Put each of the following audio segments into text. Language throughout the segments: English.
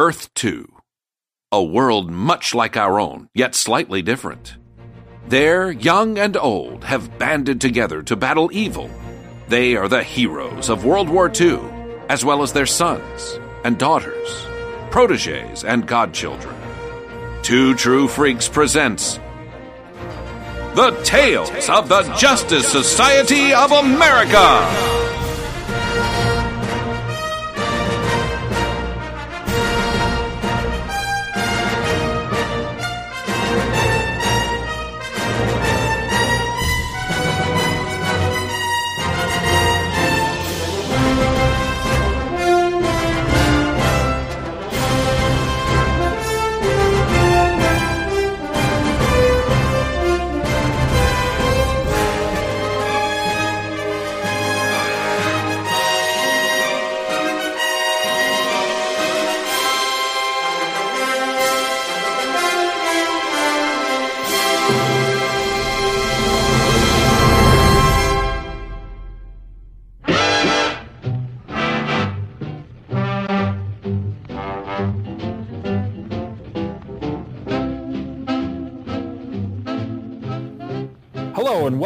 Earth 2. A world much like our own, yet slightly different. There, young and old have banded together to battle evil. They are the heroes of World War II, as well as their sons and daughters, proteges and godchildren. Two True Freaks presents The Tales of the Justice Society of America!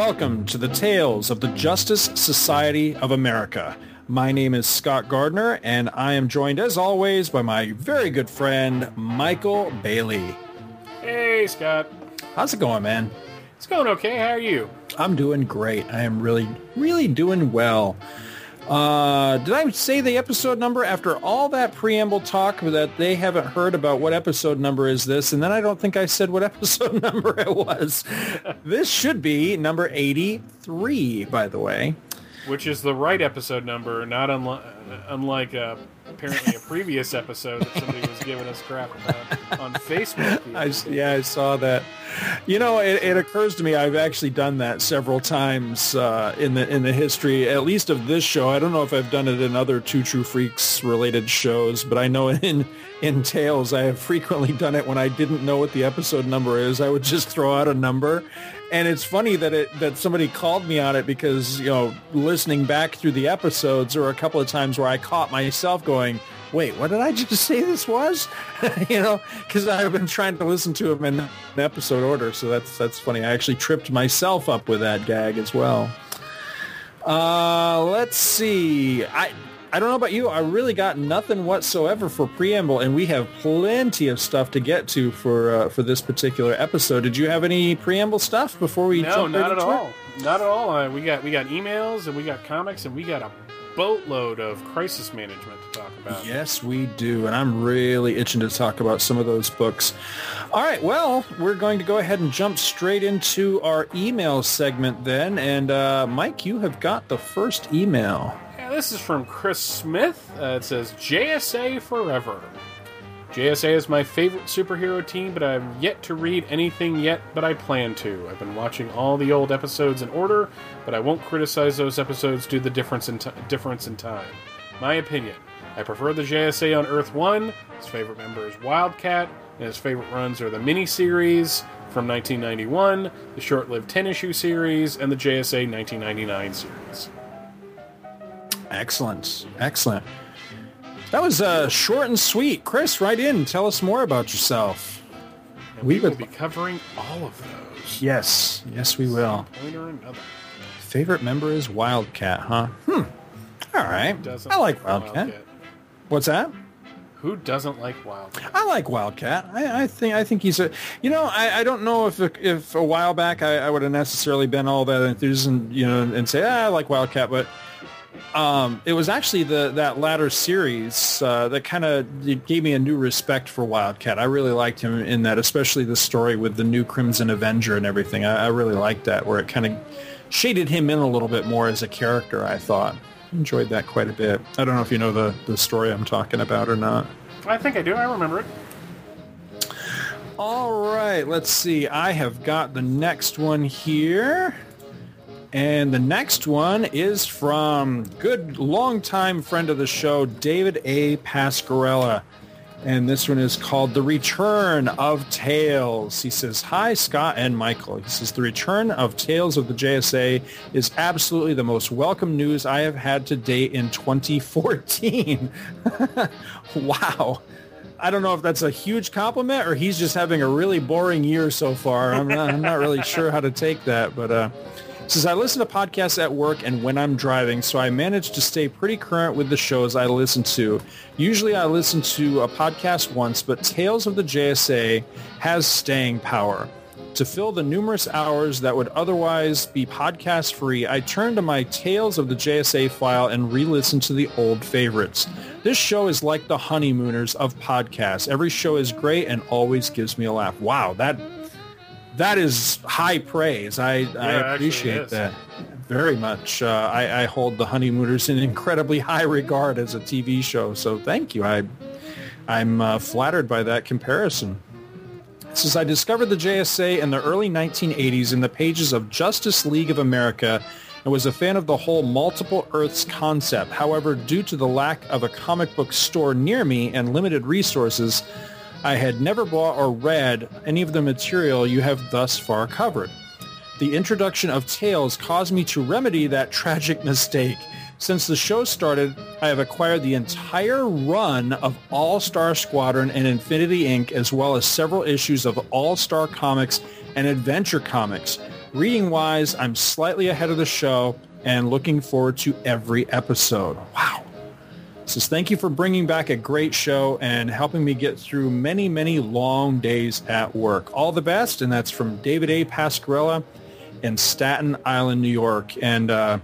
Welcome to the Tales of the Justice Society of America. My name is Scott Gardner and I am joined as always by my very good friend Michael Bailey. Hey, Scott. How's it going, man? It's going okay. How are you? I'm doing great. I am really, really doing well. Uh, did I say the episode number after all that preamble talk that they haven't heard about what episode number is this? And then I don't think I said what episode number it was. this should be number 83, by the way. Which is the right episode number, not unlike, unlike uh, apparently a previous episode that somebody was giving us crap about on Facebook. I, yeah, I saw that. You know, it, it, occurs to me I've actually done that several times uh, in the in the history, at least of this show. I don't know if I've done it in other Two True Freaks related shows, but I know in in Tales I have frequently done it when I didn't know what the episode number is. I would just throw out a number and it's funny that it that somebody called me on it because you know listening back through the episodes there were a couple of times where I caught myself going, "Wait, what did I just say this was?" you know, because I've been trying to listen to them in episode order, so that's that's funny. I actually tripped myself up with that gag as well. Uh, let's see. I I don't know about you. I really got nothing whatsoever for preamble, and we have plenty of stuff to get to for uh, for this particular episode. Did you have any preamble stuff before we? Jump? No, not right at all. It? Not at all. Uh, we got we got emails and we got comics and we got a boatload of crisis management to talk about. Yes, we do, and I'm really itching to talk about some of those books. All right, well, we're going to go ahead and jump straight into our email segment then. And uh, Mike, you have got the first email. This is from Chris Smith. Uh, it says JSA Forever. JSA is my favorite superhero team, but I've yet to read anything yet, but I plan to. I've been watching all the old episodes in order, but I won't criticize those episodes due to the difference in, t- difference in time. My opinion. I prefer the JSA on Earth 1. His favorite member is Wildcat, and his favorite runs are the miniseries from 1991, the short lived 10 issue series, and the JSA 1999 series. Excellent. Excellent. That was uh, short and sweet. Chris, write in. Tell us more about yourself. And we, We will would- be covering all of those. Yes. Yes, we will. Point or another. Favorite member is Wildcat, huh? Hmm. All right. I like Wildcat. What's that? Who doesn't like Wildcat? I like Wildcat. I, I think I think he's a. You know, I, I don't know if if a while back I, I would have necessarily been all that enthused and you know and say ah, I like Wildcat, but um, it was actually the that latter series uh, that kind of gave me a new respect for Wildcat. I really liked him in that, especially the story with the new Crimson Avenger and everything. I, I really liked that, where it kind of shaded him in a little bit more as a character. I thought enjoyed that quite a bit. I don't know if you know the the story I'm talking about or not. I think I do. I remember it. All right, let's see. I have got the next one here. And the next one is from good longtime friend of the show, David A. Pascarella. And this one is called The Return of Tales. He says, Hi, Scott and Michael. He says, The return of Tales of the JSA is absolutely the most welcome news I have had to date in 2014. wow. I don't know if that's a huge compliment or he's just having a really boring year so far. I'm not, I'm not really sure how to take that, but uh, says I listen to podcasts at work and when I'm driving, so I manage to stay pretty current with the shows I listen to. Usually I listen to a podcast once, but Tales of the JSA has staying power. To fill the numerous hours that would otherwise be podcast free, I turn to my Tales of the JSA file and re-listen to the old favorites. This show is like the honeymooners of podcasts. Every show is great and always gives me a laugh. Wow, that that is high praise. I, Yeah, I appreciate that very much. Uh, I, I hold the honeymooners in incredibly high regard as a TV show. So thank you. I I'm uh, flattered by that comparison. Since I discovered the JSA in the early 1980s in the pages of Justice League of America and was a fan of the whole multiple Earths concept. However, due to the lack of a comic book store near me and limited resources, I had never bought or read any of the material you have thus far covered. The introduction of Tales caused me to remedy that tragic mistake. Since the show started, I have acquired the entire run of All-Star Squadron and Infinity Inc., as well as several issues of All-Star Comics and Adventure Comics. Reading-wise, I'm slightly ahead of the show and looking forward to every episode. Wow. Thank you for bringing back a great show and helping me get through many, many long days at work. All the best. And that's from David A. Pascarella in Staten Island, New York. And uh,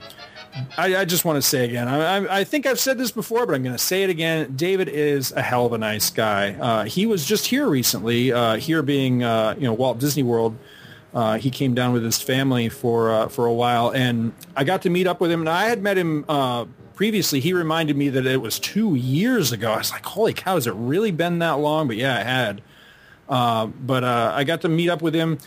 I, I just want to say again, I, I, I think I've said this before, but I'm going to say it again. David is a hell of a nice guy. Uh, he was just here recently, uh, here being, uh, you know, Walt Disney World. Uh, he came down with his family for uh, for a while, and I got to meet up with him. And I had met him uh, previously. He reminded me that it was two years ago. I was like, "Holy cow, has it really been that long?" But yeah, it had. Uh, but uh, I got to meet up with him.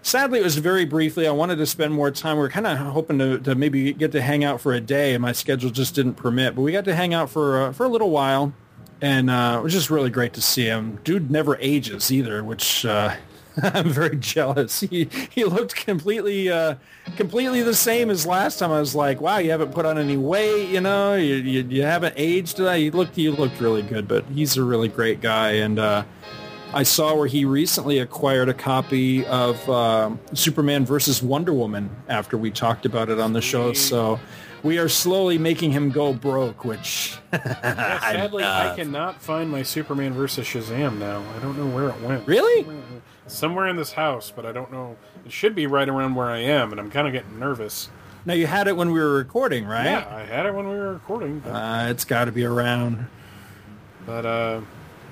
Sadly, it was very briefly. I wanted to spend more time. We were kind of hoping to, to maybe get to hang out for a day, and my schedule just didn't permit. But we got to hang out for uh, for a little while, and uh, it was just really great to see him. Dude never ages either, which uh, I'm very jealous. He he looked completely uh, completely the same as last time. I was like, wow, you haven't put on any weight, you know, you you, you haven't aged. He looked he looked really good, but he's a really great guy, and. Uh, I saw where he recently acquired a copy of um Superman versus Wonder Woman after we talked about it on the show. So we are slowly making him go broke, which Yeah, sadly, I cannot find my Superman versus Shazam now. I don't know where it went. really Somewhere in this house, but I don't know. It should be right around where I am, and I'm kind of getting nervous. now you had it when we were recording, right? Yeah, I had it when we were recording, but, Uh, it's got to be around. but uh,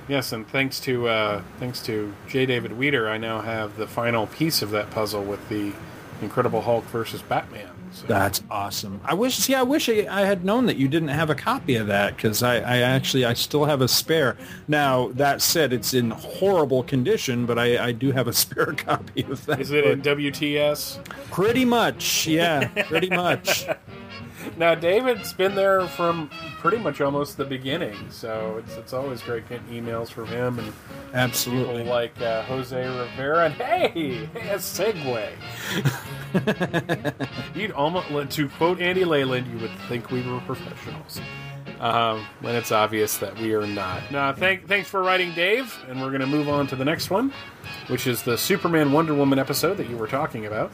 yes, and thanks to uh, thanks to J. David Weeder, I now have the final piece of that puzzle with the Incredible Hulk versus Batman. So, That's awesome. I wish, see, I wish I, I had known that you didn't have a copy of that because I, I actually, I still have a spare. Now, that said, it's in horrible condition, but I, I do have a spare copy of that. is it in WTS? Pretty much, yeah, pretty much. Now, David's been there from pretty much almost the beginning, so it's it's always great getting emails from him and people Absolutely. like uh, Jose Rivera. And hey, hey, a segue. You'd almost, to quote Andy Leyland, you would think we were professionals. Um, when it's obvious that we are not. Now, thank, thanks for writing, Dave, and we're going to move on to the next one, which is the Superman Wonder Woman episode that you were talking about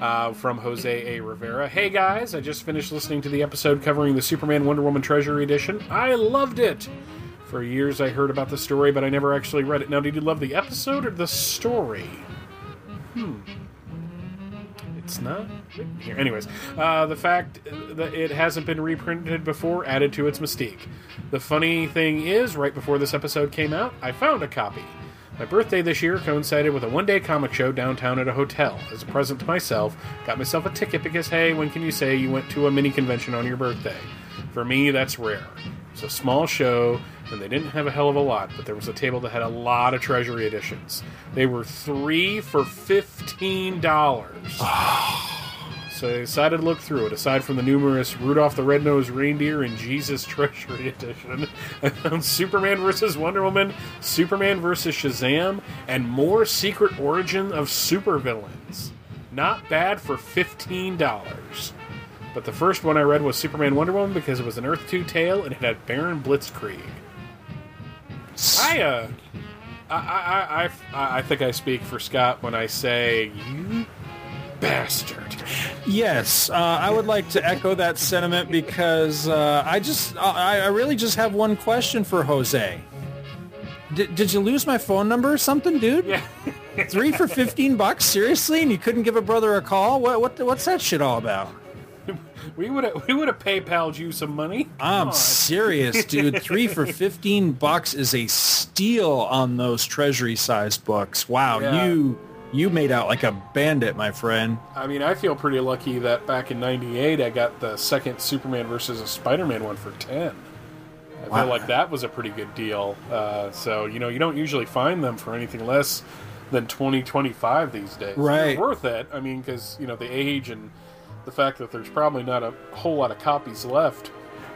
uh, from Jose A. Rivera. Hey guys, I just finished listening to the episode covering the Superman Wonder Woman Treasury Edition. I loved it. For years I heard about the story, but I never actually read it. Now, did you love the episode or the story? Hmm. It's not here. Anyways, uh, the fact that it hasn't been reprinted before added to its mystique. The funny thing is, right before this episode came out, I found a copy. My birthday this year coincided with a one day comic show downtown at a hotel. As a present to myself, got myself a ticket because, hey, when can you say you went to a mini convention on your birthday? For me, that's rare. It's a small show, and they didn't have a hell of a lot, but there was a table that had a lot of Treasury editions. They were three for $15. Ah. So I decided to look through it. Aside from the numerous Rudolph the Red-Nosed Reindeer and Jesus Treasury Edition, I found Superman vs. Wonder Woman, Superman vs. Shazam, and more Secret Origin of Supervillains. Not bad for $15. But the first one I read was Superman Wonder Woman because it was an Earth 2 tale and it had Baron Blitzkrieg. I uh, I, I, I, I think I speak for Scott when I say you bastard. Yes, uh, I would like to echo that sentiment because uh, I just, I, I really just have one question for Jose. Did, did you lose my phone number or something, dude? Yeah. Three for fifteen bucks, seriously, and you couldn't give a brother a call? What, what, what's that shit all about? We would have we would have PayPal'd you some money. Come I'm on. serious, dude. Three for fifteen bucks is a steal on those treasury-sized books. Wow, Yeah. you you made out like a bandit, my friend. I mean, I feel pretty lucky that back in '98 I got the second Superman versus a Spider-Man one for ten. I Wow. feel like that was a pretty good deal. Uh, so you know, you don't usually find them for anything less than twenty twenty five these days. They're Right. worth it. I mean, because you know the age and the fact that there's probably not a whole lot of copies left.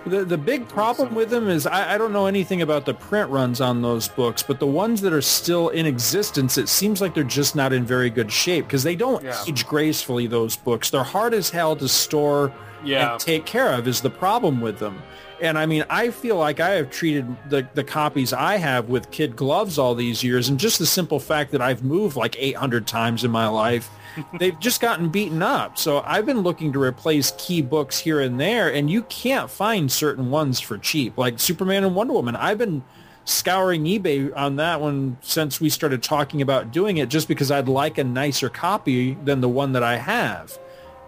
The the big problem with them is I, I don't know anything about the print runs on those books, but the ones that are still in existence, it seems like they're just not in very good shape because they don't Yeah. age gracefully. Those books, they're hard as hell to store Yeah. and take care of. Is the problem with them? And I mean, I feel like I have treated the the copies I have with kid gloves all these years, and just the simple fact that I've moved like 800 times in my life. They've just gotten beaten up. So I've been looking to replace key books here and there, and you can't find certain ones for cheap, like Superman and Wonder Woman. I've been scouring eBay on that one since we started talking about doing it, just because I'd like a nicer copy than the one that I have.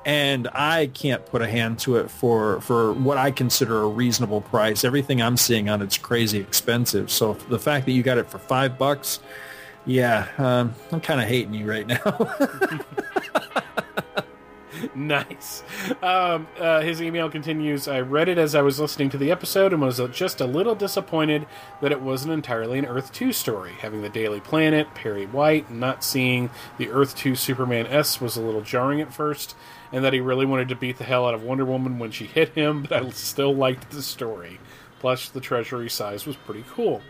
And I can't put a hand to it for, for what I consider a reasonable price. Everything I'm seeing on it's crazy expensive. So the fact that you got it for five bucks, yeah, um, I'm kind of hating you right now. nice. Um, uh, his email continues I read it as I was listening to the episode and was just a little disappointed that it wasn't entirely an Earth 2 story. Having the Daily Planet, Perry White, and not seeing the Earth 2 Superman S was a little jarring at first, and that he really wanted to beat the hell out of Wonder Woman when she hit him, but I still liked the story. Plus, the treasury size was pretty cool.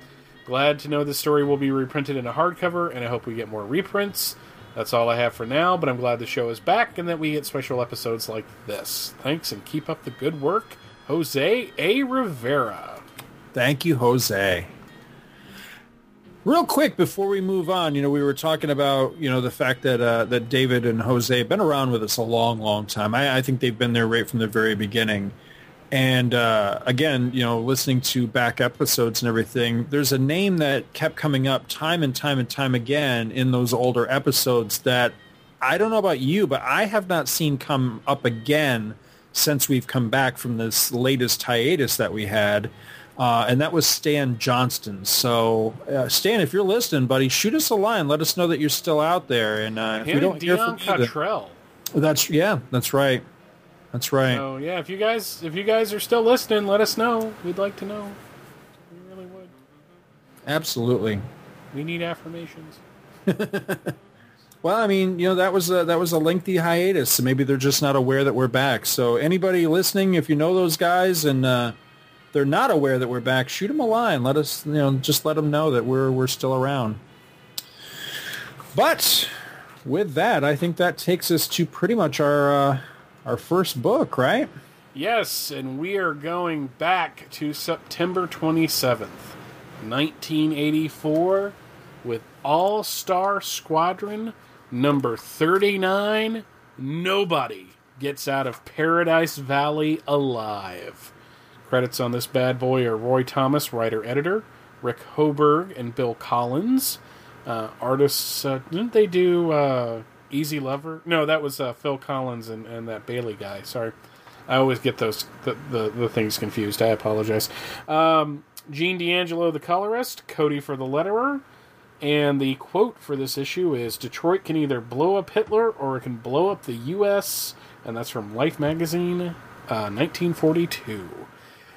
Glad to know this story will be reprinted in a hardcover, and I hope we get more reprints. That's all I have for now, but I'm glad the show is back and that we get special episodes like this. Thanks and keep up the good work, Jose A. Rivera. Thank you, Jose. Real quick before we move on, you know, we were talking about, you know, the fact that uh, that David and Jose have been around with us a long, long time. I, I think they've been there right from the very beginning. And uh, again, you know, listening to back episodes and everything, there's a name that kept coming up time and time and time again in those older episodes that I don't know about you, but I have not seen come up again since we've come back from this latest hiatus that we had. Uh, and that was Stan Johnston. So, uh, Stan, if you're listening, buddy, shoot us a line. Let us know that you're still out there. And uh, if we don't and hear Dion from you, Cottrell. that's yeah, that's right, that's right. So yeah, if you guys if you guys are still listening, let us know. We'd like to know. We really would. Absolutely. We need affirmations. Well, I mean, you know, that was a, that was a lengthy hiatus, so maybe they're just not aware that we're back. So, anybody listening, if you know those guys and uh, they're not aware that we're back, shoot them a line. Let us, you know, just let them know that we're we're still around. But with that, I think that takes us to pretty much our uh, our first book, right? Yes, and we are going back to September 27th, 1984, with All Star Squadron number 39. Nobody gets out of Paradise Valley alive. Credits on this bad boy are Roy Thomas, writer editor, Rick Hoberg, and Bill Collins. Uh, artists, uh, didn't they do uh, Easy Lover? No, that was uh, Phil Collins and, and that Bailey guy. Sorry. I always get those the, the, the things confused. I apologize. Um, Gene D'Angelo, the colorist, Cody for the letterer, and the quote for this issue is Detroit can either blow up Hitler or it can blow up the U.S., and that's from Life magazine, uh, 1942.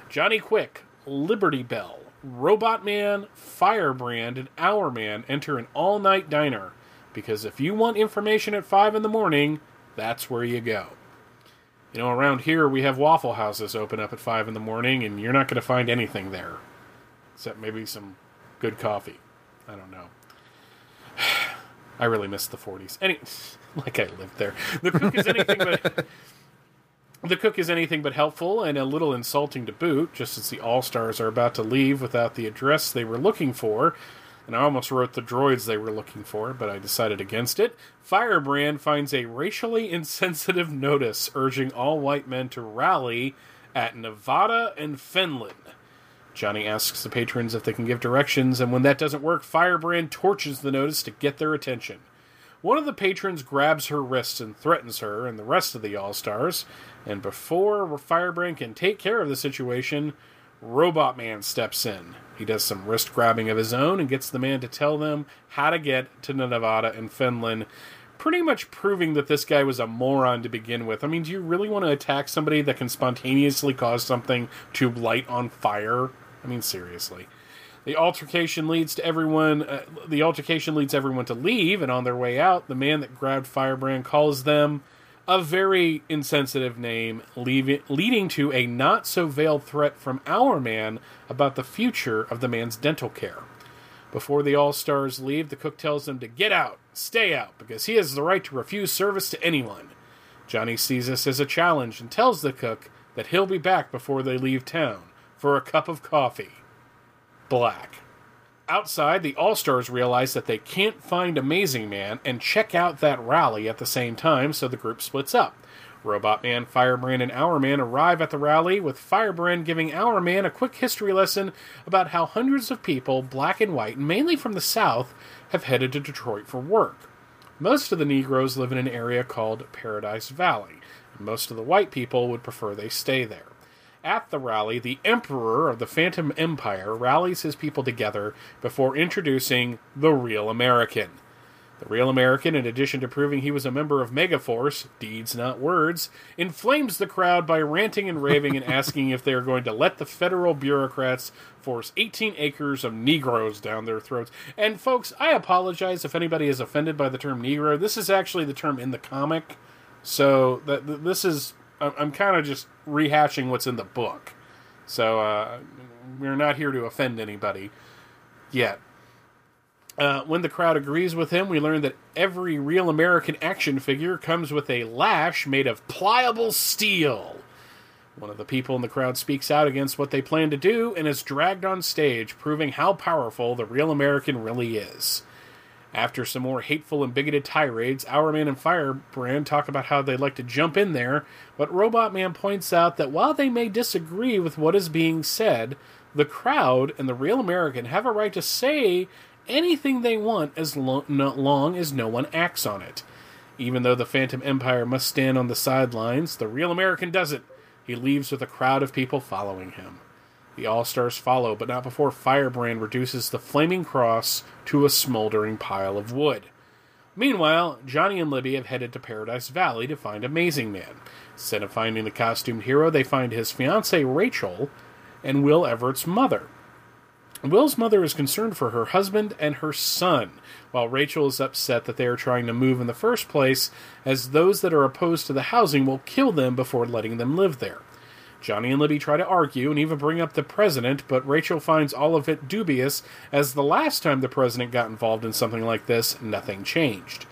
Johnny Quick, Liberty Belle, Robot Man, Firebrand, and Hour Man enter an all night diner because if you want information at 5 in the morning, that's where you go. You know, around here we have Waffle Houses open up at 5 in the morning, and you're not going to find anything there. Except maybe some good coffee. I don't know. I really miss the 40s. Any, like I lived there. The cook is anything but The cook is anything but helpful and a little insulting to boot, just as the All Stars are about to leave without the address they were looking for. And I almost wrote the droids they were looking for, but I decided against it. Firebrand finds a racially insensitive notice urging all white men to rally at Nevada and Fenelon. Johnny asks the patrons if they can give directions, and when that doesn't work, Firebrand torches the notice to get their attention. One of the patrons grabs her wrists and threatens her and the rest of the All Stars, and before Firebrand can take care of the situation, Robot Man steps in. He does some wrist grabbing of his own and gets the man to tell them how to get to Nevada and Fenelon, pretty much proving that this guy was a moron to begin with. I mean, do you really want to attack somebody that can spontaneously cause something to light on fire? I mean, seriously. The altercation leads to everyone. Uh, the altercation leads everyone to leave, and on their way out, the man that grabbed Firebrand calls them a very insensitive name, leading to a not so veiled threat from Hourman about the future of the man's dental care. Before the All Stars leave, the cook tells them to get out, stay out, because he has the right to refuse service to anyone. Johnny sees this as a challenge and tells the cook that he'll be back before they leave town for a cup of coffee. Black. Outside, the All Stars realize that they can't find Amazing Man and check out that rally at the same time, so the group splits up. Robot Man, Firebrand, and Hourman arrive at the rally, with Firebrand giving Hourman a quick history lesson about how hundreds of people, black and white, mainly from the South, have headed to Detroit for work. Most of the Negroes live in an area called Paradise Valley, and most of the white people would prefer they stay there. At the rally, the Emperor of the Phantom Empire rallies his people together before introducing the Real American. The Real American, in addition to proving he was a member of Megaforce, deeds not words, inflames the crowd by ranting and raving and asking if they are going to let the federal bureaucrats force 18 acres of Negroes down their throats. And folks, I apologize if anybody is offended by the term Negro. This is actually the term in the comic. So this is I'm kind of just rehashing what's in the book. So uh, we're not here to offend anybody yet. Uh, when the crowd agrees with him, we learn that every real American action figure comes with a lash made of pliable steel. One of the people in the crowd speaks out against what they plan to do and is dragged on stage, proving how powerful the real American really is. After some more hateful and bigoted tirades, Hourman and Firebrand talk about how they'd like to jump in there, but Robot Man points out that while they may disagree with what is being said, the crowd and the real American have a right to say anything they want as lo- long as no one acts on it. Even though the Phantom Empire must stand on the sidelines, the real American doesn't. He leaves with a crowd of people following him. The All Stars follow, but not before Firebrand reduces the flaming cross to a smoldering pile of wood. Meanwhile, Johnny and Libby have headed to Paradise Valley to find Amazing Man. Instead of finding the costumed hero, they find his fiancee Rachel and Will Everett's mother. Will's mother is concerned for her husband and her son, while Rachel is upset that they are trying to move in the first place, as those that are opposed to the housing will kill them before letting them live there. Johnny and Libby try to argue and even bring up the president, but Rachel finds all of it dubious, as the last time the president got involved in something like this, nothing changed.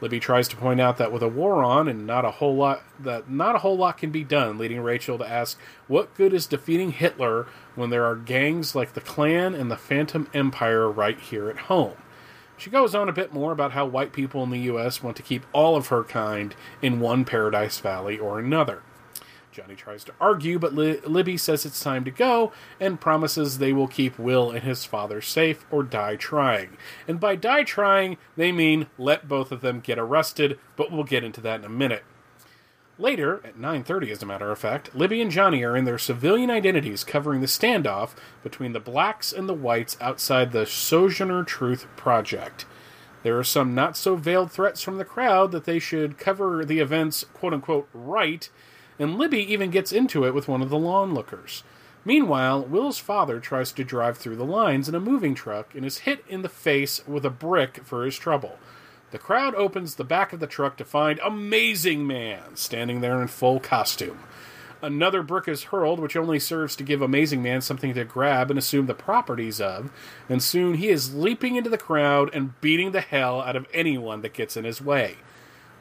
Libby tries to point out that with a war on and not a whole lot that not a whole lot can be done, leading Rachel to ask what good is defeating Hitler when there are gangs like the Klan and the Phantom Empire right here at home. She goes on a bit more about how white people in the US want to keep all of her kind in one paradise valley or another. Johnny tries to argue, but Li- Libby says it's time to go and promises they will keep Will and his father safe or die trying. And by die trying, they mean let both of them get arrested, but we'll get into that in a minute. Later, at 9:30 as a matter of fact, Libby and Johnny are in their civilian identities covering the standoff between the blacks and the whites outside the Sojourner Truth Project. There are some not so veiled threats from the crowd that they should cover the events quote unquote right and Libby even gets into it with one of the onlookers. Meanwhile, Will's father tries to drive through the lines in a moving truck and is hit in the face with a brick for his trouble. The crowd opens the back of the truck to find Amazing Man standing there in full costume. Another brick is hurled, which only serves to give Amazing Man something to grab and assume the properties of, and soon he is leaping into the crowd and beating the hell out of anyone that gets in his way.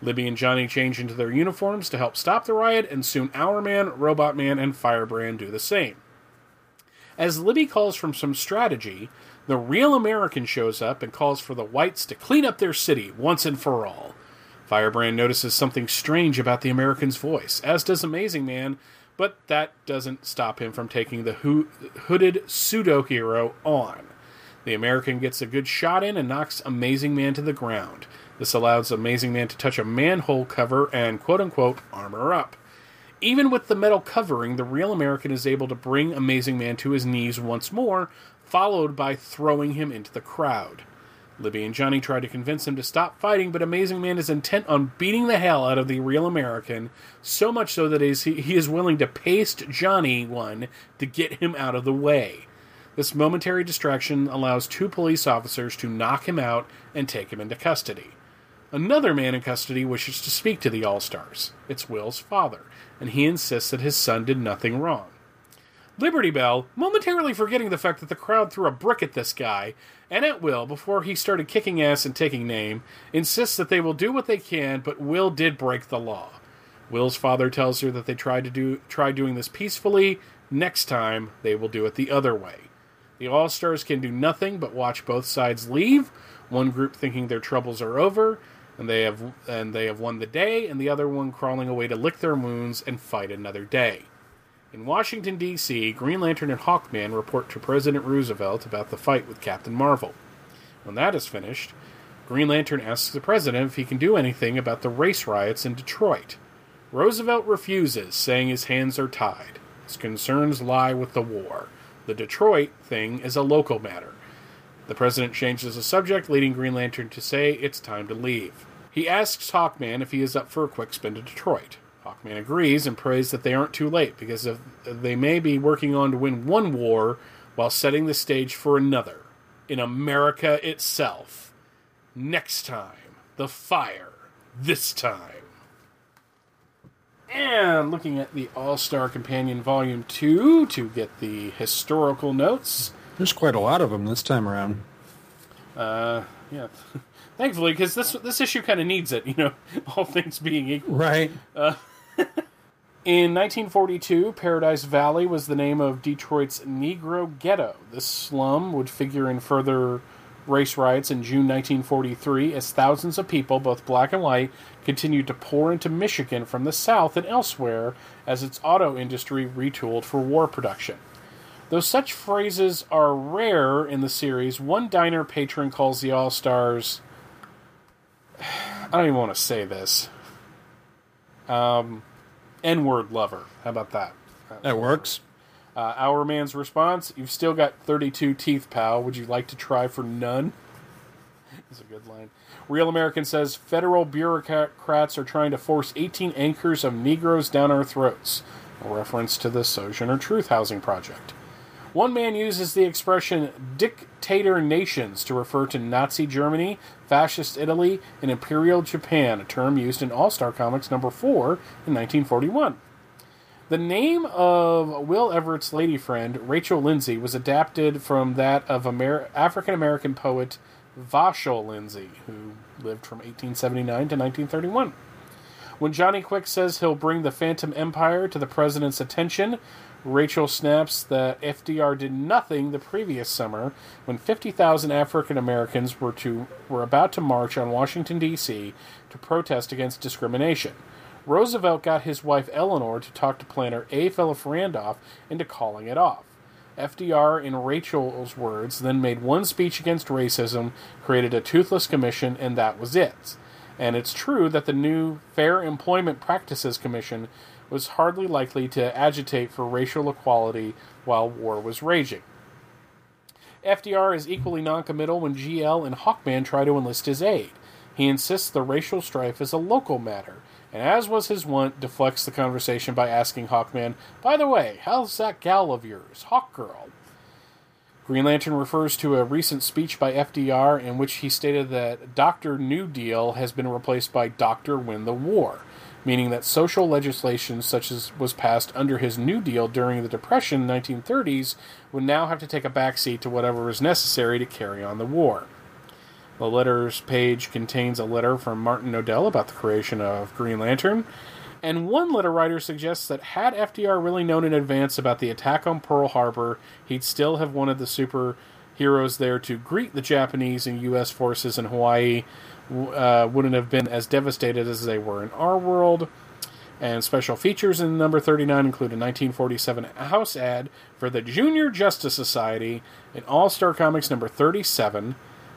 Libby and Johnny change into their uniforms to help stop the riot, and soon Hourman, Robot Man, and Firebrand do the same. As Libby calls for some strategy, the real American shows up and calls for the whites to clean up their city once and for all. Firebrand notices something strange about the American's voice, as does Amazing Man, but that doesn't stop him from taking the ho- hooded pseudo hero on. The American gets a good shot in and knocks Amazing Man to the ground. This allows Amazing Man to touch a manhole cover and quote unquote armor up. Even with the metal covering, the real American is able to bring Amazing Man to his knees once more, followed by throwing him into the crowd. Libby and Johnny try to convince him to stop fighting, but Amazing Man is intent on beating the hell out of the real American, so much so that he is willing to paste Johnny one to get him out of the way. This momentary distraction allows two police officers to knock him out and take him into custody. Another man in custody wishes to speak to the All Stars. It's Will's father, and he insists that his son did nothing wrong. Liberty Belle, momentarily forgetting the fact that the crowd threw a brick at this guy, and at Will, before he started kicking ass and taking name, insists that they will do what they can, but Will did break the law. Will's father tells her that they tried to do try doing this peacefully. Next time, they will do it the other way. The All Stars can do nothing but watch both sides leave, one group thinking their troubles are over, and they have and they have won the day, and the other one crawling away to lick their wounds and fight another day. In Washington, D.C., Green Lantern and Hawkman report to President Roosevelt about the fight with Captain Marvel. When that is finished, Green Lantern asks the president if he can do anything about the race riots in Detroit. Roosevelt refuses, saying his hands are tied. His concerns lie with the war. The Detroit thing is a local matter. The president changes the subject, leading Green Lantern to say it's time to leave. He asks Hawkman if he is up for a quick spin to Detroit. Hawkman agrees and prays that they aren't too late because if they may be working on to win one war while setting the stage for another in America itself. Next time, the fire. This time. And looking at the All Star Companion Volume 2 to get the historical notes. There's quite a lot of them this time around. Uh, yeah. Thankfully, because this this issue kind of needs it, you know, all things being equal. Right. Uh, in 1942, Paradise Valley was the name of Detroit's Negro ghetto. This slum would figure in further race riots in June 1943 as thousands of people, both black and white, continued to pour into Michigan from the South and elsewhere as its auto industry retooled for war production. Though such phrases are rare in the series, one diner patron calls the All Stars. I don't even want to say this. Um, N word lover. How about that? That works. Uh, Hourman's response You've still got 32 teeth, pal. Would you like to try for none? That's a good line. Real American says federal bureaucrats are trying to force 18 anchors of Negroes down our throats, a reference to the Sojourner Truth Housing Project. One man uses the expression dictator nations to refer to Nazi Germany, Fascist Italy, and Imperial Japan, a term used in All Star Comics number 4 in 1941. The name of Will Everett's lady friend, Rachel Lindsay, was adapted from that of Amer- African American poet Vachel Lindsay, who lived from 1879 to 1931. When Johnny Quick says he'll bring the Phantom Empire to the president's attention, Rachel snaps that FDR did nothing the previous summer when 50,000 African Americans were to were about to march on Washington D.C. to protest against discrimination. Roosevelt got his wife Eleanor to talk to planner A. Philip Randolph into calling it off. FDR, in Rachel's words, then made one speech against racism, created a toothless commission, and that was it. And it's true that the new Fair Employment Practices Commission was hardly likely to agitate for racial equality while war was raging. FDR is equally noncommittal when GL and Hawkman try to enlist his aid. He insists the racial strife is a local matter, and as was his wont, deflects the conversation by asking Hawkman, By the way, how's that gal of yours, Hawkgirl? Green Lantern refers to a recent speech by FDR in which he stated that Dr. New Deal has been replaced by Dr. Win the War meaning that social legislation such as was passed under his New Deal during the Depression 1930s would now have to take a backseat to whatever was necessary to carry on the war. The letters page contains a letter from Martin Odell about the creation of Green Lantern. And one letter writer suggests that had FDR really known in advance about the attack on Pearl Harbor, he'd still have wanted the superheroes there to greet the Japanese and U.S. forces in Hawaii. Uh, wouldn't have been as devastated as they were in our world. And special features in number 39 include a 1947 house ad for the Junior Justice Society in All Star Comics number 37,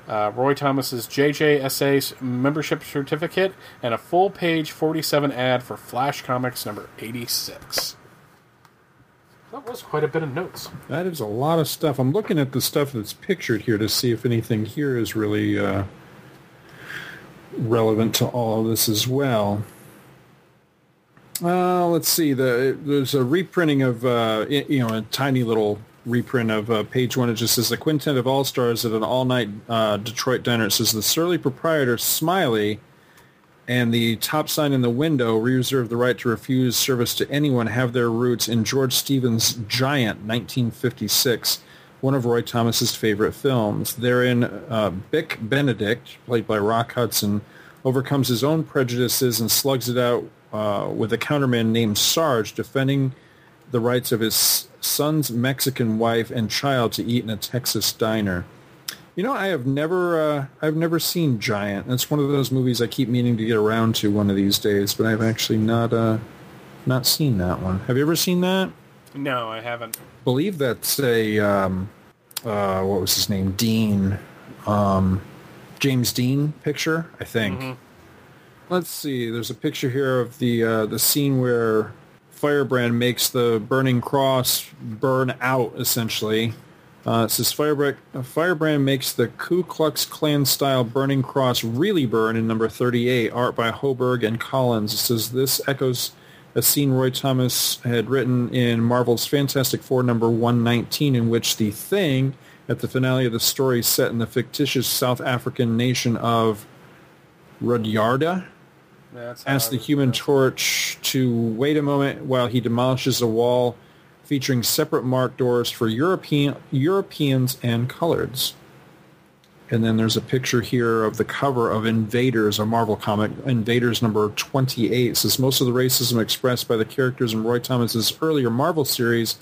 uh, Roy Thomas's JJSA membership certificate, and a full page 47 ad for Flash Comics number 86. That was quite a bit of notes. That is a lot of stuff. I'm looking at the stuff that's pictured here to see if anything here is really uh, relevant to all of this as well. Uh, let's see. The there's a reprinting of uh, you know a tiny little reprint of uh, page one. It just says the quintet of all stars at an all night uh, Detroit diner. It says the surly proprietor Smiley and the top sign in the window reserve the right to refuse service to anyone have their roots in George Stevens' Giant, 1956, one of Roy Thomas's favorite films. Therein, uh, Bick Benedict, played by Rock Hudson, overcomes his own prejudices and slugs it out uh, with a counterman named Sarge, defending the rights of his son's Mexican wife and child to eat in a Texas diner. You know, I have never, uh, I've never seen Giant. That's one of those movies I keep meaning to get around to one of these days, but I've actually not, uh, not seen that one. Have you ever seen that? No, I haven't. believe that's a, um, uh, what was his name? Dean, um, James Dean picture, I think. Let's see. There's a picture here of the uh, the scene where Firebrand makes the burning cross burn out, essentially. Uh, it says Firebrand, Firebrand makes the Ku Klux Klan style burning cross really burn in number 38, art by Hoberg and Collins. It says this echoes a scene Roy Thomas had written in Marvel's Fantastic Four number 119 in which the Thing, at the finale of the story set in the fictitious South African nation of Rudyarda, how asks the Human Torch to wait a moment while he demolishes a wall featuring separate marked doors for European Europeans and coloreds. And then there's a picture here of the cover of Invaders, a Marvel comic. Invaders number 28 says most of the racism expressed by the characters in Roy Thomas's earlier Marvel series,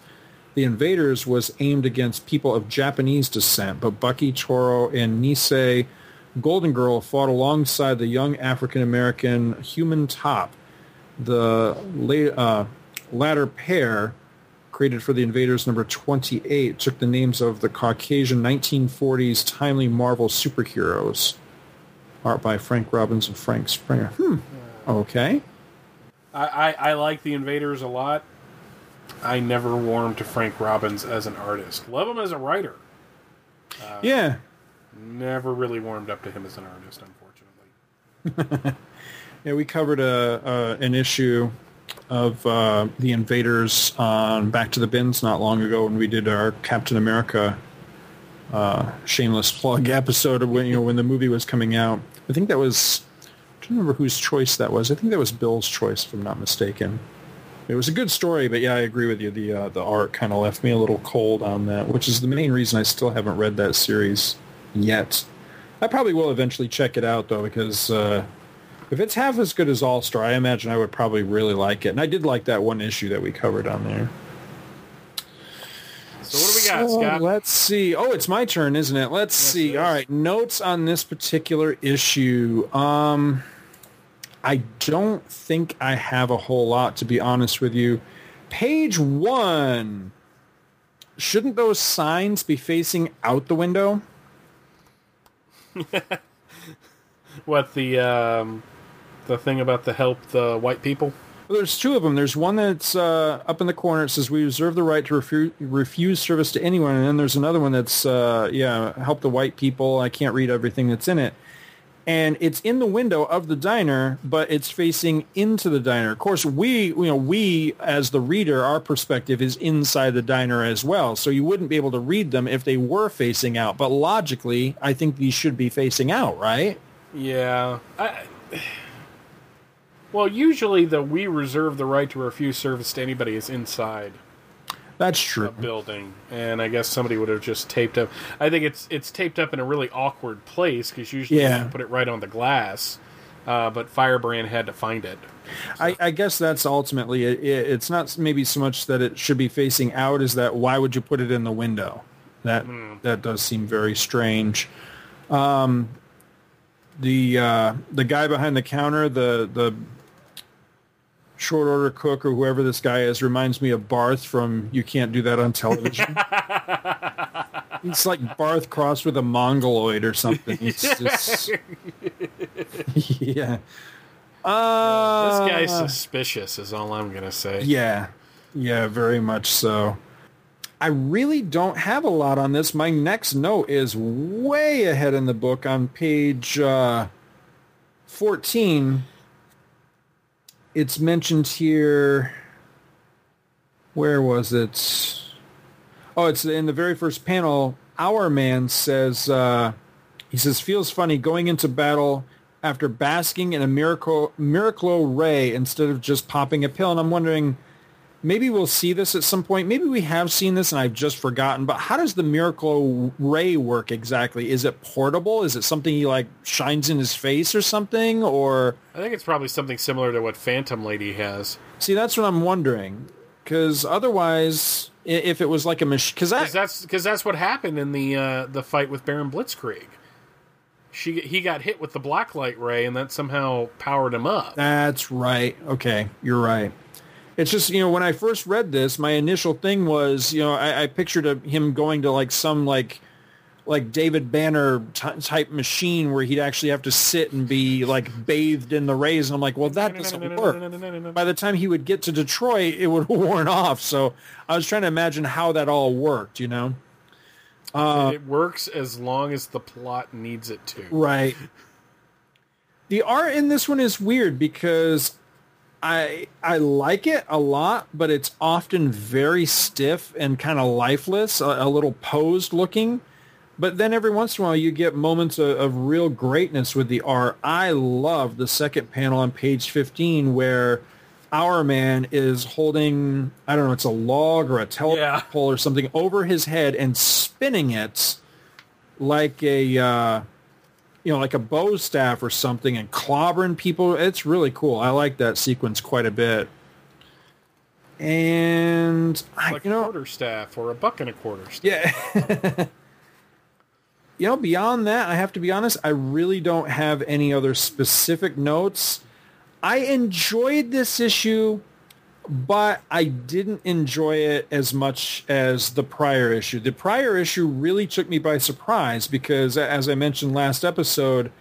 The Invaders, was aimed against people of Japanese descent, but Bucky, Toro, and Nisei Golden Girl fought alongside the young African American Human Top. The uh, latter pair, created for the Invaders number 28, took the names of the Caucasian 1940s timely Marvel superheroes. Art by Frank Robbins and Frank Springer. Hmm. Okay. I, I, I like the Invaders a lot. I never warmed to Frank Robbins as an artist. Love him as a writer. yeah. Never really warmed up to him as an artist, unfortunately. Yeah, we covered a, a an issue of uh, the Invaders on Back to the Bins not long ago when we did our Captain America uh, shameless plug episode when you know when the movie was coming out. I think that was I don't remember whose choice that was. I think that was Bill's choice, if I'm not mistaken. It was a good story, but yeah, I agree with you. The uh, the art kind of left me a little cold on that, which is the main reason I still haven't read that series yet. I probably will eventually check it out though, because uh, if it's half as good as All Star, I imagine I would probably really like it. And I did like that one issue that we covered on there. So what do we got, So, Scott? Let's see. Oh, it's my turn, isn't it? Let's see. it All right, notes on this particular issue. Um, I don't think I have a whole lot to be honest with you. Page one. Shouldn't those signs be facing out the window? What the um, the thing about the help the white people? Well, there's two of them. There's one that's uh, up in the corner. It says we reserve the right to refu- refuse service to anyone, and then there's another one that's uh, yeah, help the white people. I can't read everything that's in it, and it's in the window of the diner, but it's facing into the diner. Of course, we you know we as the reader, our perspective is inside the diner as well, so you wouldn't be able to read them if they were facing out. But logically, I think these should be facing out, right? Yeah. I, well, usually the we reserve the right to refuse service to anybody is inside. That's true. a building, and I guess somebody would have just taped up. I think it's it's taped up in a really awkward place because usually Yeah. you put it right on the glass. Uh, but Firebrand had to find it. I, I guess that's ultimately it, it. It's not maybe so much that it should be facing out as that why would you put it in the window? That that does seem very strange. Um, the uh, the guy behind the counter, the the short order cook or whoever this guy is, reminds me of Barth from You Can't Do That on Television. It's like Barth crossed with a mongoloid or something. It's just, yeah. Uh, This guy's suspicious, is all I'm gonna say. yeah, yeah, very much so. I really don't have a lot on this. My next note is way ahead in the book on page uh, 14. It's mentioned here. Where was it? Oh, it's in the very first panel. Our man says, uh, he says, feels funny going into battle after basking in a miracle, Miraclo Ray instead of just popping a pill. And I'm wondering, maybe we'll see this at some point. Maybe we have seen this and I've just forgotten. But how does the Miraclo Ray work exactly? Is it portable? Is it something he like shines in his face or something? Or I think it's probably something similar to what Phantom Lady has. see, that's what I'm wondering. Because otherwise, if it was like a machine, because Because that's because that's what happened in the uh, the fight with Baron Blitzkrieg. She he got hit with the blacklight ray, and that somehow powered him up. That's right. Okay, you're right. It's just you know when I first read this, my initial thing was you know I, I pictured a, him going to like some like like David Banner t- type machine where he'd actually have to sit and be like bathed in the rays, and I'm like, well, that doesn't work. By the time he would get to Detroit, it would have worn off. So I was trying to imagine how that all worked. You know, uh, it works as long as the plot needs it to. Right. The art in this one is weird because I I like it a lot, but it's often very stiff and kind of lifeless, a, a little posed looking. But then every once in a while you get moments of, of real greatness with the art. I love the second panel on page 15 where our man is holding, I don't know, it's a log or a telephone Yeah. pole or something over his head and spinning it like a uh, you know like a bow staff or something and clobbering people it's really cool. I like that sequence quite a bit. And I, Like you a know quarter staff or a buck and a quarter staff. yeah. You know beyond that i have to be honest i really don't have any other specific notes. I enjoyed this issue but I didn't enjoy it as much as the prior issue. The prior issue really took me by surprise because, as I mentioned last episode,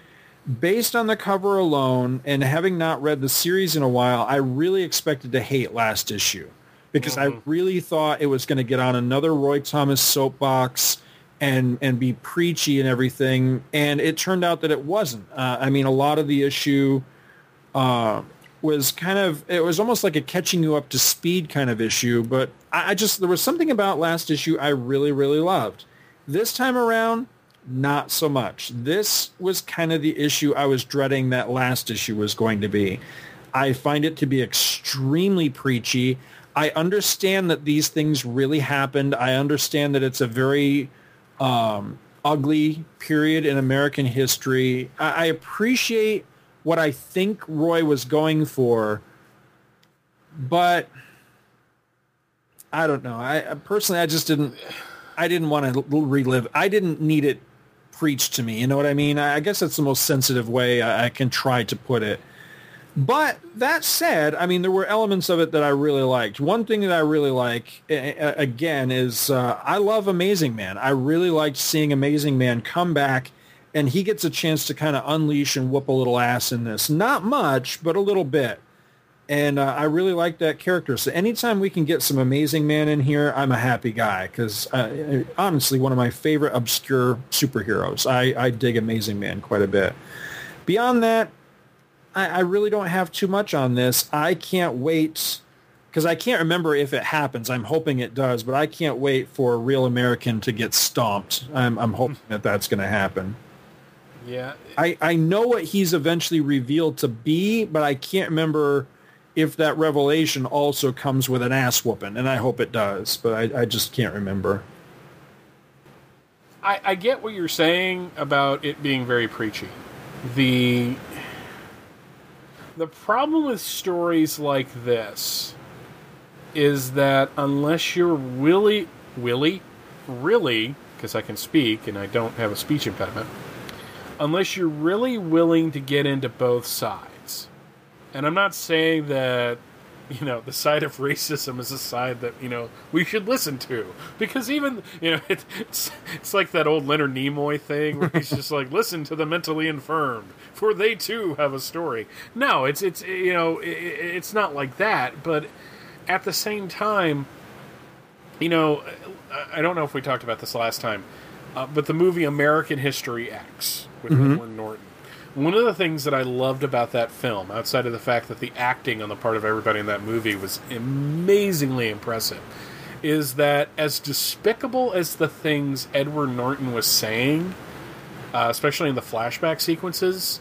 based on the cover alone and having not read the series in a while, I really expected to hate last issue because I really thought it was going to get on another Roy Thomas soapbox and and be preachy and everything. And it turned out that it wasn't. Uh, I mean, a lot of the issue uh, was kind of it was almost like a catching you up to speed kind of issue. But I, I just there was something about last issue I really really loved. This time around, not so much. This was kind of the issue I was dreading that last issue was going to be. I find it to be extremely preachy. I understand that these things really happened. I understand that it's a very um, ugly period in American history. I, I appreciate what I think Roy was going for, but I don't know. I personally, I just didn't. I didn't want to relive. I didn't need it preached to me. You know what I mean? I guess that's the most sensitive way I can try to put it. But that said, I mean, there were elements of it that I really liked. One thing that I really like, again, is uh, I love Amazing Man. I really liked seeing Amazing Man come back, and he gets a chance to kind of unleash and whoop a little ass in this. Not much, but a little bit. And uh, I really like that character. So anytime we can get some Amazing Man in here, I'm a happy guy because uh, honestly, one of my favorite obscure superheroes. I, I dig Amazing Man quite a bit. Beyond that, I, I really don't have too much on this. I can't wait because I can't remember if it happens. I'm hoping it does, but I can't wait for a real American to get stomped. I'm, I'm hoping that that's going to happen. Yeah, I, I know what he's eventually revealed to be, but I can't remember if that revelation also comes with an ass whooping, and I hope it does, but I, I just can't remember. I, I get what you're saying about it being very preachy. The the problem with stories like this is that unless you're really, really, really, because I can speak and I don't have a speech impediment, unless you're really willing to get into both sides. And I'm not saying that you know the side of racism is a side that you know we should listen to because even you know it, it's it's like that old Leonard Nimoy thing where he's just like listen to the mentally infirmed for they too have a story. No, it's it's you know it, it's not like that, but at the same time, you know, I don't know if we talked about this last time, uh, but the movie American History X with Edward Norton. One of the things that I loved about that film, outside of the fact that the acting on the part of everybody in that movie was amazingly impressive, is that as despicable as the things Edward Norton was saying, uh, especially in the flashback sequences,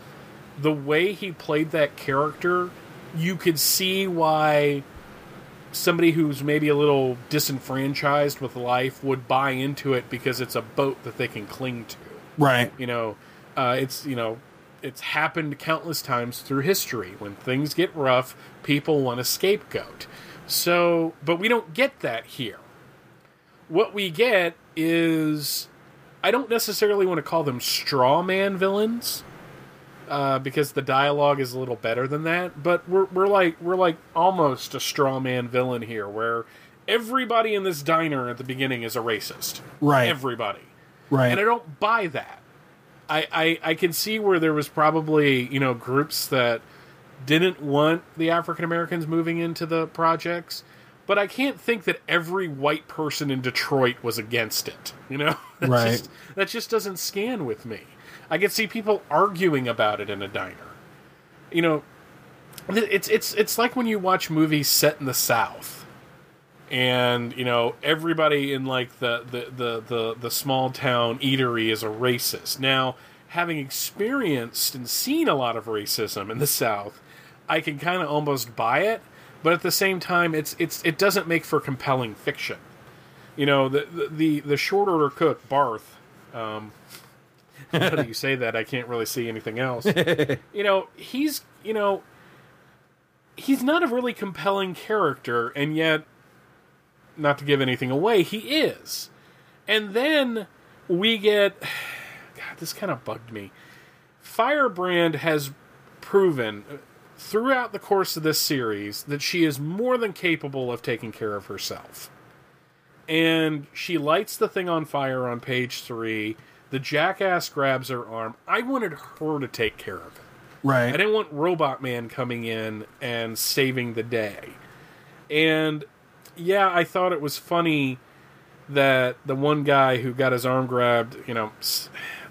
the way he played that character, you could see why somebody who's maybe a little disenfranchised with life would buy into it because it's a boat that they can cling to. Right. You know, uh, it's you know, it's happened countless times through history. When things get rough, people want a scapegoat. So, but we don't get that here. What we get is, I don't necessarily want to call them straw man villains. Uh, because the dialogue is a little better than that, but we're we're like we're like almost a straw man villain here, where everybody in this diner at the beginning is a racist. Right. Everybody. Right. And I don't buy that. I, I, I can see where there was probably, you know, groups that didn't want the African Americans moving into the projects, but I can't think that every white person in Detroit was against it. You know? That Right. Just, that just doesn't scan with me. I can see people arguing about it in a diner. You know, it's it's it's like when you watch movies set in the South and you know everybody in like the the the the, the small town eatery is a racist. Now having experienced and seen a lot of racism in the south i can kind of almost buy it but at the same time it's it's it doesn't make for compelling fiction. You know the the the, the short order cook barth um now that you say that i can't really see anything else. You know he's you know he's not a really compelling character and yet not to give anything away, he is. And then we get God, this kind of bugged me. Firebrand has proven throughout the course of this series that she is more than capable of taking care of herself. And she lights the thing on fire on page 3. The jackass grabs her arm. I wanted her to take care of it. right. I didn't want Robot Man coming in and saving the day. And yeah, I thought it was funny that the one guy who got his arm grabbed, you know,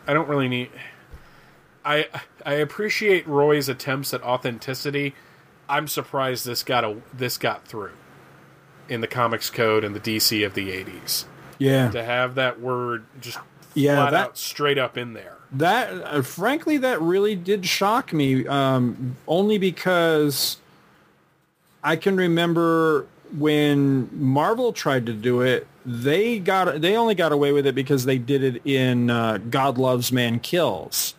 I don't really need I I appreciate Roy's attempts at authenticity. I'm surprised this got a this got through in the comics code and the DC of the 80s yeah. to have that word just Yeah, flat that- out straight up in there. That uh, frankly, that really did shock me. Um, only because I can remember when Marvel tried to do it, they got they only got away with it because they did it in uh, God Loves Man Kills.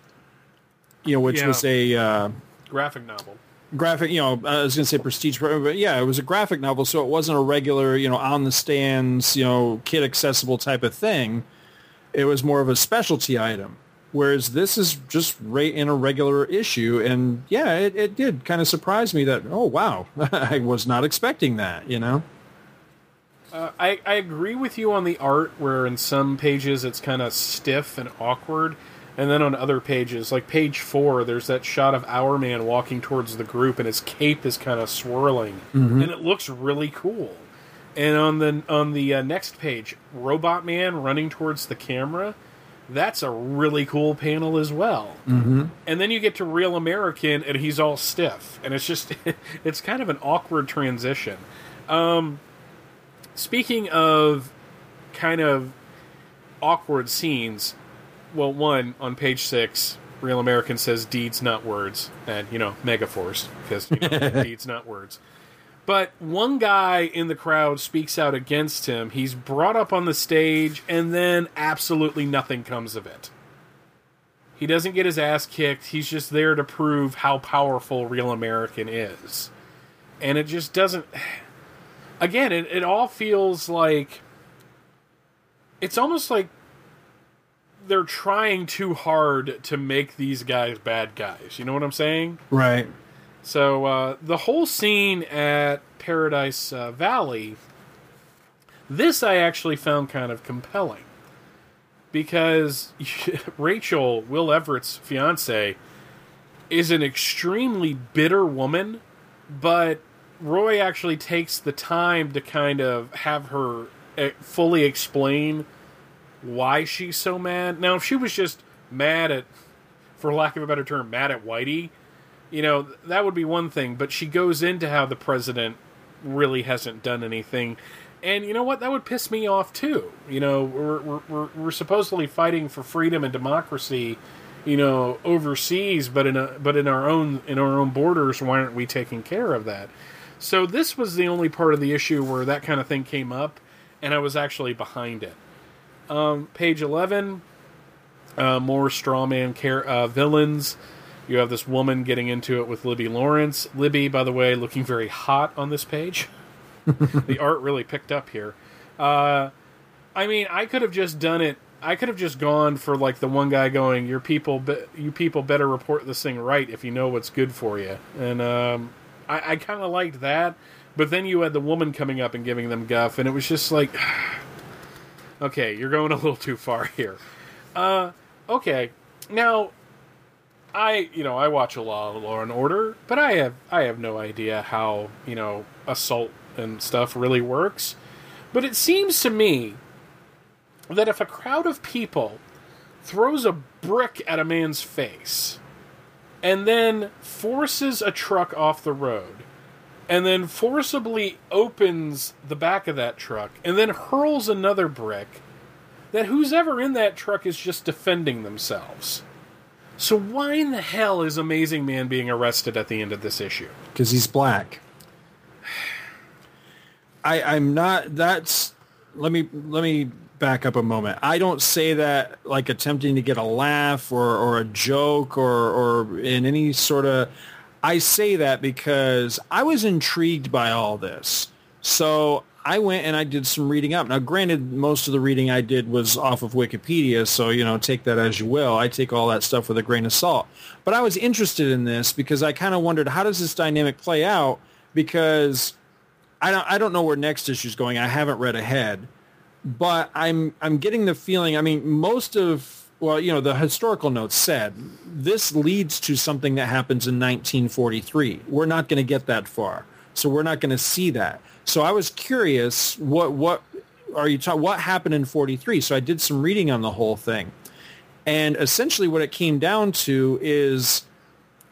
You know, which Yeah. was a uh, Graphic novel. graphic. You know, I was going to say prestige, but yeah, it was a graphic novel, so it wasn't a regular, you know, on the stands, you know, kid accessible type of thing. It was more of a specialty item. Whereas this is just right in a regular issue, and yeah, it, it did kind of surprise me that oh wow, I was not expecting that. You know, Uh, I, I agree with you on the art where in some pages it's kind of stiff and awkward and then on other pages like page four there's that shot of our man walking towards the group and his cape is kind of swirling and it looks really cool. And on the on the uh, next page robot man running towards the camera that's a really cool panel as well mm-hmm. and then you get to real american and he's all stiff and it's just it's kind of an awkward transition Um, speaking of kind of awkward scenes, well, one on page six, Real American says deeds, not words, and you know, Megaforce because you know, deeds, not words. But one guy in the crowd speaks out against him. He's brought up on the stage, and then absolutely nothing comes of it. He doesn't get his ass kicked. He's just there to prove how powerful Real American is. And it just doesn't. Again, it, it all feels like. It's almost like they're trying too hard to make these guys bad guys. You know what I'm saying? Right. So uh, the whole scene at Paradise uh, Valley, this I actually found kind of compelling because Rachel, Will Everett's fiance, is an extremely bitter woman, but Roy actually takes the time to kind of have her uh, fully explain why she's so mad. Now, if she was just mad at, for lack of a better term, mad at Whitey, you know, that would be one thing. But she goes into how the president really hasn't done anything. And you know what? That would piss me off too. You know, we're, we're, we're supposedly fighting for freedom and democracy, you know, overseas, but in a but in our own in our own borders, why aren't we taking care of that? So this was the only part of the issue where that kind of thing came up, and I was actually behind it. Um, page 11, uh, more strawman care, uh, villains. You have this woman getting into it with Libby Lawrence. Libby, by the way, looking very hot on this page. the art really picked up here. Uh, I mean, I could have just done it. I could have just gone for like the one guy going, "Your people, be- you people better report this thing right if you know what's good for you." And um, I, I kind of liked that. But then you had the woman coming up and giving them guff, and it was just like, okay, you're going a little too far here. Uh, okay, now I, you know, I watch a lot of Law and Order, but I have I have no idea how you know assault and stuff really works. But it seems to me that if a crowd of people throws a brick at a man's face and then forces a truck off the road and then forcibly opens the back of that truck and then hurls another brick that who's ever in that truck is just defending themselves. So why in the hell is Amazing Man being arrested at the end of this issue? Because he's black. I, I'm not. That's. Let me let me back up a moment. I don't say that like attempting to get a laugh or, or a joke or or in any sort of. I say that because I was intrigued by all this. So I went and I did some reading up. Now, granted, most of the reading I did was off of Wikipedia, so you know, take that as you will. I take all that stuff with a grain of salt. But I was interested in this because I kind of wondered how does this dynamic play out because I don't I don't know where next issue is going. I haven't read ahead, but I'm I'm getting the feeling. I mean, most of well, you know, the historical notes said this leads to something that happens in 1943. We're not going to get that far, so we're not going to see that. So I was curious, what what are you talking? What happened in 43? So I did some reading on the whole thing, and essentially what it came down to is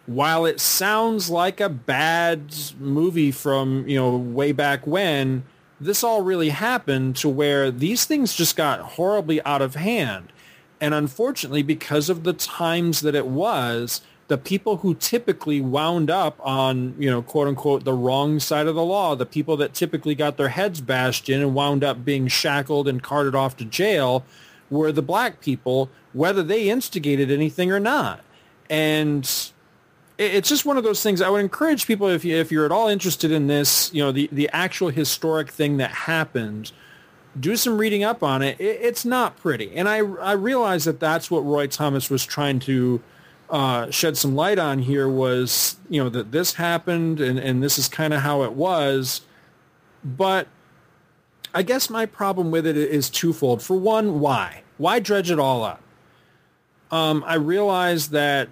while it sounds like a bad movie from you know way back when this all really happened to where these things just got horribly out of hand and unfortunately because of the times that it was the people who typically wound up on you know quote unquote the wrong side of the law the people that typically got their heads bashed in and wound up being shackled and carted off to jail were the black people whether they instigated anything or not and it's just one of those things. I would encourage people if you if you're at all interested in this, you know, the the actual historic thing that happened, do some reading up on it. it it's not pretty, and I I realize that that's what Roy Thomas was trying to uh, shed some light on here. Was you know that this happened and and this is kind of how it was, but I guess my problem with it is twofold. For one, why why dredge it all up? Um, I realize that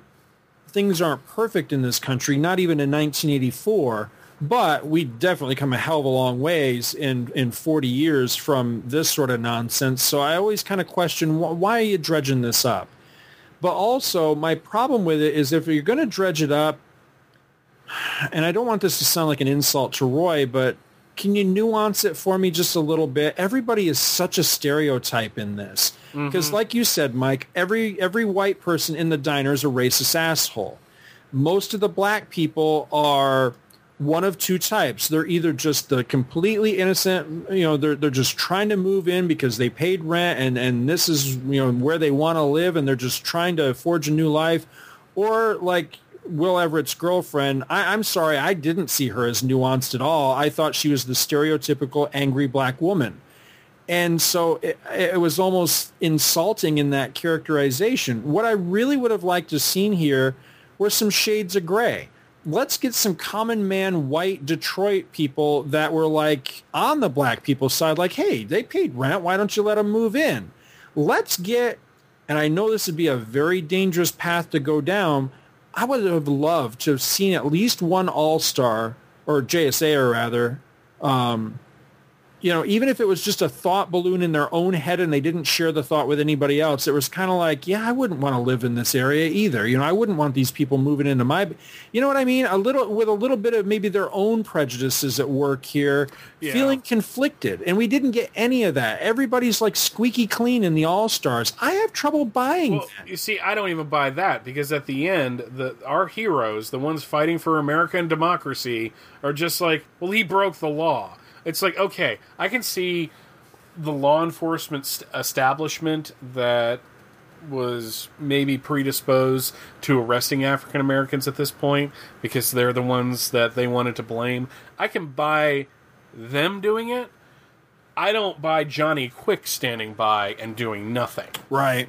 things aren't perfect in this country, not even in 1984, but we definitely come a hell of a long ways in, in 40 years from this sort of nonsense. So I always kind of question, why are you dredging this up? But also, my problem with it is if you're going to dredge it up, and I don't want this to sound like an insult to Roy, but can you nuance it for me just a little bit? Everybody is such a stereotype in this. Because mm-hmm. like you said, Mike, every every white person in the diner is a racist asshole. Most of the black people are one of two types. They're either just the completely innocent, you know, they're they're just trying to move in because they paid rent and and this is you know where they want to live and they're just trying to forge a new life, or like Will Everett's girlfriend. I, I'm sorry, I didn't see her as nuanced at all. I thought she was the stereotypical angry black woman. And so it, it, was almost insulting in that characterization. What I really would have liked to seen here were some shades of gray let's get some common man white Detroit people that were like on the black people's side, like, hey, they paid rent. Why don't you let them move in? Let's get, and I know this would be a very dangerous path to go down. I would have loved to have seen at least one all-star or JSA or rather, um, you know, even if it was just a thought balloon in their own head and they didn't share the thought with anybody else, it was kind of like, yeah, I wouldn't want to live in this area either. You know, I wouldn't want these people moving into my, you know what I mean? A little, with a little bit of maybe their own prejudices at work here, yeah. feeling conflicted. And we didn't get any of that. Everybody's like squeaky clean in the All-Stars. I have trouble buying well. You see, I don't even buy that because at the end, the our heroes, the ones fighting for American democracy, are just like, well, he broke the law it's like okay, I can see the law enforcement st- establishment that was maybe predisposed to arresting African Americans at this point because they're the ones that they wanted to blame. I can buy them doing it. I don't buy Johnny Quick standing by and doing nothing. Right.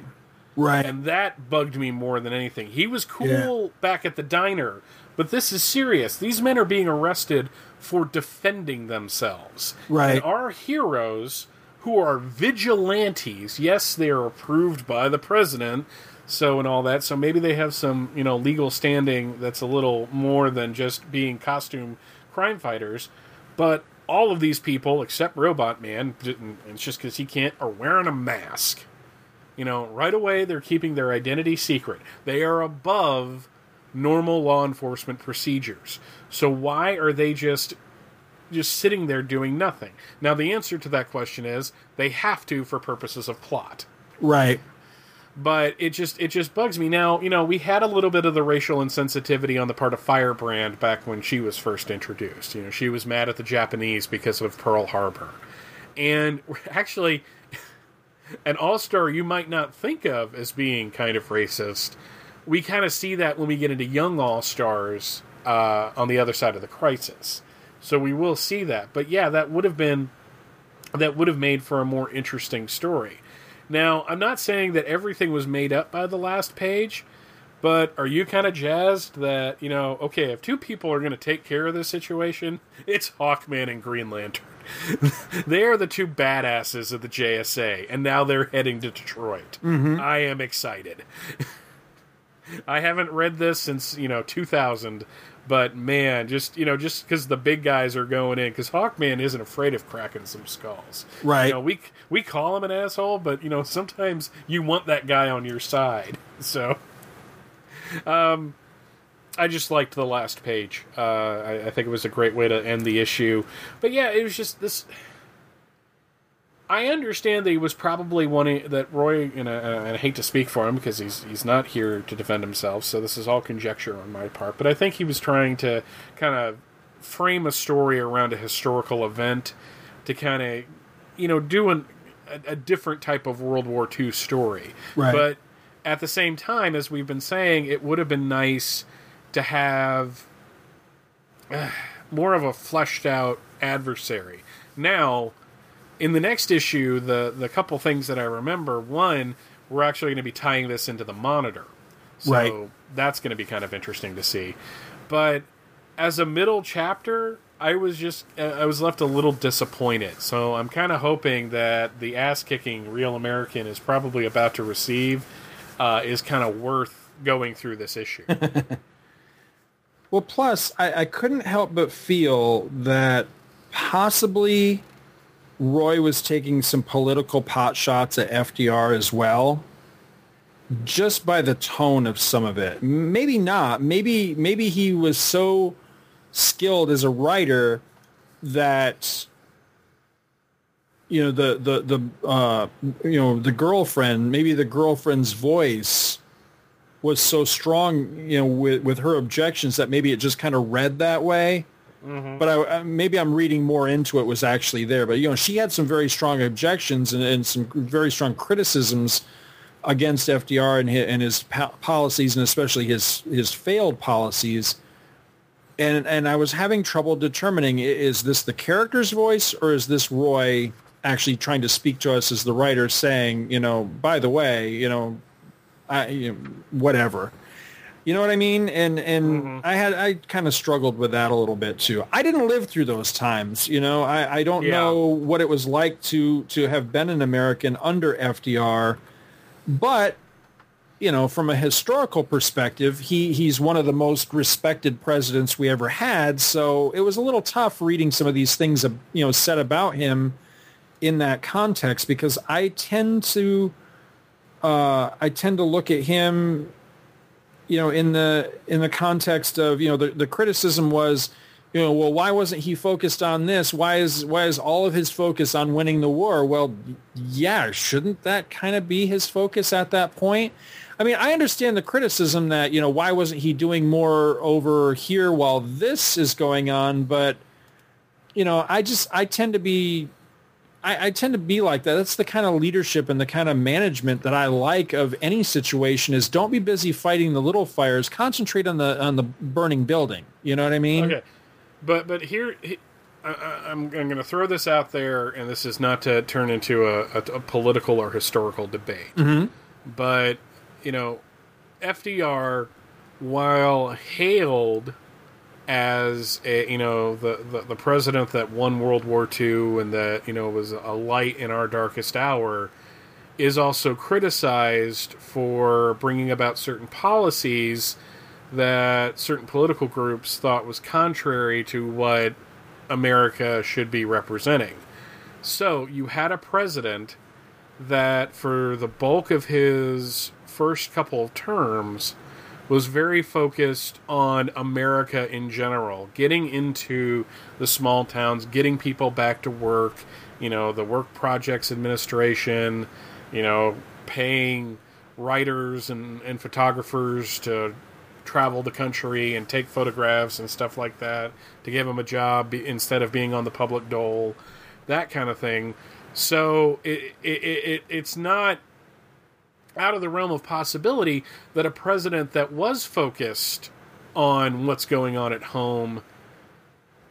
Right. And that bugged me more than anything. He was cool yeah. back at the diner, but this is serious. These men are being arrested for defending themselves. Right. And our heroes, who are vigilantes, yes, they are approved by the president, so and all that. So maybe they have some, you know, legal standing that's a little more than just being costume crime fighters. But all of these people, except Robot Man, it's just because he can't, are wearing a mask. You know, right away they're keeping their identity secret. They are above normal law enforcement procedures. So why are they just just sitting there doing nothing? Now the answer to that question is they have to for purposes of plot. Right. But it just it just bugs me. Now, you know, we had a little bit of the racial insensitivity on the part of Firebrand back when she was first introduced. You know, she was mad at the Japanese because of Pearl Harbor. And actually an all-star you might not think of as being kind of racist we kind of see that when we get into young all stars uh, on the other side of the crisis. So we will see that. But yeah, that would have been that would have made for a more interesting story. Now, I'm not saying that everything was made up by the last page, but are you kind of jazzed that, you know, okay, if two people are going to take care of this situation, it's Hawkman and Green Lantern. they are the two badasses of the JSA, and now they're heading to Detroit. Mm-hmm. I am excited. I haven't read this since you know 2000, but man, just you know, just because the big guys are going in, because Hawkman isn't afraid of cracking some skulls, right? You know, we we call him an asshole, but you know, sometimes you want that guy on your side. So, um, I just liked the last page. Uh, I, I think it was a great way to end the issue. But yeah, it was just this I understand that he was probably wanting that Roy, and I, I, hate to speak for him because he's he's not here to defend himself, so this is all conjecture on my part. But I think he was trying to kind of frame a story around a historical event to kind of, you know, do an, a, a, different type of World War II story. Right. But at the same time, as we've been saying, it would have been nice to have uh, more of a fleshed out adversary. Now in the next issue, the the couple things that I remember, one, we're actually going to be tying this into the monitor, so right. that's going to be kind of interesting to see. But as a middle chapter, I was just uh, I was left a little disappointed. So I'm kind of hoping that the ass kicking Real American is probably about to receive uh, is kind of worth going through this issue. well, plus I, I couldn't help but feel that possibly Roy was taking some political pot shots at FDR as well, just by the tone of some of it. Maybe not. Maybe maybe he was so skilled as a writer that you know the the the uh, you know the girlfriend maybe the girlfriend's voice was so strong you know with with her objections that maybe it just kind of read that way mm-hmm. but I, uh, maybe I'm reading more into it was actually there. But you know, she had some very strong objections and, and some very strong criticisms against FDR and his, and his po- policies, and especially his his failed policies. And and I was having trouble determining is this the character's voice or is this Roy actually trying to speak to us as the writer, saying, you know, by the way, you know, I you know, whatever. You know what I mean? And and mm-hmm. I had I kind of struggled with that a little bit too. I didn't live through those times. You know, I, I don't yeah. know what it was like to to have been an American under FDR, but you know, from a historical perspective, he he's one of the most respected presidents we ever had. So it was a little tough reading some of these things, you know, said about him in that context because I tend to uh, I tend to look at him, you know, in the in the context of you know the the criticism was you know, well, why wasn't he focused on this? Why is why is all of his focus on winning the war? Well, yeah, shouldn't that kind of be his focus at that point? I mean, I understand the criticism that, you know, why wasn't he doing more over here while this is going on, but you know, I just I tend to be I, I, tend to be like that. That's the kind of leadership and the kind of management that I like of any situation is don't be busy fighting the little fires. Concentrate on the on the burning building. You know what I mean? Okay. But but here, I, am going to throw this out there, and this is not to turn into a, a, a political or historical debate. Mm-hmm. But you know, FDR, while hailed as a, you know the, the, the president that won World War II and that you know was a light in our darkest hour, is also criticized for bringing about certain policies that certain political groups thought was contrary to what America should be representing. So you had a president that, for the bulk of his first couple of terms, was very focused on America in general, getting into the small towns, getting people back to work, you know, the work projects administration, you know, paying writers and, and photographers to travel the country and take photographs and stuff like that to give them a job instead of being on the public dole, that kind of thing. So it, it, it it's not out of the realm of possibility that a president that was focused on what's going on at home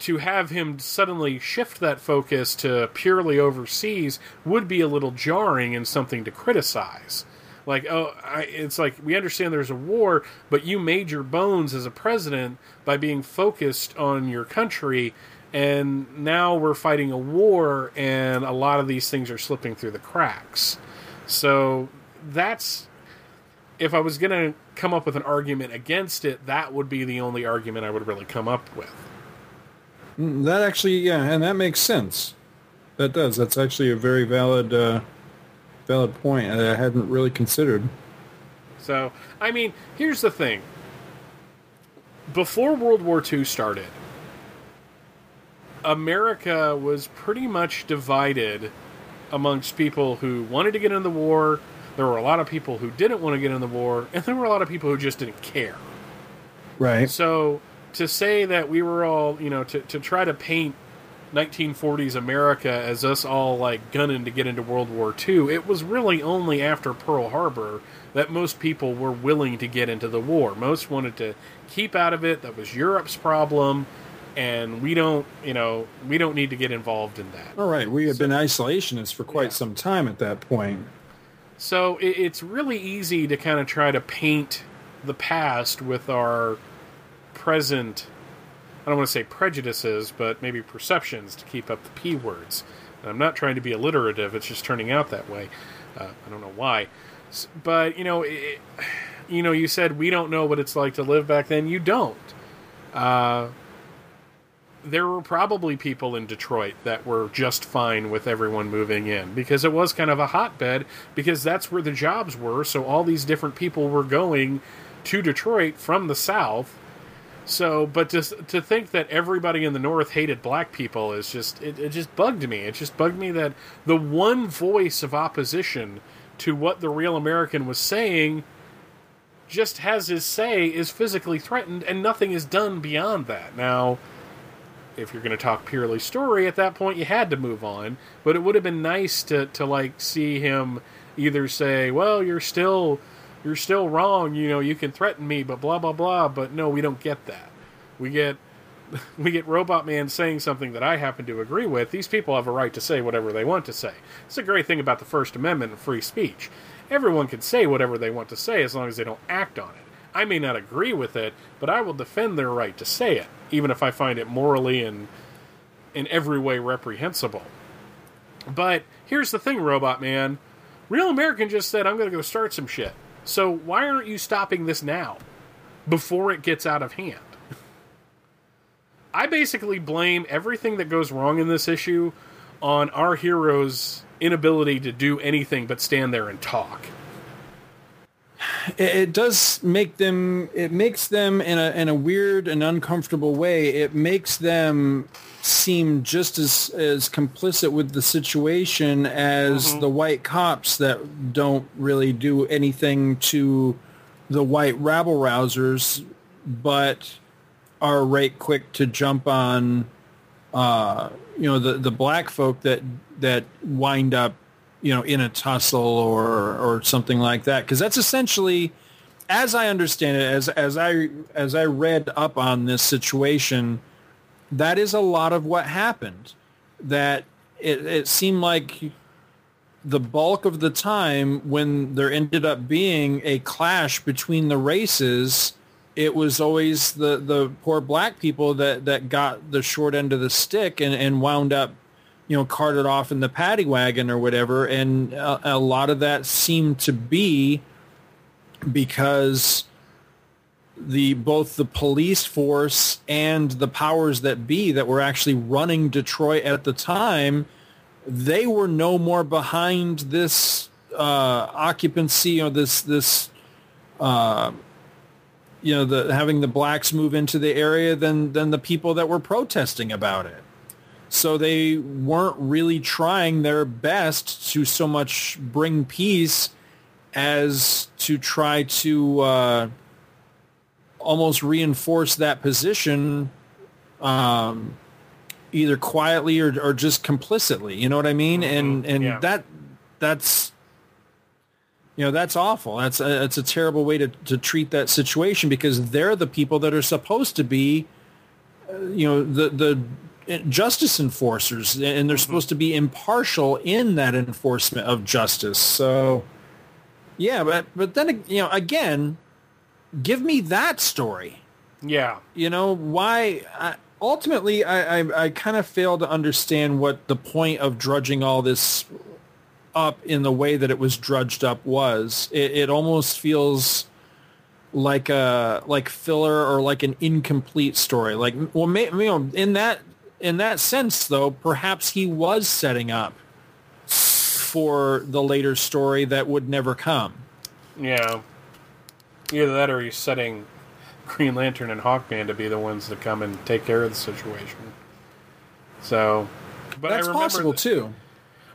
to have him suddenly shift that focus to purely overseas would be a little jarring and something to criticize. Like, oh, I, it's like we understand there's a war, but you made your bones as a president by being focused on your country, and now we're fighting a war, and a lot of these things are slipping through the cracks. So that's if I was going to come up with an argument against it, that would be the only argument I would really come up with. Mm, that actually, yeah, and that makes sense. That does. That's actually a very valid, uh, valid point I hadn't really considered. So, I mean, here's the thing. Before World War II started, America was pretty much divided amongst people who wanted to get into the war there were a lot of people who didn't want to get in the war, and there were a lot of people who just didn't care. Right. So to say that we were all, you know, to, to try to paint 1940s America as us all like gunning to get into World War II, it was really only after Pearl Harbor that most people were willing to get into the war. Most wanted to keep out of it. That was Europe's problem. And we don't, you know, we don't need to get involved in that. All right, we had so, been isolationists for quite yeah. some time at that point. So it, it's really easy to kind of try to paint the past with our present. I don't want to say prejudices, but maybe perceptions to keep up the p words. And I'm not trying to be alliterative; it's just turning out that way. Uh, I don't know why, but you know, it, you know, you said we don't know what it's like to live back then. You don't. Uh, there were probably people in Detroit that were just fine with everyone moving in because it was kind of a hotbed because that's where the jobs were. So all these different people were going to Detroit from the South. So, but to to think that everybody in the North hated black people is just it, it just bugged me. It just bugged me that the one voice of opposition to what the real American was saying just has his say is physically threatened and nothing is done beyond that. Now, if you're going to talk purely story, at that point you had to move on. But it would have been nice to to like see him either say, "Well, you're still you're still wrong. You know, you can threaten me, but blah blah blah." But no, we don't get that. We get we get Robot Man saying something that I happen to agree with. These people have a right to say whatever they want to say. It's a great thing about the First Amendment and free speech. Everyone can say whatever they want to say as long as they don't act on it. I may not agree with it, but I will defend their right to say it, even if I find it morally and in every way reprehensible. But here's the thing, Robot Man. Real American just said, I'm going to go start some shit. So why aren't you stopping this now? Before it gets out of hand? I basically blame everything that goes wrong in this issue on our heroes' inability to do anything but stand there and talk. It, it does make them. It makes them in a in a weird and uncomfortable way. It makes them seem just as as complicit with the situation as Mm-hmm. the white cops that don't really do anything to the white rabble rousers, but are right quick to jump on uh, you know the the black folk that that wind up you know in a tussle or or something like that. Because that's essentially as I understand it as as I as I read up on this situation that is a lot of what happened. That it, it seemed like the bulk of the time when there ended up being a clash between the races it was always the, the poor black people that, that got the short end of the stick and, and wound up, you know, carted off in the paddy wagon or whatever. And a, a lot of that seemed to be because the both the police force and the powers that be that were actually running Detroit at the time, they were no more behind this uh, occupancy or this this uh, you know the having the blacks move into the area than than the people that were protesting about it. So they weren't really trying their best to so much bring peace as to try to uh, almost reinforce that position um, either quietly or, or just complicitly. You know what I mean? And and yeah. that that's you know that's awful. That's a, that's a terrible way to, to treat that situation because they're the people that are supposed to be, uh, you know, the the justice enforcers, and they're mm-hmm. supposed to be impartial in that enforcement of justice. So, yeah, but but then you know again, give me that story. Yeah. You know why? I, ultimately, I I, I kind of fail to understand what the point of drudging all this up in the way that it was drudged up was. It, it almost feels like a like filler or like an incomplete story. Like, well, may, you know, in that in that sense, though, perhaps he was setting up for the later story that would never come. Yeah. Either that or he's setting Green Lantern and Hawkman to be the ones to come and take care of the situation. So, but That's I remember possible too.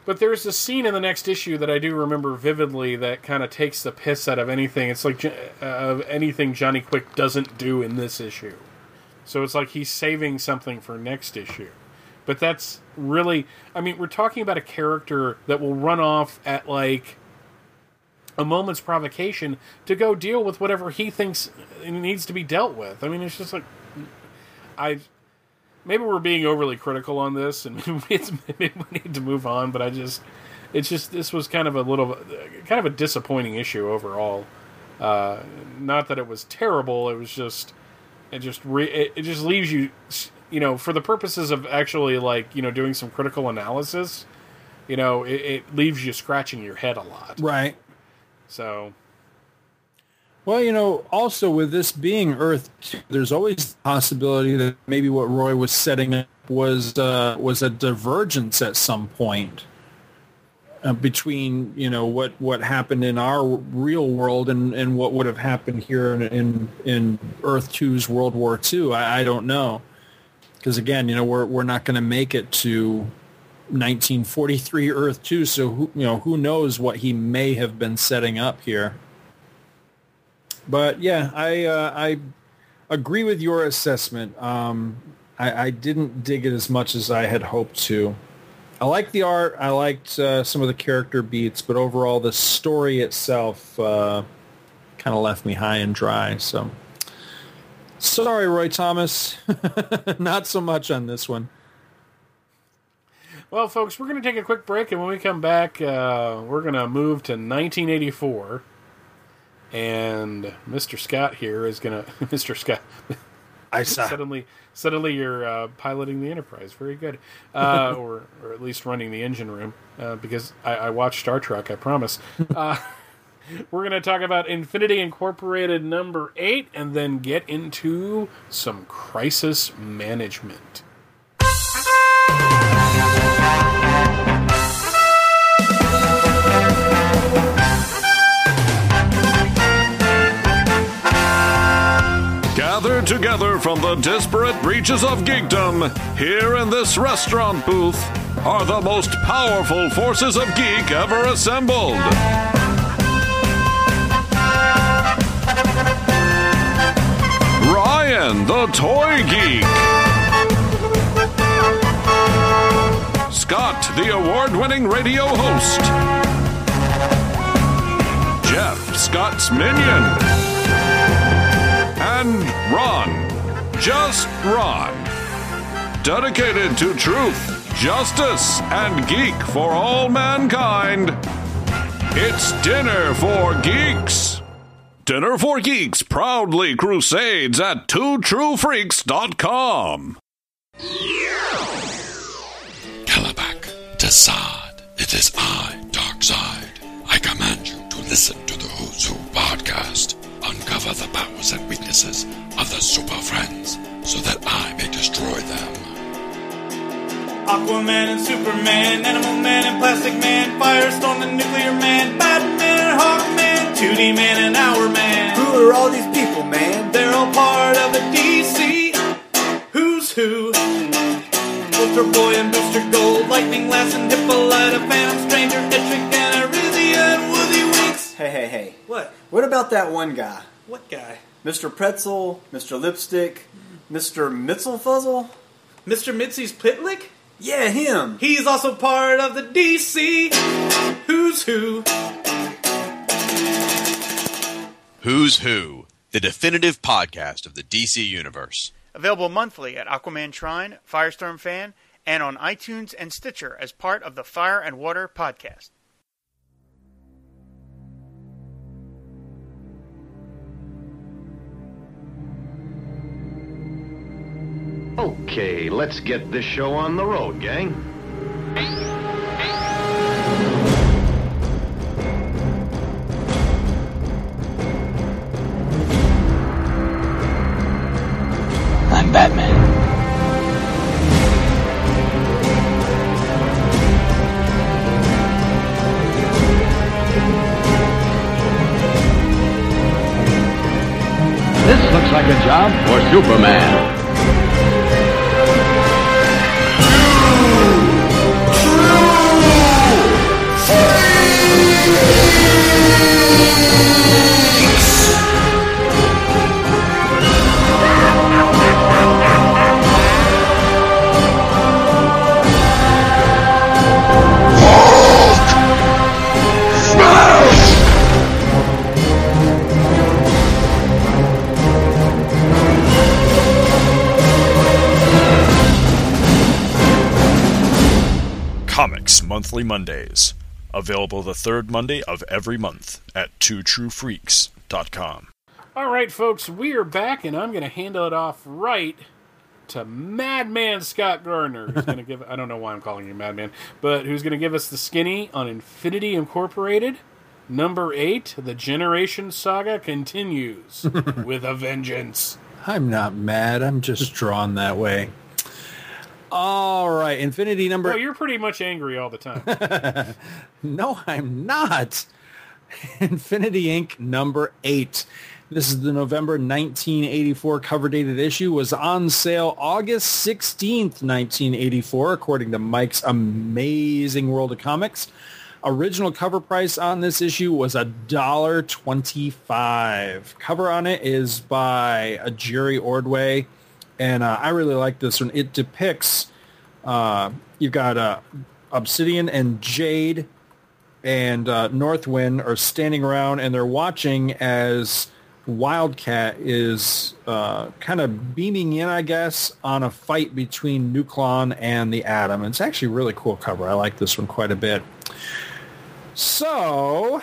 But there's a scene in the next issue that I do remember vividly that kind of takes the piss out of anything. It's like uh, of anything Johnny Quick doesn't do in this issue. So it's like he's saving something for next issue. But that's really, I mean, we're talking about a character that will run off at like a moment's provocation to go deal with whatever he thinks needs to be dealt with. I mean, it's just like I maybe we're being overly critical on this, and maybe, maybe we need to move on. But I just, it's just this was kind of a little, kind of a disappointing issue overall. Uh, not that it was terrible; it was just, it just re, it, it just leaves you, you know, for the purposes of actually like you know doing some critical analysis. You know, it, it leaves you scratching your head a lot. Right. So Well, you know, also with this being Earth, there's always the possibility that maybe what Roy was setting up was uh, was a divergence at some point uh, between you know what what happened in our real world and, and what would have happened here in in, in Earth 2's World War II. I, I don't know because again, you know, we're we're not going to make it to 1943 Earth 2, so who you know who knows what he may have been setting up here. But yeah, I uh, I agree with your assessment. Um, I, I didn't dig it as much as I had hoped to. I liked the art. I liked uh, some of the character beats, but overall, the story itself uh, kind of left me high and dry. So, sorry, Roy Thomas, not so much on this one. Well, folks, we're going to take a quick break, and when we come back, uh, we're going to move to 1984. And Mr. Scott here is going to. Mr. Scott. I saw. suddenly, suddenly you're uh, piloting the Enterprise. Very good, uh, or or at least running the engine room. Uh, because I, I watch Star Trek. I promise. Uh, we're going to talk about Infinity Incorporated number eight, and then get into some crisis management. Gathered together from the disparate reaches of geekdom, here in this restaurant booth, are the most powerful forces of geek ever assembled. Ryan, the toy geek. Scott, the award winning radio host. Jeff, Scott's minion. And Ron, just Ron. Dedicated to truth, justice, and geek for all mankind. It's Dinner for Geeks. Dinner for Geeks proudly crusades at twotruefreaks.com. Kalibak, Desaad, it is I, Darkseid. I command you to listen to the Who's Who podcast. Uncover the powers and weaknesses of the Super Friends so that I may destroy them. Aquaman and Superman, Animal Man and Plastic Man, Firestorm and Nuclear Man, Batman and Hawkman, 2D Man and Hourman. Who are all these people, man? They're all part of the DC Who's Who. Ultra Boy and Booster Gold, Lightning Lass and Hippolyta, Phantom Stranger, Etrigan and Arisia and Woozy Winks. Hey, hey, hey. What? What about that one guy? What guy? Mr. Pretzel, Mr. Lipstick, Mr. Mitzelfuzzle? Mr. Mitzi's Pitlick? Yeah, him. He's also part of the DC Who's Who. Who's Who, the definitive podcast of the DC Universe. Available monthly at Aquaman Shrine, Firestorm Fan, and on iTunes and Stitcher as part of the Fire and Water podcast. Okay, let's get this show on the road, gang. I'm Batman. This looks like a job for Superman. Comics Monthly Mondays. Available the third Monday of every month at twotruefreaks.com. All right, folks, we are back, and I'm going to handle it off right to Madman Scott Gardner, who's going to give. I don't know why I'm calling you Madman, but who's going to give us the skinny on Infinity Incorporated. Number eight, the Generation Saga continues with a vengeance. I'm not mad. I'm just drawn that way. All right, Infinity number. Well, you're pretty much angry all the time. No, I'm not. Infinity Inc. number eight. This is the November 1984 cover dated issue. Was on sale August 16th, 1984, according to Mike's Amazing World of Comics. Original cover price on this issue was a dollar twenty-five. Cover on it is by a Jerry Ordway. And uh, I really like this one. It depicts uh, you've got uh, Obsidian and Jade and uh, Northwind are standing around and they're watching as Wildcat is uh, kind of beaming in, I guess, on a fight between Nuklon and the Atom. It's actually a really cool cover. I like this one quite a bit. So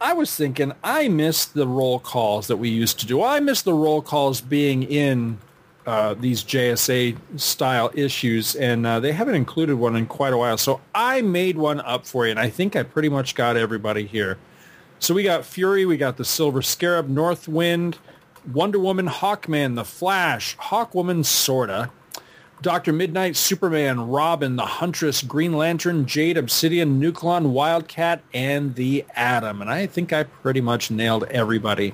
I was thinking I missed the roll calls that we used to do. I miss the roll calls being in uh, these JSA style issues, and uh, they haven't included one in quite a while. So I made one up for you, and I think I pretty much got everybody here. So we got Fury, we got the Silver Scarab, Northwind, Wonder Woman, Hawkman, The Flash, Hawkwoman, sorta, Doctor Midnight, Superman, Robin, the Huntress, Green Lantern, Jade, Obsidian, Nuklon, Wildcat, and the Atom. And I think I pretty much nailed everybody.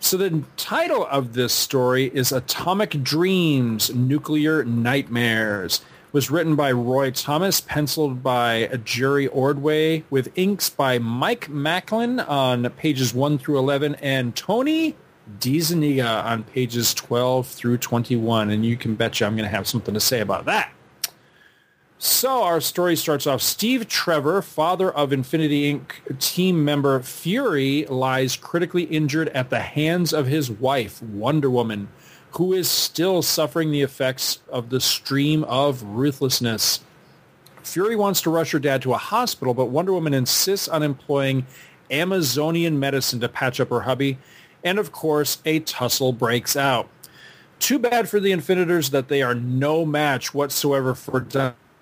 So the title of this story is Atomic Dreams, Nuclear Nightmares. It was written by Roy Thomas, penciled by Jerry Ordway, with inks by Mike Machlan on pages 1 through 11, and Tony DeZuniga on pages 12 through 21. And you can bet you I'm going to have something to say about that. So our story starts off. Steve Trevor, father of Infinity Inc. team member Fury, lies critically injured at the hands of his wife, Wonder Woman, who is still suffering the effects of the stream of ruthlessness. Fury wants to rush her dad to a hospital, but Wonder Woman insists on employing Amazonian medicine to patch up her hubby. And of course, a tussle breaks out. Too bad for the Infinitors that they are no match whatsoever for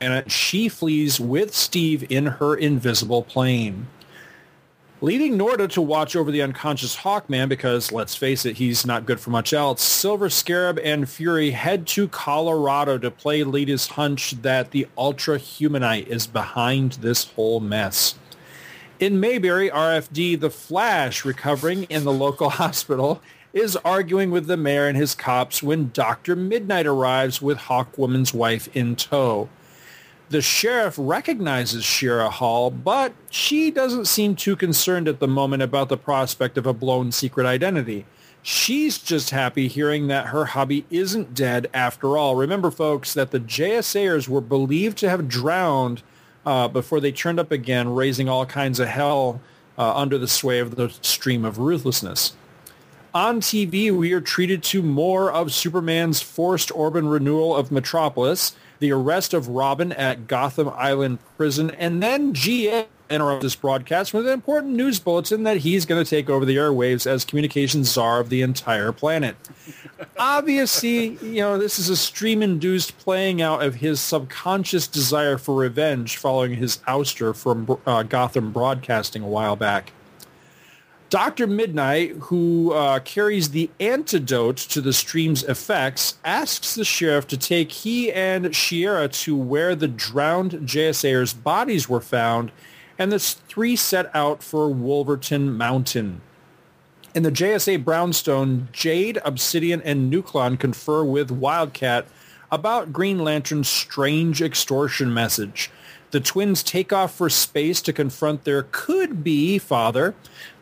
Diana. She flees with Steve in her invisible plane. Leaving Norda to watch over the unconscious Hawkman because, let's face it, he's not good for much else, Silver Scarab and Fury head to Colorado to play Lyta's hunch that the Ultra Humanite is behind this whole mess. In Mayberry, RFD, the Flash, recovering in the local hospital, is arguing with the mayor and his cops when Dr. Midnight arrives with Hawkwoman's wife in tow. The sheriff recognizes Shiera Hall, but she doesn't seem too concerned at the moment about the prospect of a blown secret identity. She's just happy hearing that her hubby isn't dead after all. Remember, folks, that the JSAers were believed to have drowned uh, before they turned up again, raising all kinds of hell uh, under the sway of the stream of ruthlessness. On TV, we are treated to more of Superman's forced Orban renewal of Metropolis, the arrest of Robin at Gotham Island Prison, and then GA interrupt this broadcast with an important news bulletin that he's going to take over the airwaves as communications czar of the entire planet. Obviously, you know, this is a stream-induced playing out of his subconscious desire for revenge following his ouster from uh, Gotham Broadcasting a while back. Dr. Midnight, who uh, carries the antidote to the stream's effects, asks the sheriff to take he and Shiera to where the drowned JSAers' bodies were found, and the three set out for Wolverton Mountain. In the JSA Brownstone, Jade, Obsidian, and Nuklon confer with Wildcat about Green Lantern's strange extortion message. The twins take off for space to confront their could-be father,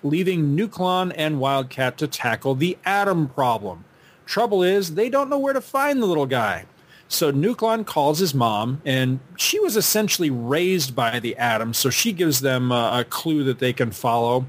leaving Nuklon and Wildcat to tackle the atom problem. Trouble is, they don't know where to find the little guy. So Nuklon calls his mom, and she was essentially raised by the atom, so she gives them a, a clue that they can follow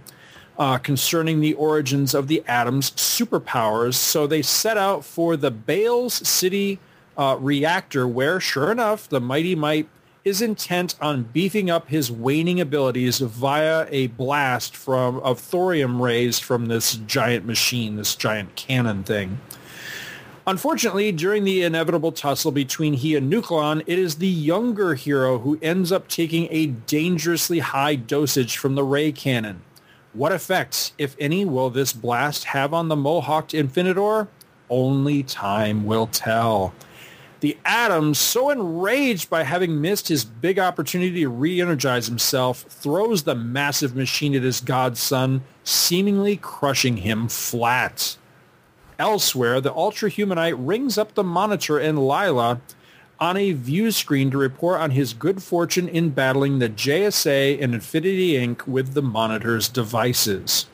uh, concerning the origins of the atom's superpowers. So they set out for the Bales City uh, reactor, where, sure enough, the Mighty Mite is intent on beefing up his waning abilities via a blast from of thorium rays from this giant machine, this giant cannon thing. Unfortunately, during the inevitable tussle between he and Nuklon, it is the younger hero who ends up taking a dangerously high dosage from the ray cannon. What effects, if any, will this blast have on the Mohawked Infinitor? Only time will tell. The Atom, so enraged by having missed his big opportunity to re-energize himself, throws the massive machine at his godson, seemingly crushing him flat. Elsewhere, the Ultra Humanite rings up the Monitor and Lyla on a view screen to report on his good fortune in battling the JSA and Infinity Inc. with the Monitor's devices.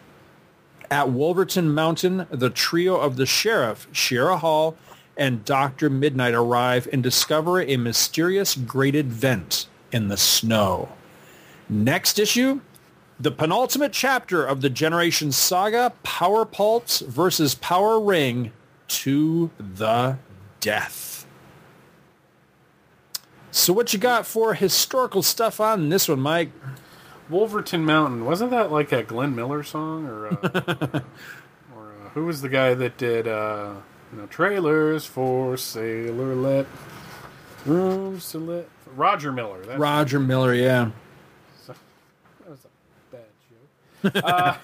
At Wolverton Mountain, the trio of the Sheriff, Shiera Hall, and Dr. Midnight arrive and discover a mysterious grated vent in the snow. Next issue, the penultimate chapter of the Generation Saga, Power Pulse versus Power Ring to the death. So what you got for historical stuff on this one, Mike? Wolverton Mountain wasn't that like a Glenn Miller song or uh, or uh, who was the guy that did uh, you know trailers for Sailor Let rooms to let Roger Miller that's Roger Miller, yeah. that was a bad joke. uh,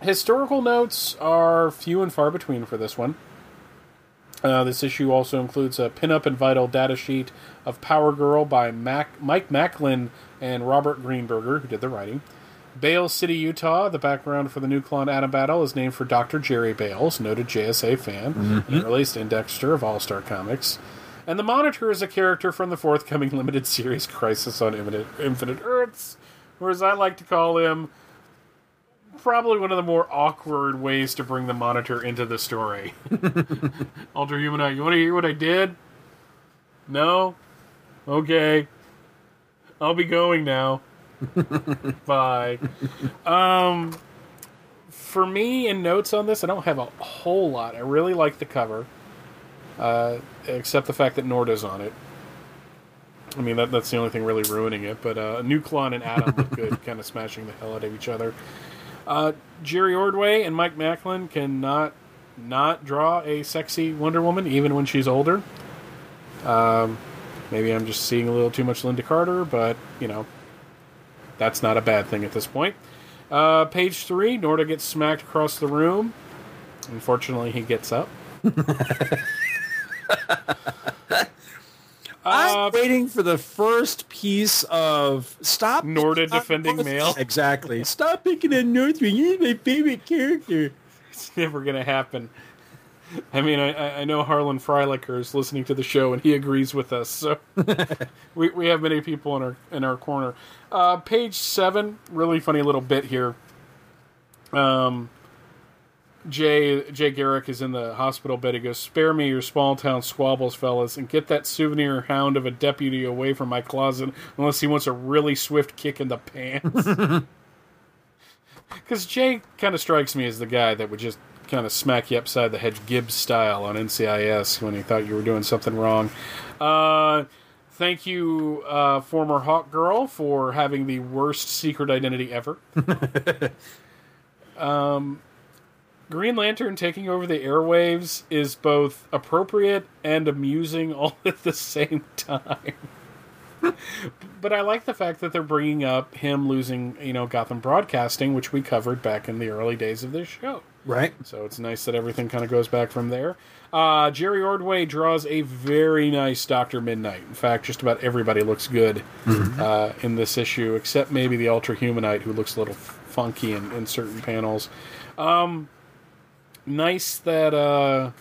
historical notes are few and far between for this one. Uh, this issue also includes a pinup and vital data sheet of Power Girl by Mac- Mike Machlan and Robert Greenberger, who did the writing. Bale City, Utah. The background for the Nuklon Atom Battle is named for Dr. Jerry Bails, noted JSA fan, mm-hmm. and released indexer of All Star Comics. And the Monitor is a character from the forthcoming limited series Crisis on Infinite, Infinite Earths, or as I like to call him, probably one of the more awkward ways to bring the Monitor into the story. Ultra Humanite, you want to hear what I did? No? Okay. I'll be going now. Bye. Um, for me, in notes on this, I don't have a whole lot. I really like the cover, uh, except the fact that Norda's on it. I mean, that, that's the only thing really ruining it. But uh, Nuklon and Atom look good, kind of smashing the hell out of each other. Uh, Jerry Ordway and Mike Machlan cannot not draw a sexy Wonder Woman, even when she's older. Um, maybe I'm just seeing a little too much Lynda Carter, but you know, that's not a bad thing at this point. Uh, page three, Norda gets smacked across the room. Unfortunately, he gets up. I'm waiting for the first piece of stop Norda defending male. Exactly. Stop picking on Northwind. He's my favorite character. It's never going to happen. I mean, I, I know Harlan Freilicher is listening to the show, and he agrees with us. So we, we have many people in our in our corner. Uh, page seven, really funny little bit here. Um, Jay Jay Garrick is in the hospital bed. He goes, "Spare me your small town squabbles, fellas, and get that souvenir hound of a deputy away from my closet, unless he wants a really swift kick in the pants." Because Jay kind of strikes me as the guy that would just kind of smack you upside the head Gibbs style on NCIS when he thought you were doing something wrong. Uh, thank you, uh, former Hawk Girl, for having the worst secret identity ever. um, Green Lantern taking over the airwaves is both appropriate and amusing all at the same time. but I like the fact that they're bringing up him losing, you know, Gotham Broadcasting, which we covered back in the early days of this show. Right. So it's nice that everything kind of goes back from there. Uh, Jerry Ordway draws a very nice Doctor Midnight. In fact, just about everybody looks good uh, in this issue, except maybe the Ultra Humanite, who looks a little funky in, in certain panels. Um, nice that uh,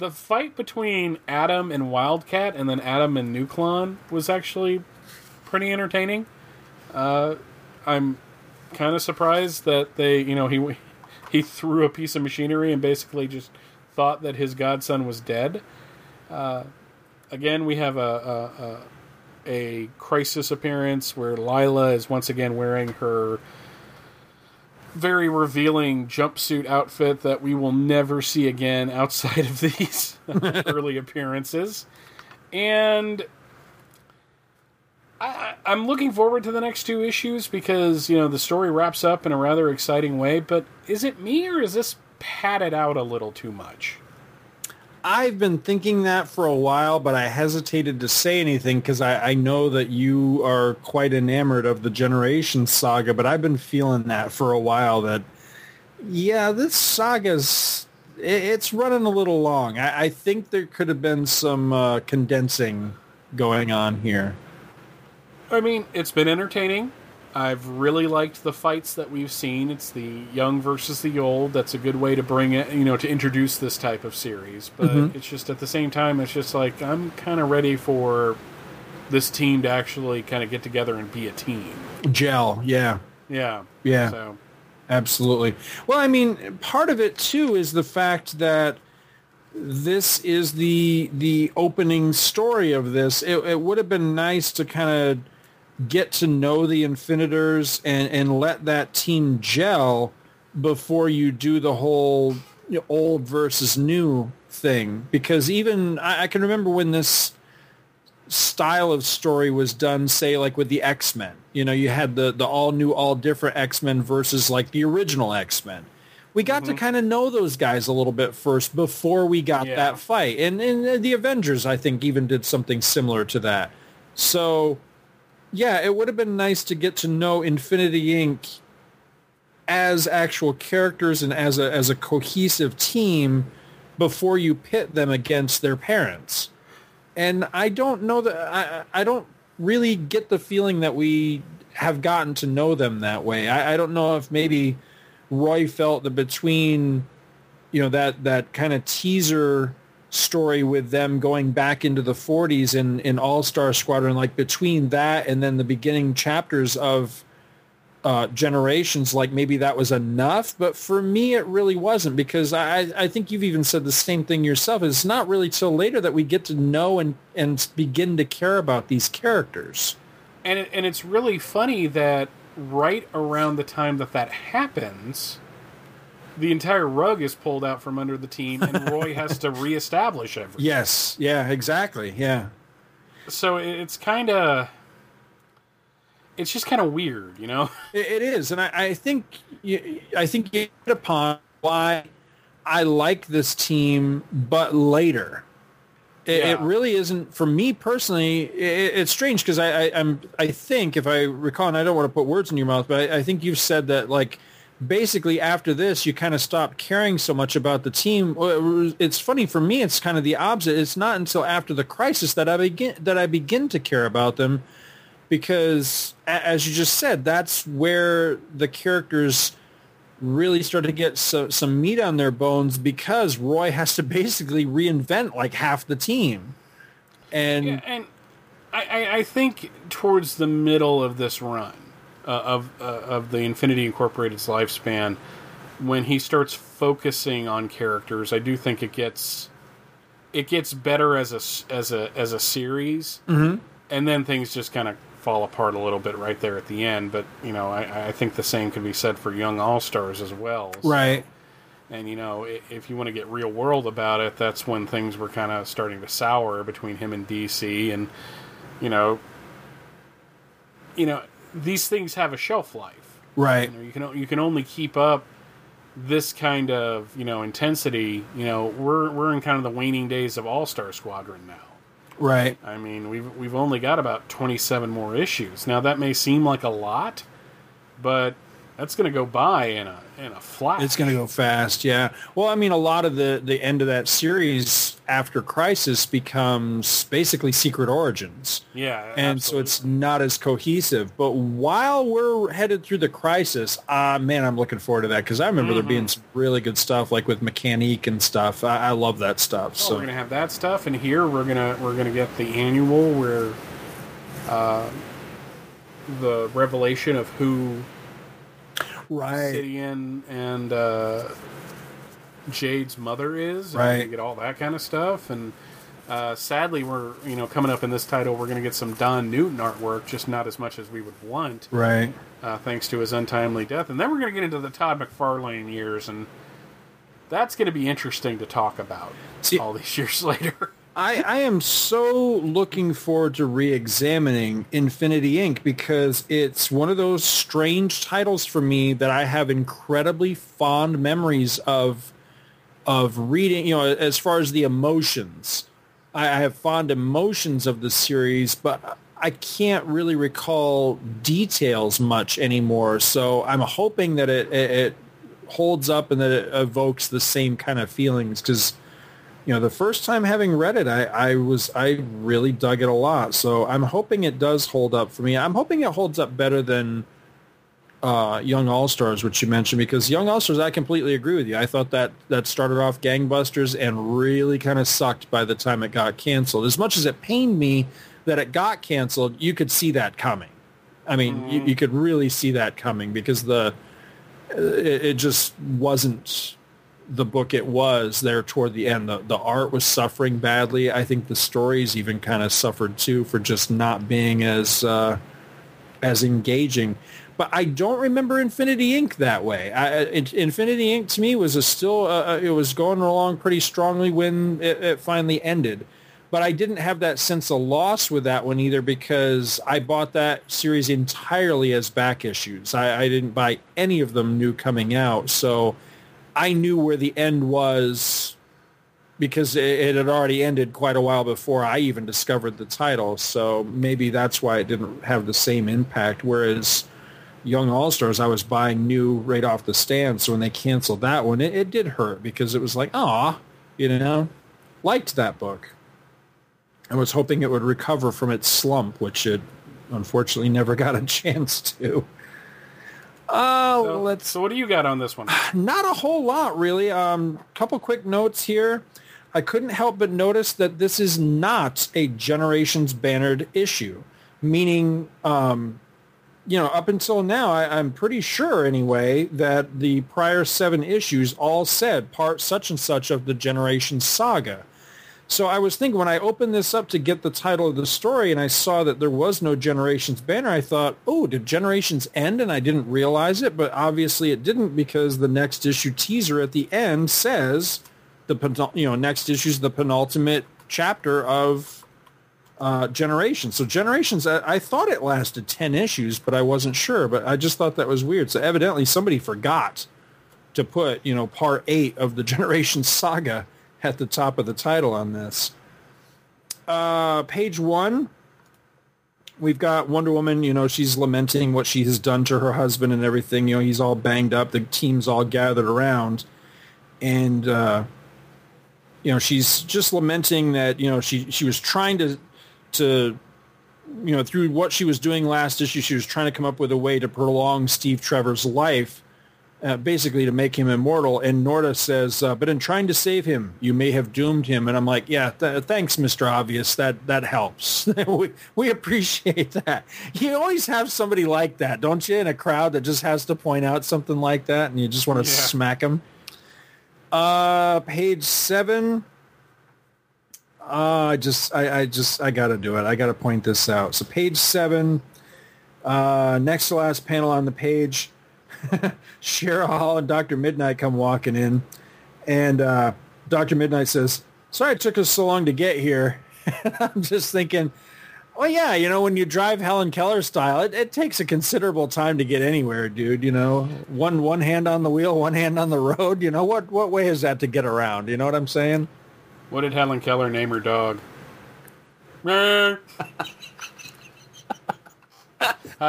the fight between Atom and Wildcat, and then Atom and Nuklon, was actually pretty entertaining. Uh, I'm kind of surprised that they, you know, he he threw a piece of machinery and basically just thought that his godson was dead. Uh, again, we have a, a, a a crisis appearance where Lyla is once again wearing her very revealing jumpsuit outfit that we will never see again outside of these early appearances. And I, I'm looking forward to the next two issues because, you know, the story wraps up in a rather exciting way. But is it me or is this padded out a little too much? I've been thinking that for a while, but I hesitated to say anything because I, I know that you are quite enamored of the Generation Saga, but I've been feeling that for a while that, yeah, this saga's, it, it's running a little long. I, I think there could have been some uh, condensing going on here. I mean, it's been entertaining. I've really liked the fights that we've seen. It's the young versus the old. That's a good way to bring it, you know, to introduce this type of series. But Mhm. it's just at the same time, it's just like I'm kind of ready for this team to actually kind of get together and be a team. Gel, yeah. Yeah. Yeah. So Absolutely. Well, I mean, part of it too is the fact that this is the the opening story of this. It, it would have been nice to kind of get to know the Infinitors and and let that team gel before you do the whole you know, old versus new thing. Because even I, I can remember when this style of story was done, say like with the X Men. You know, you had the the all new, all different X Men versus like the original X Men. We got to mm-hmm. kind of know those guys a little bit first before we got Yeah. that fight, and and the Avengers I think even did something similar to that. So, yeah, it would have been nice to get to know Infinity Inc. as actual characters and as a as a cohesive team before you pit them against their parents and I don't know that I, I don't really get the feeling that we have gotten to know them that way. I, I don't know if maybe Roy felt that between you know that that kind of teaser story with them going back into the 40s in in All Star Squadron, like between that and then the beginning chapters of uh, generations, like maybe that was enough. But for me, it really wasn't because I, I think you've even said the same thing yourself. It's not really till later that we get to know and, and begin to care about these characters. And it, and it's really funny that right around the time that that happens, the entire rug is pulled out from under the team, and Roy has to reestablish everything. Yes. Yeah, exactly. Yeah. So it's kind of, it's just kind of weird, you know. It, is, and I, I think you, I think you hit upon why I like this team, but later. It, it really isn't for me personally. It, it's strange because I, I I'm I think if I recall, and I don't want to put words in your mouth, but I, I think you've said that like basically after this you kind of stopped caring so much about the team. It's funny for me. It's kind of the opposite. It's not until after the crisis that I begin that I begin to care about them because as you just said, that's where the characters really start to get so, some meat on their bones because Roy has to basically reinvent like half the team. And Yeah, and I, I think towards the middle of this run uh, of uh, of the Infinity Incorporated's lifespan, when he starts focusing on characters, I do think it gets it gets better as a as a as a series, Mhm. and then things just kind of fall apart a little bit right there at the end. But you know, I, I think the same could be said for Young All Stars as well. So- right. and you know, if you want to get real world about it, that's when things were kind of starting to sour between him and DC, and you know, you know, these things have a shelf life. Right. You, know, you can you can only keep up this kind of you know intensity. You know, we're we're in kind of the waning days of All Star Squadron now. Right. I mean, we've we've only got about twenty seven more issues. Now that may seem like a lot, but that's going to go by in a in a flash. It's going to go fast, yeah. Well, I mean, a lot of the the end of that series after Crisis becomes basically Secret Origins. Yeah, and so it's not as cohesive. But while we're headed through the Crisis, ah, man, I'm looking forward to that because I remember there being some really good stuff like with Mekanique and stuff. I, I love that stuff. Oh, so we're gonna have that stuff, and here we're gonna we're gonna get the annual where uh, the revelation of who right Obsidian and uh, Jade's mother is. and Right. we get all that kind of stuff, and uh, sadly, we're you know coming up in this title, we're gonna get some Don Newton artwork, just not as much as we would want. Right. Uh, thanks to his untimely death, and then we're gonna get into the Todd McFarlane years, and that's gonna be interesting to talk about See, all these years later. I, I am so looking forward to re-examining Infinity Inc. because it's one of those strange titles for me that I have incredibly fond memories of of reading. You know, as far as the emotions, I, I have fond emotions of the series, but I can't really recall details much anymore. So I'm hoping that it, it, it holds up and that it evokes the same kind of feelings because you know, the first time having read it, I, I was I really dug it a lot. So I'm hoping it does hold up for me. I'm hoping it holds up better than uh, Young All Stars, which you mentioned, because Young All Stars, I completely agree with you. I thought that that started off gangbusters and really kind of sucked by the time it got canceled. As much as it pained me that it got canceled, you could see that coming. I mean, you, you could really see that coming because the it, it just wasn't the book it was there toward the end. The, the art was suffering badly. I think the stories even kind of suffered too for just not being as uh, as engaging. But I don't remember Infinity Inc. that way. I, it, Infinity Inc. to me was a still uh, it was going along pretty strongly when it, it finally ended. But I didn't have that sense of loss with that one either because I bought that series entirely as back issues. I, I didn't buy any of them new coming out, so I knew where the end was because it had already ended quite a while before I even discovered the title. So maybe that's why it didn't have the same impact. Whereas Young All Stars, I was buying new right off the stand. So when they canceled that one, it, it did hurt because it was like, ah, you know, liked that book. I was hoping it would recover from its slump, which it unfortunately never got a chance to. Oh, so, let's. So, what do you got on this one? Not a whole lot, really. Um, couple quick notes here. I couldn't help but notice that this is not a Generations bannered issue, meaning, um, you know, up until now, I, I'm pretty sure anyway that the prior seven issues all said part such and such of the Generations saga. So I was thinking when I opened this up to get the title of the story and I saw that there was no Generations banner, I thought, oh, did Generations end? And I didn't realize it, but obviously it didn't because the next issue teaser at the end says the you know next issue is the penultimate chapter of uh, Generations. So Generations, I, I thought it lasted ten issues, but I wasn't sure. But I just thought that was weird. So evidently somebody forgot to put you know part eight of the Generations saga at the top of the title on this. Uh, page one, we've got Wonder Woman. You know, she's lamenting what she has done to her husband and everything. You know, he's all banged up. The team's all gathered around, and uh, you know, she's just lamenting that you know she she was trying to to you know through what she was doing last issue, she was trying to come up with a way to prolong Steve Trevor's life uh, basically to make him immortal. And Norda says, uh, "But in trying to save him, you may have doomed him." And I'm like, "Yeah, th- thanks, Mister Obvious. That that helps. we we appreciate that. You always have somebody like that, don't you, in a crowd that just has to point out something like that, and you just want to Yeah. smack him." Uh, page seven. Uh, I just, I, I just, I got to do it. I got to point this out. So page seven, uh, next to last panel on the page, Cheryl Hall and Dr. Midnight come walking in, and uh, Dr. Midnight says, "Sorry it took us so long to get here." I'm just thinking, well, yeah, you know, when you drive Helen Keller style, it, it takes a considerable time to get anywhere, dude. You know, one one hand on the wheel, one hand on the road. You know what what way is that to get around? You know what I'm saying? What did Helen Keller name her dog? How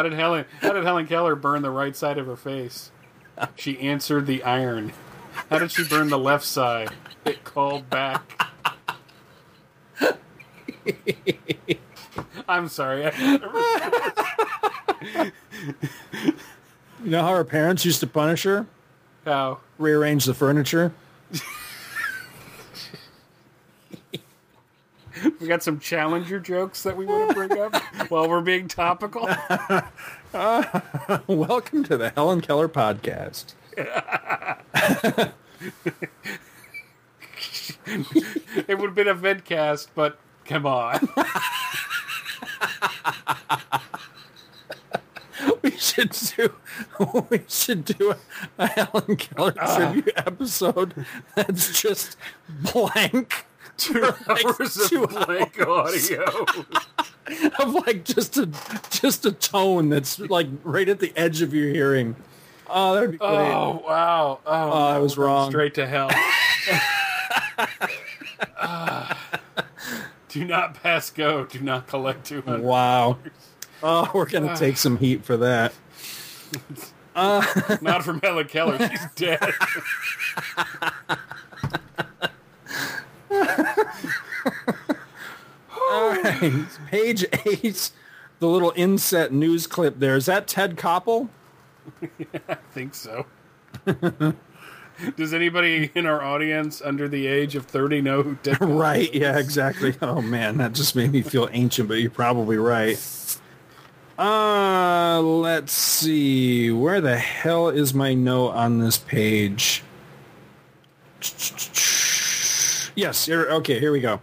did Helen How did Helen Keller burn the right side of her face? She answered the iron. How did she burn the left side? It called back. I'm sorry. You know how her parents used to punish her? How? Rearrange the furniture. We got some challenger jokes that we want to bring up while we're being topical. Welcome to the Helen Keller podcast. it would have been a vidcast, but come on. We should do we should do a, a Helen Keller ah. tribute episode that's just blank. Two like hours of two blank audio. of like just a just a tone that's like right at the edge of your hearing. Oh, that'd be great. Oh wow! Oh, Oh, I was wrong. Straight to hell. Ah. do not pass go. Do not collect two hundred. Wow. Oh, we're gonna take some heat for that. Not from Helen Keller. She's dead. All right, page eight, the little inset news clip there. Is that Ted Koppel? I think so. Does anybody in our audience under the age of thirty know who Ted? Koppel Right, yeah, exactly. Oh man, that just made me feel ancient, but you're probably right. Uh, let's see. Where the hell is my note on this page? Yes. Here, okay. Here we go.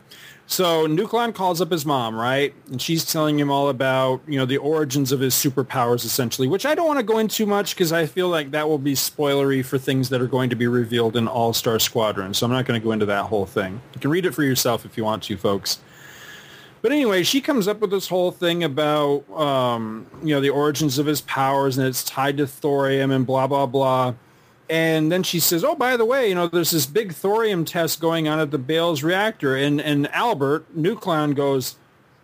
So Nuklon calls up his mom, right? And she's telling him all about, you know, the origins of his superpowers, essentially, which I don't want to go into much because I feel like that will be spoilery for things that are going to be revealed in All-Star Squadron. So I'm not going to go into that whole thing. You can read it for yourself if you want to, folks. But anyway, she comes up with this whole thing about, um, you know, the origins of his powers and it's tied to thorium and blah, blah, blah. And then she says, oh, by the way, you know, there's this big thorium test going on at the Bales reactor. And, and Albert, Nuklon, goes,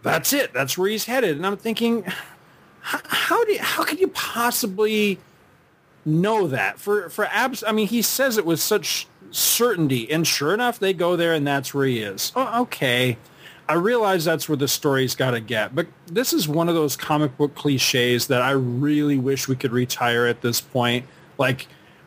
that's it. That's where he's headed. And I'm thinking, how, do you, how could you possibly know that? For, for abs- I mean, he says it with such certainty. And sure enough, they go there and that's where he is. Oh, okay. I realize that's where the story's got to get, but this is one of those comic book cliches that I really wish we could retire at this point. Like,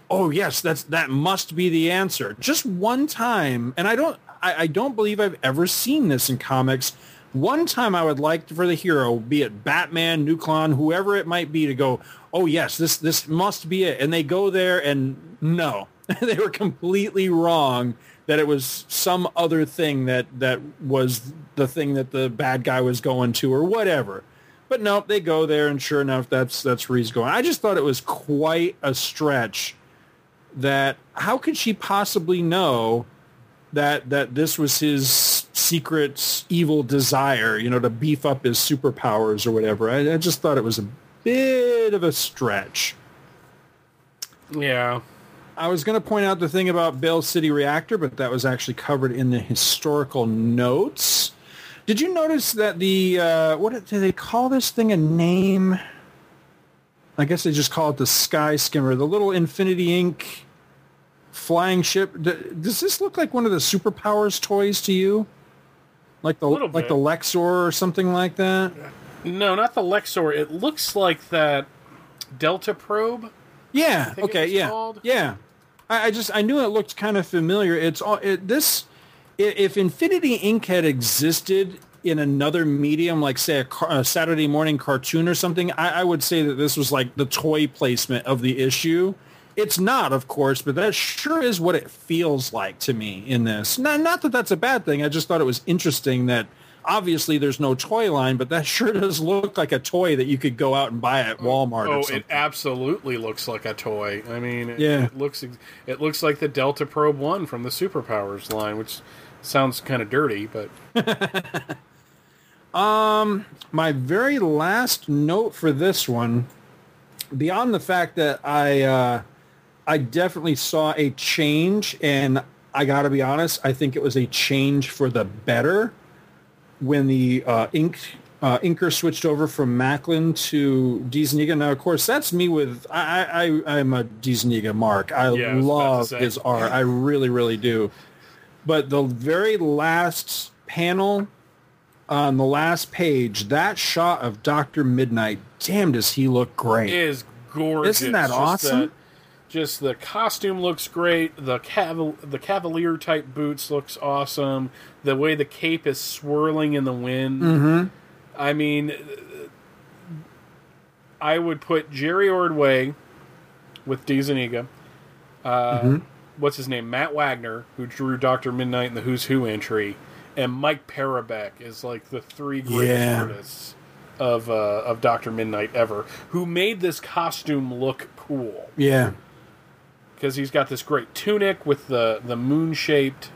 oh yes, that's that must be the answer. Just one time, and I don't, I, I don't believe I've ever seen this in comics. One time, I would like for the hero, be it Batman, Nuklon, whoever it might be, to go, oh yes, this this must be it, and they go there, and no, they were completely wrong that it was some other thing that that was the thing that the bad guy was going to or whatever. But no, they go there and sure enough that's that's where he's going. I just thought it was quite a stretch that how could she possibly know that that this was his secret evil desire, you know, to beef up his superpowers or whatever. I, I just thought it was a bit of a stretch. Yeah. I was going to point out the thing about Bale City Reactor, but that was actually covered in the historical notes. Did you notice that the uh, what do they call this thing? A name? I guess they just call it the Sky Skimmer, the little Infinity Inc. flying ship. Does this look like one of the superpowers toys to you? Like the like bit. the Lexor or something like that? No, not the Lexor. It looks like that Delta probe. Yeah. Okay. Yeah. called. Yeah. I, I just I knew it looked kind of familiar. It's all it, this. If Infinity Inc. had existed in another medium, like say a, car, a Saturday morning cartoon or something, I, I would say that this was like the toy placement of the issue. It's not, of course, but that sure is what it feels like to me in this. Not, not that that's a bad thing. I just thought it was interesting that obviously there's no toy line, but that sure does look like a toy that you could go out and buy at Walmart Oh, it absolutely looks like a toy. I mean, it, Yeah. it looks it looks like the Delta Probe One from the Superpowers line, which sounds kind of dirty, but Um, my very last note for this one, beyond the fact that I, uh, I definitely saw a change, and I got to be honest, I think it was a change for the better when the uh, ink uh, inker switched over from Machlan to DeZuniga. Now, of course, that's me with I, I I'm a DeZuniga mark. I Yeah, I was about to love his art. I really, really do. But the very last panel on the last page, that shot of Doctor Midnight, damn, does he look great? is gorgeous. Isn't that Just awesome? the- just the costume looks great. The caval- the cavalier type boots looks awesome. The way the cape is swirling in the wind. Mhm. I mean, I would put Jerry Ordway with DeZuniga. Uh, Mhm. What's his name? Matt Wagner, who drew Doctor Midnight in the Who's Who entry, and Mike Parobeck is like the three greatest Yeah. artists of uh, of Doctor Midnight ever. Who made this costume look cool? Yeah. Because he's got this great tunic with the the moon shaped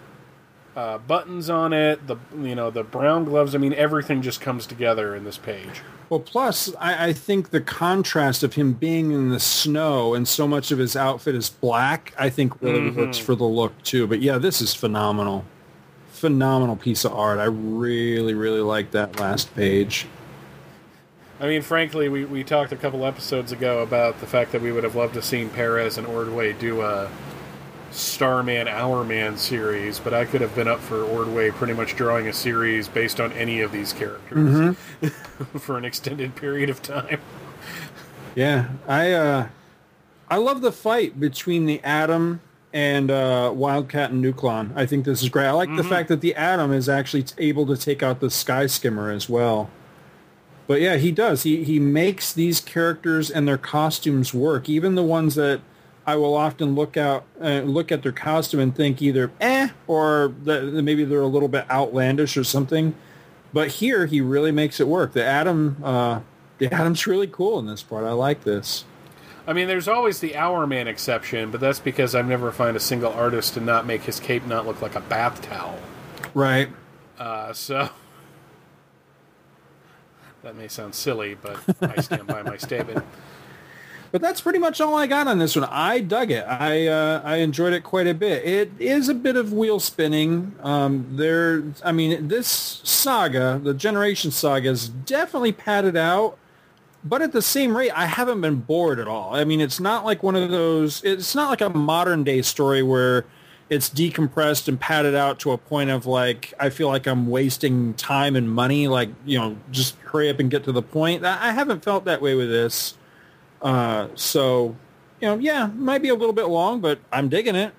uh, buttons on it. The you know the brown gloves. I mean, everything just comes together in this page. Well, plus, I, I think the contrast of him being in the snow and so much of his outfit is black, I think really Mhm. works for the look too. But yeah, this is phenomenal. Phenomenal piece of art. I really, really like that last page. I mean, frankly, we, we talked a couple episodes ago about the fact that we would have loved to seen Perez and Ordway do a Starman Hourman series, but I could have been up for Ordway pretty much drawing a series based on any of these characters for an extended period of time. Yeah, I uh, I love the fight between the Atom and uh, Wildcat and Nuklon. I think this is great. I like the fact that the Atom is actually able to take out the Sky Skimmer as well. But yeah, he does. He he makes these characters and their costumes work, even the ones that I will often look out, uh, look at their costume and think either eh, or that maybe they're a little bit outlandish or something. But here, he really makes it work. The Atom uh, the Atom's really cool in this part. I like this. I mean, there's always the Hourman exception, but that's because I've never found a single artist to not make his cape not look like a bath towel. Right. Uh, so that may sound silly, but I stand by my statement. But that's pretty much all I got on this one. I dug it. I uh, I enjoyed it quite a bit. It is a bit of wheel spinning. Um, there, I mean, this saga, the Generation Saga, is definitely padded out. But at the same rate, I haven't been bored at all. I mean, it's not like one of those. It's not like a modern day story where it's decompressed and padded out to a point of like I feel like I'm wasting time and money. Like you know, just hurry up and get to the point. I haven't felt that way with this. Uh, so, you know, yeah, might be a little bit long, but I'm digging it.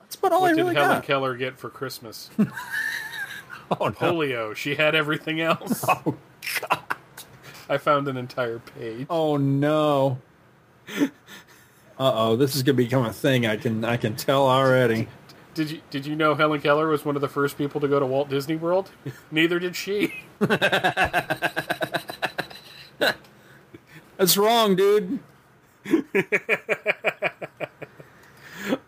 That's about all what I did really Helen got. Keller get for Christmas? oh, no. Polio. She had everything else. Oh God! I found an entire page. Oh no! Uh oh, this is gonna become a thing. I can I can tell already. Did you did you know Helen Keller was one of the first people to go to Walt Disney World? Neither did she. That's wrong, dude.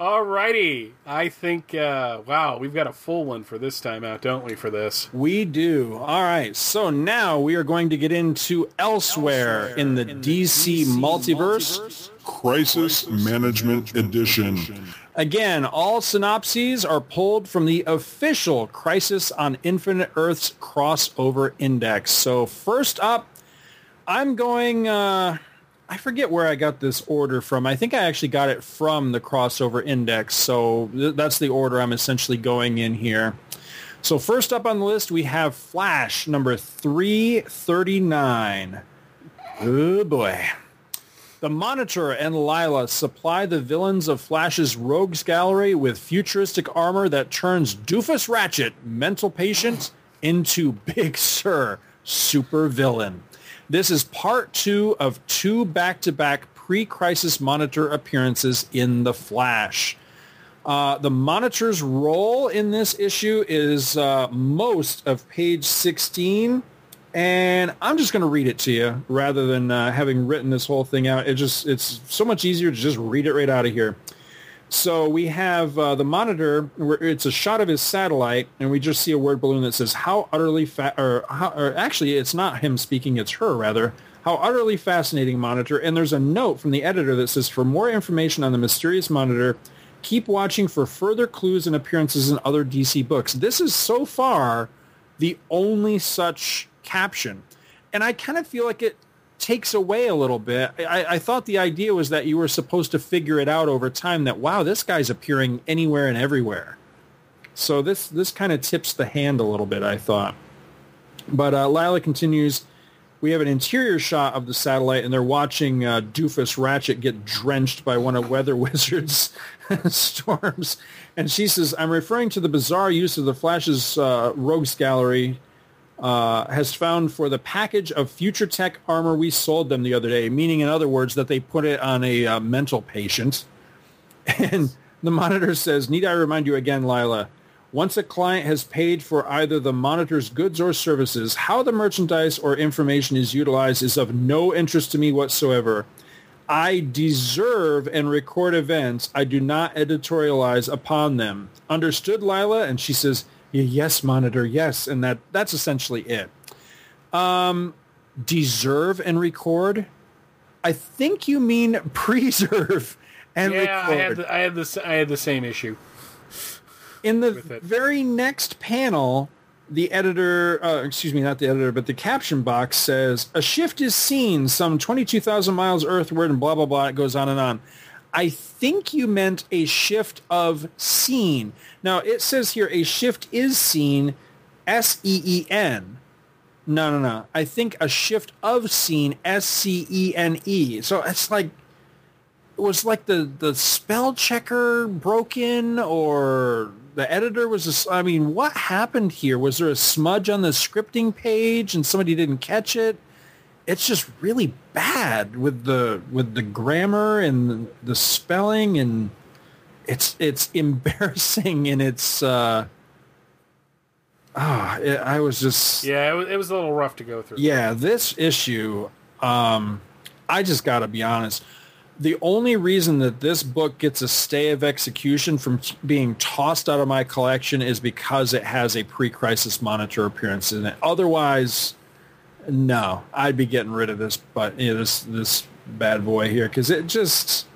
Alrighty. I think uh, wow, we've got a full one for this time out, don't we, for this? We do. All right. So now we are going to get into elsewhere, in the DC, multiverse. Crisis Management Edition. Again, all synopses are pulled from the official Crisis on Infinite Earths crossover index. So first up, I'm going. Uh, I forget where I got this order from. I think I actually got it from the crossover index. So th- that's the order I'm essentially going in here. So first up on the list, we have Flash number 339. Oh boy. The Monitor and Lyla supply the villains of Flash's Rogues Gallery with futuristic armor that turns Doofus Ratchet, mental patient, into Big Sir, super villain. This is part two of two back-to-back pre-crisis Monitor appearances in The Flash. Uh, the Monitor's role in this issue is uh, most of page 16, and I'm just going to read it to you rather than uh, having written this whole thing out. It just it's so much easier to just read it right out of here. So we have uh, the monitor. It's a shot of his satellite, and we just see a word balloon that says "How utterly fa-" or, how, or actually, it's not him speaking; it's her rather. How utterly fascinating, monitor! And there's a note from the editor that says, "For more information on the mysterious monitor, keep watching for further clues and appearances in other DC books." This is so far the only such caption, and I kind of feel like it takes away a little bit. I, I thought the idea was that you were supposed to figure it out over time that wow, this guy's appearing anywhere and everywhere. So this this kind of tips the hand a little bit, I thought. But uh, Lyla continues. We have an interior shot of the satellite, and they're watching uh, Doofus Ratchet get drenched by one of Weather Wizard's storms. And she says, "I'm referring to the bizarre use of the Flash's uh, Rogues Gallery uh, has found for the package of future tech armor we sold them the other day, meaning, in other words, that they put it on a uh, mental patient. And the monitor says, need I remind you again, Lyla, once a client has paid for either the monitor's goods or services, how the merchandise or information is utilized is of no interest to me whatsoever. I deserve and record events. I do not editorialize upon them. Understood, Lyla? And she says, yes, monitor, yes. And that that's essentially it. Um, deserve and record? I think you mean preserve and yeah, record. I had the, I had I had the same issue. In the very next panel, the editor, uh, excuse me, not the editor, but the caption box says, a shift is seen some 22,000 miles earthward and blah, blah, blah. It goes on and on. I think you meant a shift of scene. Now, it says here a shift is seen, S-E-E-N. No, no, no. I think a shift of scene, S-C-E-N-E. So it's like, it was like the, the spell checker broken or the editor was, I mean, what happened here? Was there a smudge on the scripting page and somebody didn't catch it? it's just really bad with the with the grammar and the spelling and it's it's embarrassing and it's uh ah it, I was just Yeah, it was, it was a little rough to go through. yeah, this issue, um, I just got to be honest. The only reason that this book gets a stay of execution from t- being tossed out of my collection is because it has a pre-crisis monitor appearance in it. Otherwise, no, I'd be getting rid of this. But you know, this this bad boy here because it just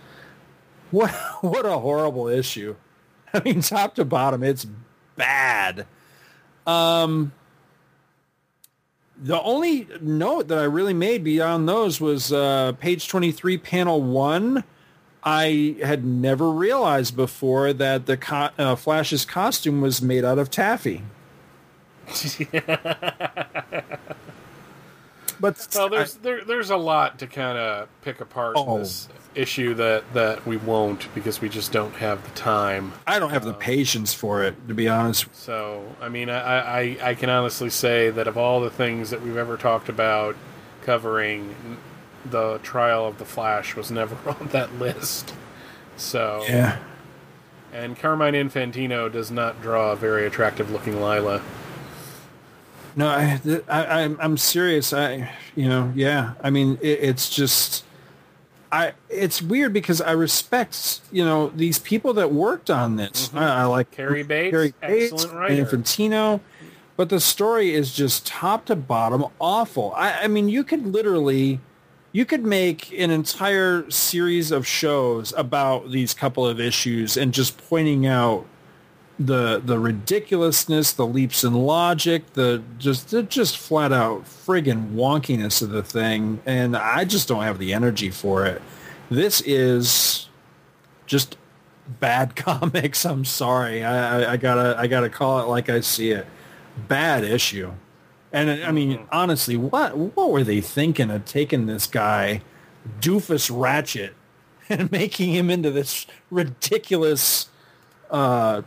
what what a horrible issue. I mean, top to bottom, it's bad. Um, the only note that I really made beyond those was uh, page 23, panel 1. I had never realized before that the co- uh, Flash's costume was made out of taffy. but well, there's there, there's a lot to kind of pick apart Oh. in this issue that that we won't because we just don't have the time. I don't have the uh, patience for it, to be honest. So, I mean, I, I, I can honestly say that of all the things that we've ever talked about covering, the trial of the Flash was never on that list. So, Yeah. And Carmine Infantino does not draw a very attractive looking Lyla. No, I, I, I'm I'm serious. I, you know, yeah. I mean, it, it's just, I. It's weird because I respect, you know, these people that worked on this. Mm-hmm. I, I like Cary Bates, Cary Bates, excellent writer. Infantino, but the story is just top to bottom awful. I, I mean, you could literally, you could make an entire series of shows about these couple of issues and just pointing out the the ridiculousness, the leaps in logic, the just the just flat out friggin' wonkiness of the thing, and I just don't have the energy for it. This is just bad comics. I'm sorry. I, I, I gotta I gotta call it like I see it. Bad issue. And I mean, honestly, what what were they thinking of taking this guy, Doofus Ratchet, and making him into this ridiculous uh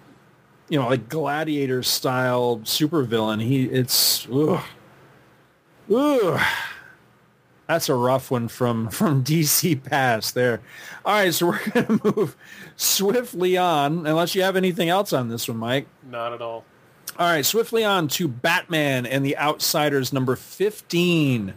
you know, like gladiator style supervillain. He it's ugh. Ugh. That's a rough one from from DC Pass there. All right, so we're going to move swiftly on unless you have anything else on this one, Mike. Not at all. All right, swiftly on to Batman and the Outsiders number 15.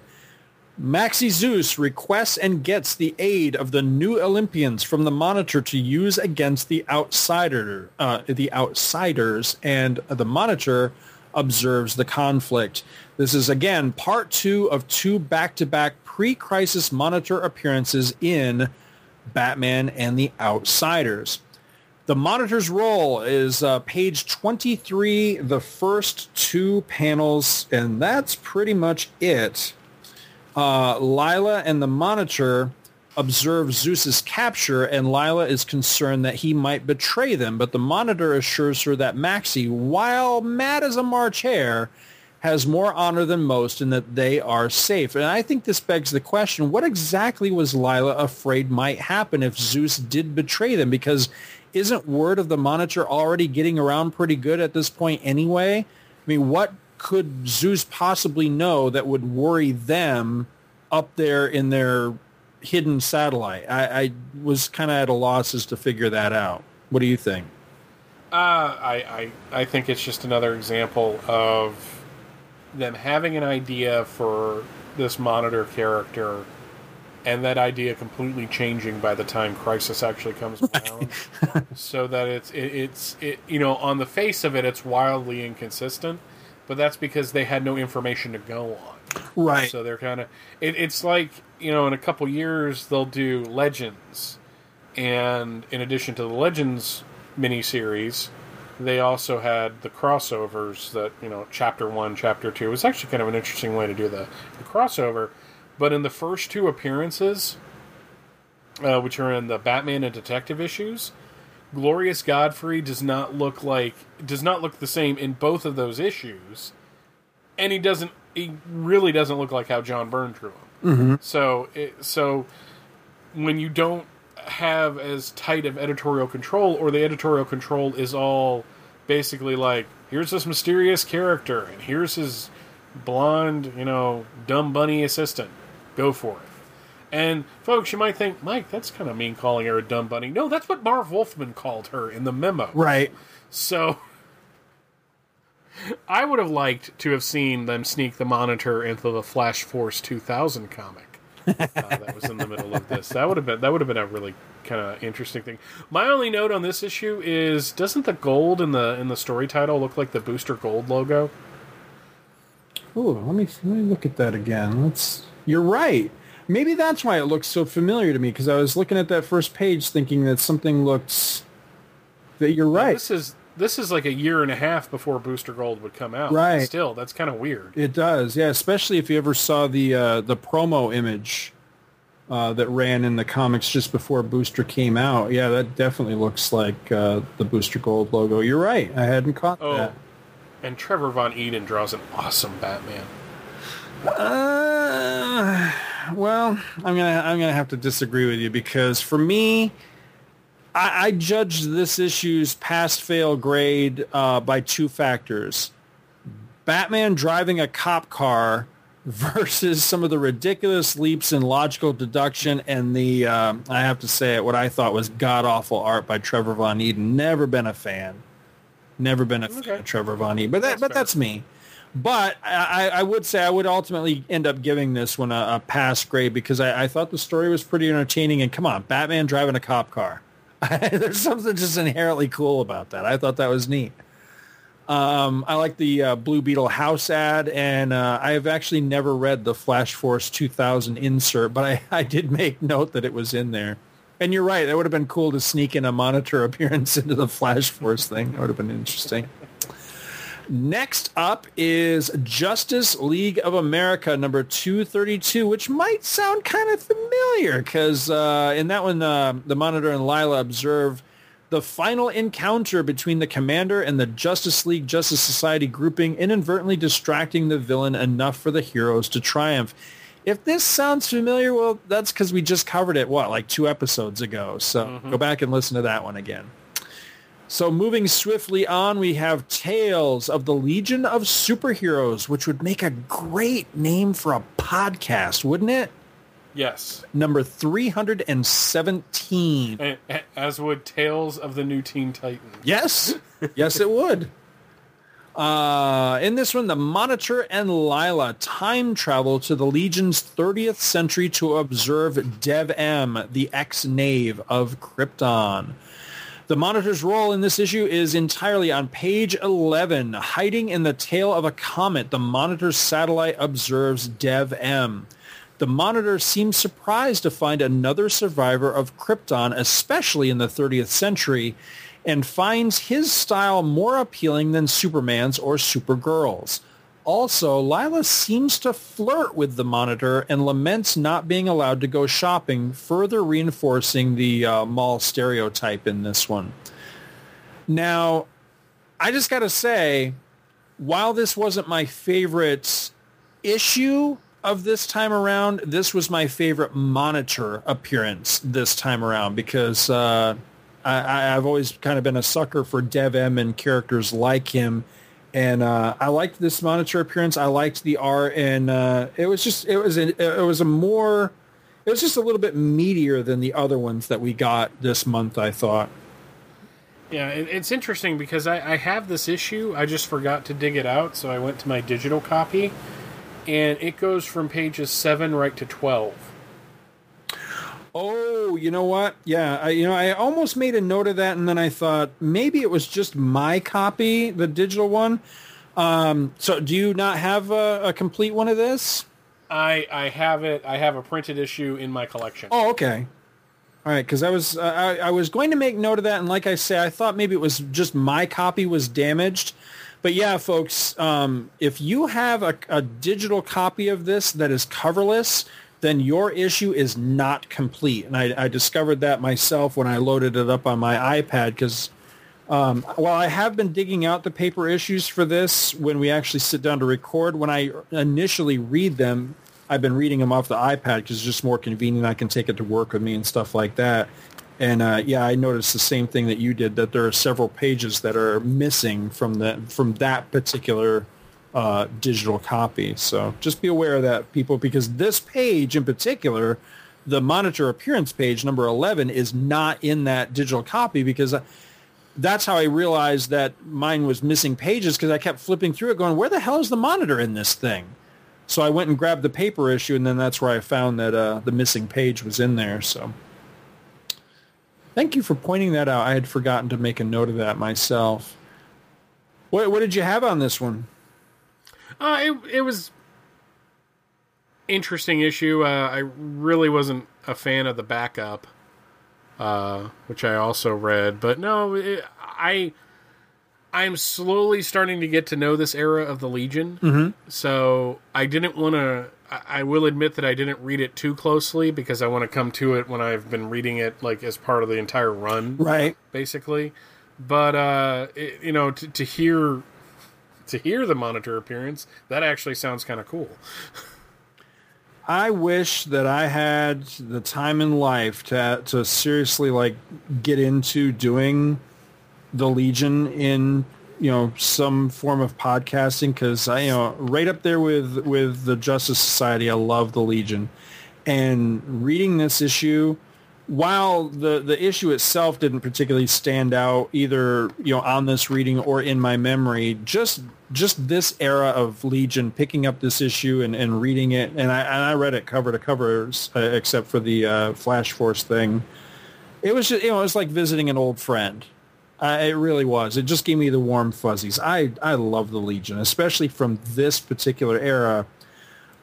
Maxie Zeus requests and gets the aid of the new Olympians from the Monitor to use against the outsider, uh, the outsiders, and the Monitor observes the conflict. This is again part two of two back-to-back pre-crisis Monitor appearances in Batman and the Outsiders. The Monitor's role is uh, page 23, the first two panels, and that's pretty much it. Uh, Lyla and the Monitor observe Zeus's capture, and Lyla is concerned that he might betray them, but the Monitor assures her that Maxie, while mad as a March hare, has more honor than most and that they are safe. And I think this begs the question, what exactly was Lyla afraid might happen if Zeus did betray them? Because isn't word of the Monitor already getting around pretty good at this point anyway? I mean, what could Zeus possibly know that would worry them up there in their hidden satellite? I, I was kind of at a loss as to figure that out. What do you think? Uh, I, I I think it's just another example of them having an idea for this monitor character, and that idea completely changing by the time Crisis actually comes around, so that it's it, it's it you know on the face of it it's wildly inconsistent, but that's because they had no information to go on. Right. So they're kind of it, it's like you know in a couple years they'll do Legends, and in addition to the Legends miniseries, they also had the crossovers that you know chapter one, chapter two. It was actually kind of an interesting way to do the, the crossover. But in the first two appearances, uh, which are in the Batman and Detective issues, Glorious Godfrey does not look like does not look the same in both of those issues, and he doesn't. He really doesn't look like how John Byrne drew him. Mhm. So, it, so when you don't have as tight of editorial control, or the editorial control is all basically like, here's this mysterious character, and here's his blonde, you know, dumb bunny assistant. Go for it. And folks, you might think, Mike, that's kind of mean calling her a dumb bunny. No, that's what Marv Wolfman called her in the memo. Right. So I would have liked to have seen them sneak the monitor into the Flash Force 2000 comic uh, that was in the middle of this. That would have been that would have been a really kind of interesting thing. My only note on this issue is doesn't the gold in the in the story title look like the Booster Gold logo? Oh, let me let me look at that again. Let's. You're right. Maybe that's why it looks so familiar to me because I was looking at that first page thinking that something looks. That you're right. This is this is like a year and a half before Booster Gold would come out. Right. Still, that's kind of weird. It does, yeah. Especially if you ever saw the uh, the promo image uh, that ran in the comics just before Booster came out. Yeah, that definitely looks like uh, the Booster Gold logo. You're right. I hadn't caught that. Oh, that. and Trevor Von Eeden draws an awesome Batman. Uh, well, I'm gonna I'm gonna have to disagree with you because for me, I, I judge this issue's pass fail grade uh, by two factors: Batman driving a cop car versus some of the ridiculous leaps in logical deduction and the uh, I have to say it what I thought was god awful art by Trevor Von Eeden. Never been a fan. Never been a fan of Trevor Von Eeden, but that but that's me. But I, I would say I would ultimately end up giving this one a, a pass grade because I, I thought the story was pretty entertaining. And come on, Batman driving a cop car. There's something just inherently cool about that. I thought that was neat. Um, I like the uh, Blue Beetle house ad, and uh, I have actually never read the Flash Force 2000 insert, but I, I did make note that it was in there. And you're right, that would have been cool to sneak in a monitor appearance into the Flash Force thing. That would have been interesting. Next up is Justice League of America number 232, which might sound kind of familiar because uh, in that one, uh, the Monitor and Lyla observe the final encounter between the Commander and the Justice League Justice Society grouping inadvertently distracting the villain enough for the heroes to triumph. If this sounds familiar, well, that's because we just covered it, what, like two episodes ago. So go back and listen to that one again. So moving swiftly on, we have Tales of the Legion of Superheroes, which would make a great name for a podcast, wouldn't it? Yes. Number 317. A- a- As would Tales of the New Teen Titans. Yes. Yes, it would. Uh, in this one, the Monitor and Lyla time travel to the Legion's 30th century to observe Dev-Em, the ex-knave of Krypton. The Monitor's role in this issue is entirely on page 11. Hiding in the tail of a comet, the Monitor's satellite observes Dev-Em. The Monitor seems surprised to find another survivor of Krypton, especially in the 30th century, and finds his style more appealing than Superman's or Supergirl's. Also, Lyla seems to flirt with the Monitor and laments not being allowed to go shopping, further reinforcing the uh, mall stereotype in this one. Now, I just got to say, while this wasn't my favorite issue of this time around, this was my favorite Monitor appearance this time around because uh, I, I've always kind of been a sucker for Dev-Em and characters like him. And uh, I liked this monitor appearance. I liked the art, and uh, it was just it was a, it was a more it was just a little bit meatier than the other ones that we got this month. I thought. Yeah, it's interesting because I, I have this issue. I just forgot to dig it out, so I went to my digital copy, and it goes from pages seven right to twelve. Oh, you know what? Yeah, I, you know, I almost made a note of that, and then I thought maybe it was just my copy, the digital one. Um, so, do you not have a, a complete one of this? I I have it. I have a printed issue in my collection. Oh, okay. All right, because I was uh, I, I was going to make note of that, and like I say, I thought maybe it was just my copy was damaged. But yeah, folks, um, if you have a, a digital copy of this that is coverless, then your issue is not complete. And I, I discovered that myself when I loaded it up on my iPad because um, while I have been digging out the paper issues for this when we actually sit down to record, when I initially read them, I've been reading them off the iPad because it's just more convenient. I can take it to work with me and stuff like that. And uh, yeah, I noticed the same thing that you did. That there are several pages that are missing from the from that particular uh, digital copy. So just be aware of that, people, because this page in particular, the monitor appearance page number 11 is not in that digital copy because uh, that's how I realized that mine was missing pages because I kept flipping through it going, where the hell is the monitor in this thing? So I went and grabbed the paper issue, and then that's where I found that uh, the missing page was in there. So thank you for pointing that out. I had forgotten to make a note of that myself. What, what did you have on this one? Uh, it it was interesting issue. Uh, I really wasn't a fan of the backup, uh, which I also read. But no, it, I I'm slowly starting to get to know this era of the Legion. Mhm. So I didn't want to. I will admit that I didn't read it too closely because I want to come to it when I've been reading it like as part of the entire run, Right. Basically, but uh, it, you know, to, to hear to hear the monitor appearance, that actually sounds kind of cool. I wish that I had the time in life to to seriously like get into doing the Legion in you know some form of podcasting because I you know right up there with with the Justice Society. I love the Legion, and reading this issue. While the, the issue itself didn't particularly stand out either, you know, on this reading or in my memory, just just this era of Legion, picking up this issue and, and reading it, and I and I read it cover to cover, uh, except for the uh, Flash Force thing. It was just, you know, it was like visiting an old friend. Uh, it really was. It just gave me the warm fuzzies. I I love the Legion, especially from this particular era.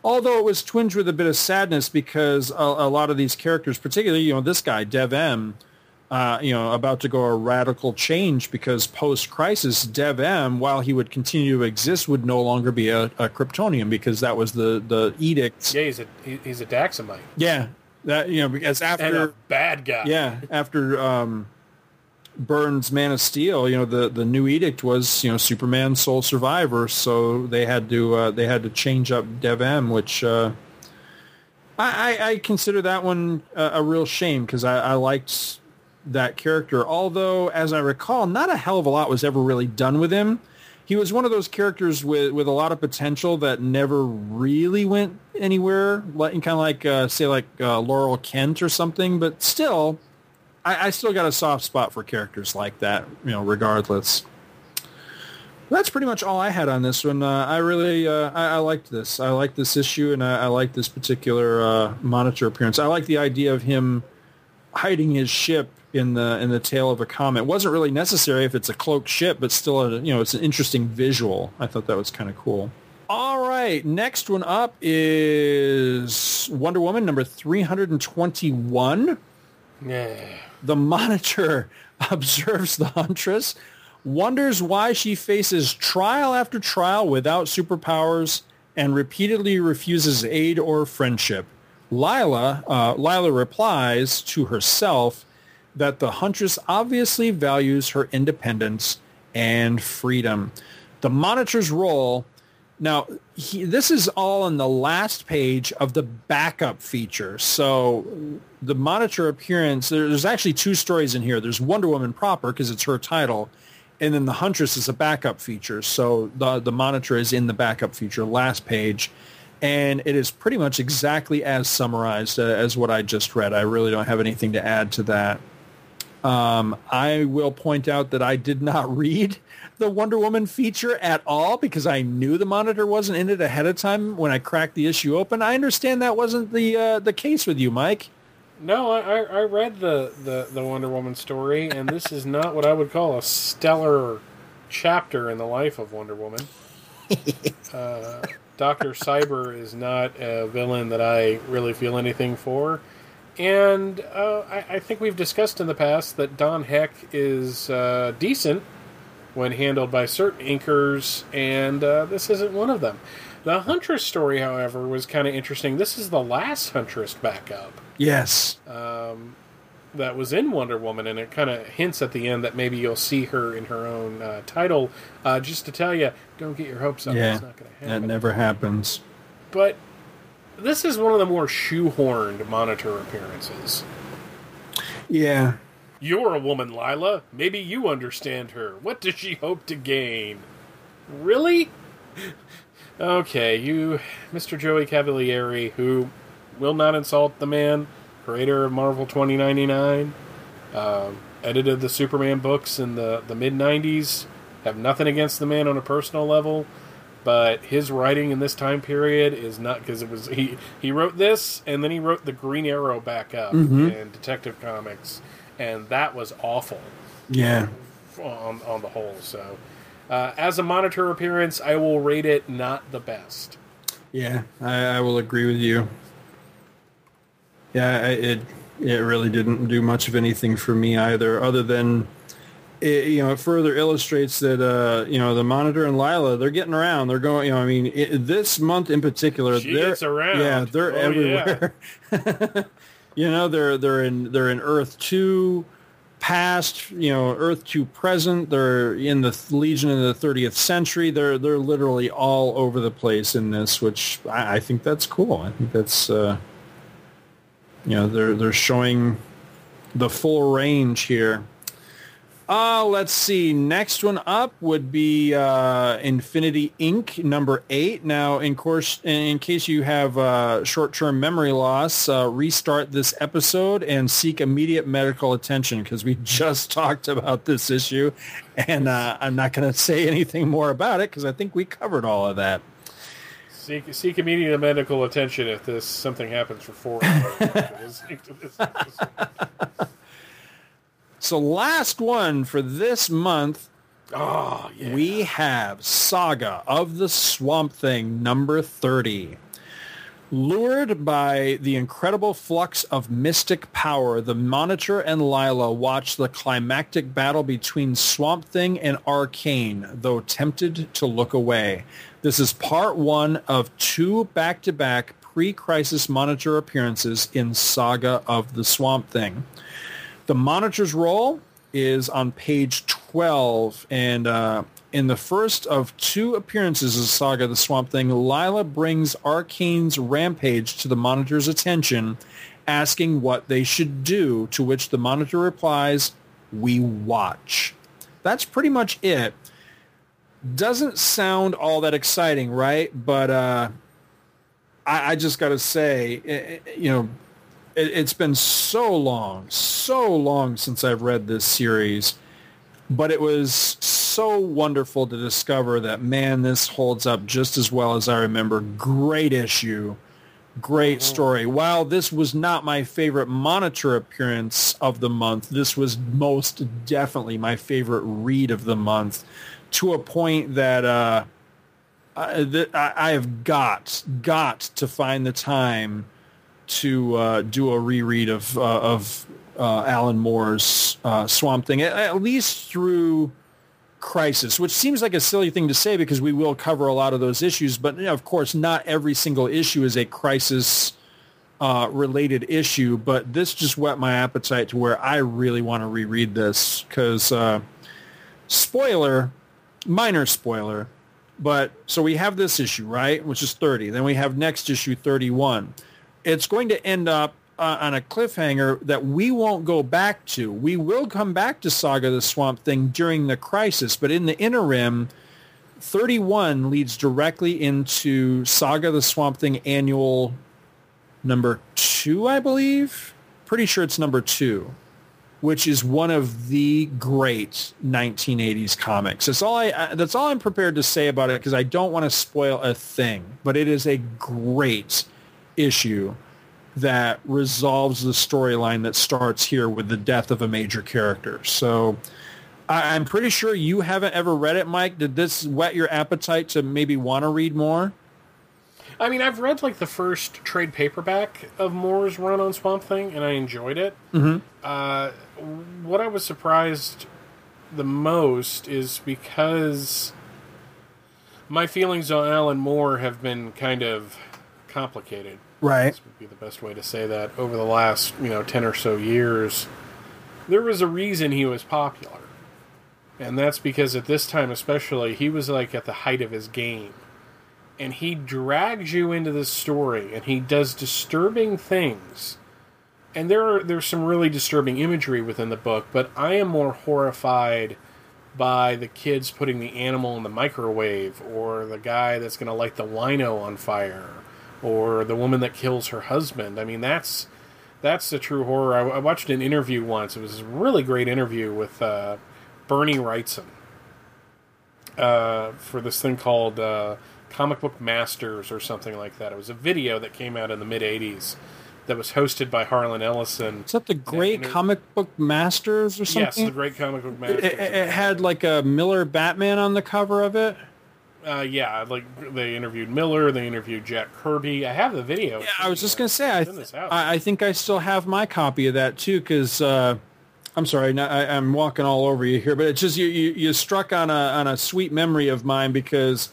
Although it was twinged with a bit of sadness because a, a lot of these characters, particularly you know this guy Dev-Em, uh, you know about to go a radical change because post crisis Dev-Em, while he would continue to exist, would no longer be a, a Kryptonian because that was the the edict. Yeah, he's a he, he's a Daxamite Yeah, that you know because after and a bad guy. yeah, after um, Byrne's Man of Steel, you know the, the new edict was you know Superman sole survivor, so they had to uh, they had to change up Dev-Em, which uh, I, I I consider that one a, a real shame because I, I liked that character. Although, as I recall, not a hell of a lot was ever really done with him. He was one of those characters with, with a lot of potential that never really went anywhere, like kind of like uh, say like uh, Laurel Kent or something. But still, I, I still got a soft spot for characters like that, you know, regardless. That's pretty much all I had on this one. Uh, I really, uh, I, I liked this. I liked this issue, and I, I like this particular uh, monitor appearance. I like the idea of him hiding his ship in the in the tail of a comet. It wasn't really necessary if it's a cloaked ship, but still, a, you know, it's an interesting visual. I thought that was kind of cool. All right, next one up is Wonder Woman number three hundred and twenty-one. Yeah. The monitor observes the Huntress, wonders why she faces trial after trial without superpowers, and repeatedly refuses aid or friendship. Lyla, uh, Lyla replies to herself that the Huntress obviously values her independence and freedom. The Monitor's role now, he, this is all in the last page of the backup feature. So the monitor appearance, there's actually two stories in here. There's Wonder Woman proper because it's her title, and then the Huntress is a backup feature. So the the monitor is in the backup feature, last page, and it is pretty much exactly as summarized uh, as what I just read. I really don't have anything to add to that. Um, I will point out that I did not read the Wonder Woman feature at all because I knew the monitor wasn't in it ahead of time when I cracked the issue open. I understand that wasn't the uh, the case with you, Mike. No, I, I I read the, the, the Wonder Woman story, and this is not what I would call a stellar chapter in the life of Wonder Woman. uh, Doctor Cyber is not a villain that I really feel anything for, and uh, I, I think we've discussed in the past that Don Heck is uh, decent when handled by certain inkers, and uh, this isn't one of them. The Huntress story, however, was kind of interesting. This is the last Huntress backup Yes. um, that was in Wonder Woman, and it kind of hints at the end that maybe you'll see her in her own uh, title. Uh, just to tell you, don't get your hopes up. yeah, It's not going to that never happens. But this is one of the more shoehorned monitor appearances. Yeah. You're a woman, Lyla. Maybe you understand her. What does she hope to gain? Really? Okay, you, Mr. Joey Cavalieri, who will not insult the man, creator of Marvel 2099, um, edited the Superman books in the, the mid 90s. Have nothing against the man on a personal level, but his writing in this time period is not because it was he he wrote this and then he wrote the Green Arrow back up Mhm. in Detective Comics, and that was awful Yeah. on, on the whole. So, uh, as a monitor appearance, I will rate it not the best. Yeah, I, I will agree with you. Yeah, I- it it really didn't do much of anything for me either, other than it, you know it further illustrates that uh, you know the monitor and Lyla they're getting around. They're going. You know, I mean, it, this month in particular, She they're around. yeah, they're Oh, everywhere. you know, they're they're in they're in Earth two past, you know, Earth two present. They're in the Legion of the 30th century. They're they're literally all over the place in this, which I, I think that's cool. I think that's uh, you know they're they're showing the full range here. Uh, let's see. Next one up would be uh, Infinity Inc. number eight. Now, in course, in case you have uh, short-term memory loss, uh, restart this episode and seek immediate medical attention because we just talked about this issue, and uh, I'm not going to say anything more about it because I think we covered all of that. Seek, seek immediate medical attention if this something happens for four hours. So, last one for this month. Oh, yeah. We have Saga of the Swamp Thing number 30. Lured by the incredible flux of mystic power, the Monitor and Lyla watch the climactic battle between Swamp Thing and Arcane, though tempted to look away. This is part one of two back-to-back pre-crisis Monitor appearances in Saga of the Swamp Thing. The Monitor's role is on page 12, and uh, in the first of two appearances of Saga the Swamp Thing, Lyla brings Arcane's rampage to the Monitor's attention, asking what they should do, to which the Monitor replies, we watch. That's pretty much it. Doesn't sound all that exciting, right? But uh, I, I just got to say, eh, eh, you know, it, it's been so long, so long since I've read this series, but it was so wonderful to discover that man, this holds up just as well as I remember. Great issue, great story. While this was not my favorite monitor appearance of the month, this was most definitely my favorite read of the month, to a point that. Uh, I, that I I have got got to find the time to uh, do a reread of uh, of uh, Alan Moore's uh, Swamp Thing, at, at least through Crisis, which seems like a silly thing to say because we will cover a lot of those issues, but you know, of course, not every single issue is a Crisis uh, related issue. But this just whet my appetite to where I really want to reread this because uh, spoiler, minor spoiler. But so we have this issue, right, which is 30. Then we have next issue 31 it's going to end up uh, on a cliffhanger that we won't go back to. We will come back to Saga the Swamp Thing during the crisis, but in the interim, 31 leads directly into Saga the Swamp Thing annual number two, I believe. Pretty sure it's number two, which is one of the great 1980s comics. That's all I. I- That's all I'm prepared to say about it because I don't want to spoil a thing. But it is a great issue that resolves the storyline that starts here with the death of a major character. So I, I'm pretty sure you haven't ever read it, Mike. Did this whet your appetite to maybe want to read more? I mean, I've read like the first trade paperback of Moore's run on Swamp Thing, and I enjoyed it. Mm-hmm. Uh, what I was surprised the most is because my feelings on Alan Moore have been kind of complicated. Right. This would be the best way to say that. Over the last, you know, 10 or so years, there was a reason he was popular. And that's because at this time, especially, he was like at the height of his game. And he drags you into this story, and he does disturbing things. And there are there's some really disturbing imagery within the book, but I am more horrified by the kids putting the animal in the microwave, or the guy that's going to light the wino on fire, or the woman that kills her husband. I mean, that's that's the true horror. I, I watched an interview once. It was a really great interview with uh, Bernie Wrightson uh, for this thing called uh, Comic Book Masters or something like that. It was a video that came out in the mid '80s that was hosted by Harlan Ellison. Is that the Great Comic Book Masters or something? Yes, the Great Comic Book Masters. It, it, it had like a Miller Batman on the cover of it. Uh, yeah, like they interviewed Miller, they interviewed Jack Kirby. I have the video. Yeah, I was just gonna say, I, It's in this house. I, think I still have my copy of that too, because uh, I'm sorry, I, I'm walking all over you here, but it's just you, you, you struck on a on a sweet memory of mine because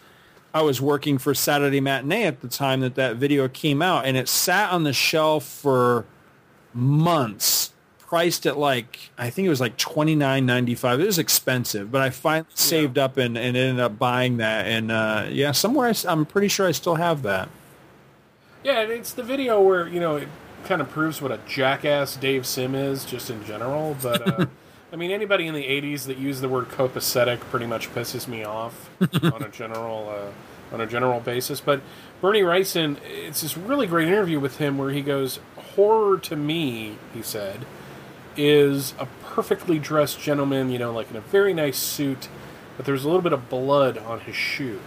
I was working for Saturday Matinee at the time that that video came out, and it sat on the shelf for months, priced at like I think it was like twenty nine ninety five. It was expensive, but I finally saved up and, and ended up buying that, and uh, yeah, somewhere I, am pretty sure I still have that. Yeah, and it's the video where you know it kind of proves what a jackass Dave Sim is, just in general. But uh, I mean, anybody in the '80s that used the word copacetic pretty much pisses me off on a general uh, on a general basis. But Bernie Wrightson, it's this really great interview with him where he goes, "Horror to me," he said, is a perfectly dressed gentleman, you know, like in a very nice suit, but there's a little bit of blood on his shoe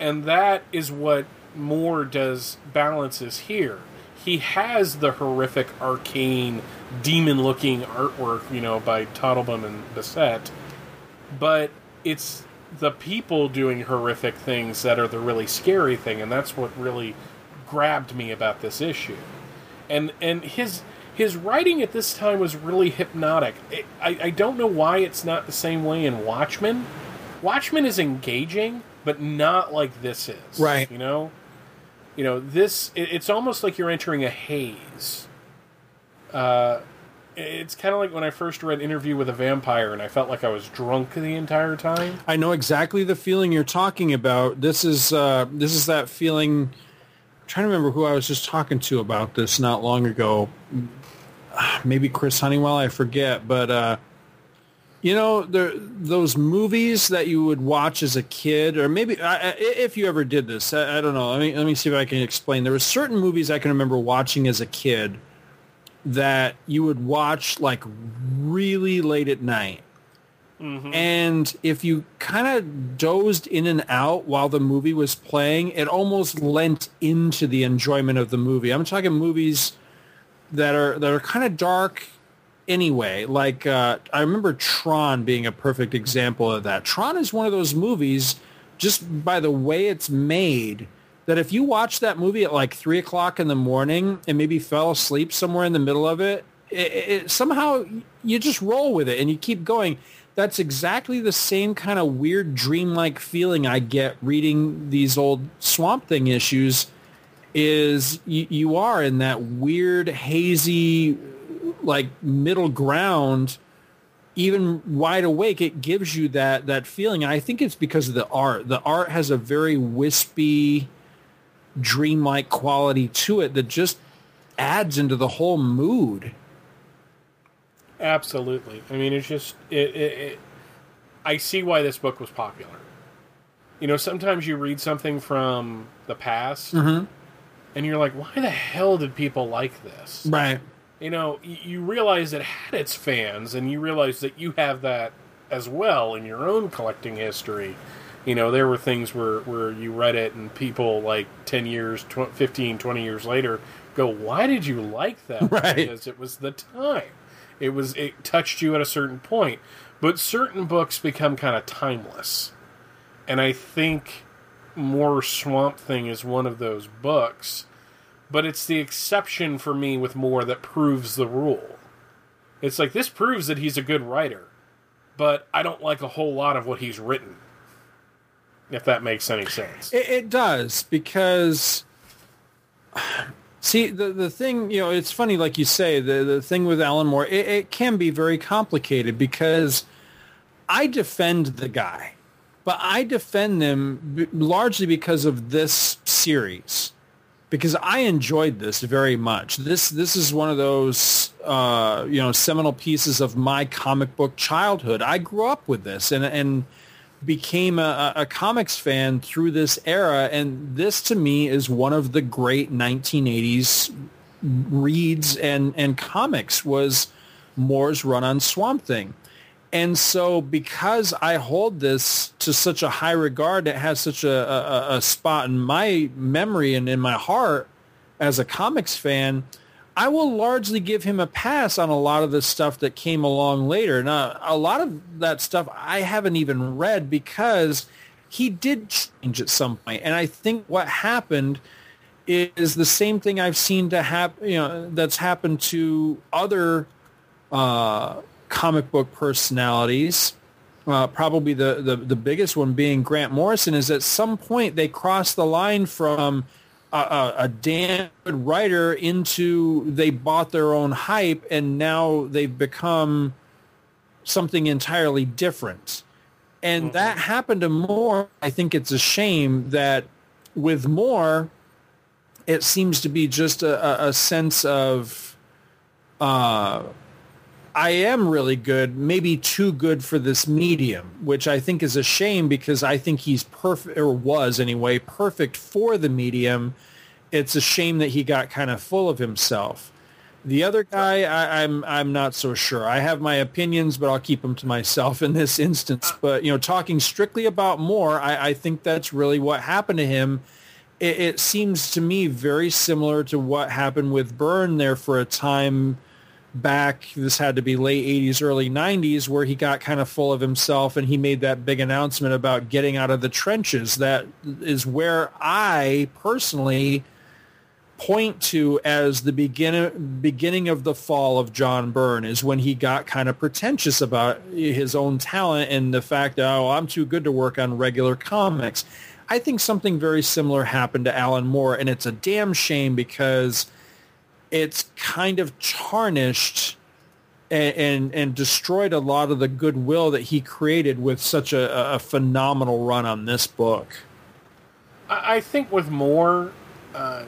and that is what Moore does balances here. He has the horrific, arcane, demon-looking artwork, you know, by Totleben and Bissette, but it's the people doing horrific things that are the really scary thing, and that's what really grabbed me about this issue. And and his his writing at this time was really hypnotic. It, I, I don't know why it's not the same way in Watchmen. Watchmen is engaging, but not like this is. Right. You know? You know, this, it, it's almost like you're entering a haze. Uh, it's kind of like when I first read Interview with a Vampire and I felt like I was drunk the entire time. I know exactly the feeling you're talking about. This is uh, this is that feeling. I'm trying to remember who I was just talking to about this not long ago. Maybe Chris Honeywell, I forget, but uh, you know, there those movies that you would watch as a kid, or maybe I, if you ever did this, I, I don't know. Let me let me see if I can explain. There were certain movies I can remember watching as a kid that you would watch like really late at night. And if you kind of dozed in and out while the movie was playing, it almost lent into the enjoyment of the movie. I'm talking movies that are that are kind of dark anyway. Like uh, I remember Tron being a perfect example of that. Tron is one of those movies, just by the way it's made, that if you watch that movie at like three o'clock in the morning and maybe fell asleep somewhere in the middle of it, it, it somehow you just roll with it and you keep going. That's exactly the same kind of weird dreamlike feeling I get reading these old Swamp Thing issues. Is you, you are in that weird hazy like middle ground even wide awake it gives you that that feeling and i think it's because of the art the art has a very wispy dreamlike quality to it that just adds into the whole mood Absolutely. I mean, it's just it, it, it. I see why this book was popular. You know, sometimes you read something from the past, Mhm. And you're like, "Why the hell did people like this?" right You know, you realize it had its fans, and you realize that you have that as well in your own collecting history. You know, there were things where, where you read it, and people like 10 years, tw- 15, 20 years later go, Why did you like that? Right. Because it was the time. It was it touched you at a certain point. But certain books become kind of timeless. And I think Moore Swamp Thing is one of those books, but it's the exception for me with Moore that proves the rule. It's like this proves that he's a good writer, but I don't like a whole lot of what he's written. If that makes any sense. It, it does because see the the thing you know it's funny like you say the the thing with Alan Moore it, it can be very complicated because I defend the guy, but I defend them b- largely because of this series. because I enjoyed this very much. This this is one of those uh, you know seminal pieces of my comic book childhood. I grew up with this and and became a, a comics fan through this era, and this to me is one of the great 1980s reads and and comics was Moore's run on Swamp Thing. And so because I hold this to such a high regard, it has such a, a, a spot in my memory and in my heart as a comics fan, I will largely give him a pass on a lot of the stuff that came along later. Now, a lot of that stuff I haven't even read because he did change at some point. And I think what happened is the same thing I've seen to happen, you know, that's happened to other uh, comic book personalities. Uh, probably the, the, the biggest one being Grant Morrison is at some point they crossed the line from a, a, a damn good writer into they bought their own hype and now they've become something entirely different. And mm-hmm. that happened to Moore. I think it's a shame that with Moore, it seems to be just a, a, a sense of uh, I am really good, maybe too good for this medium, which I think is a shame because I think he's perfect, or was anyway, perfect for the medium. It's a shame that he got kind of full of himself. The other guy, I, am I'm, I'm not so sure. I have my opinions, but I'll keep them to myself in this instance. Uh. But you know, talking strictly about Moore, I, I think that's really what happened to him. It, it seems to me very similar to what happened with Byrne there for a time back this had to be late 80s early 90s where he got kind of full of himself and he made that big announcement about getting out of the trenches that is where i personally point to as the beginning beginning of the fall of John Byrne is when he got kind of pretentious about his own talent and the fact that oh I'm too good to work on regular comics. I think something very similar happened to Alan Moore and it's a damn shame because it's kind of tarnished and, and, and destroyed a lot of the goodwill that he created with such a, a phenomenal run on this book. I think with Moore, uh,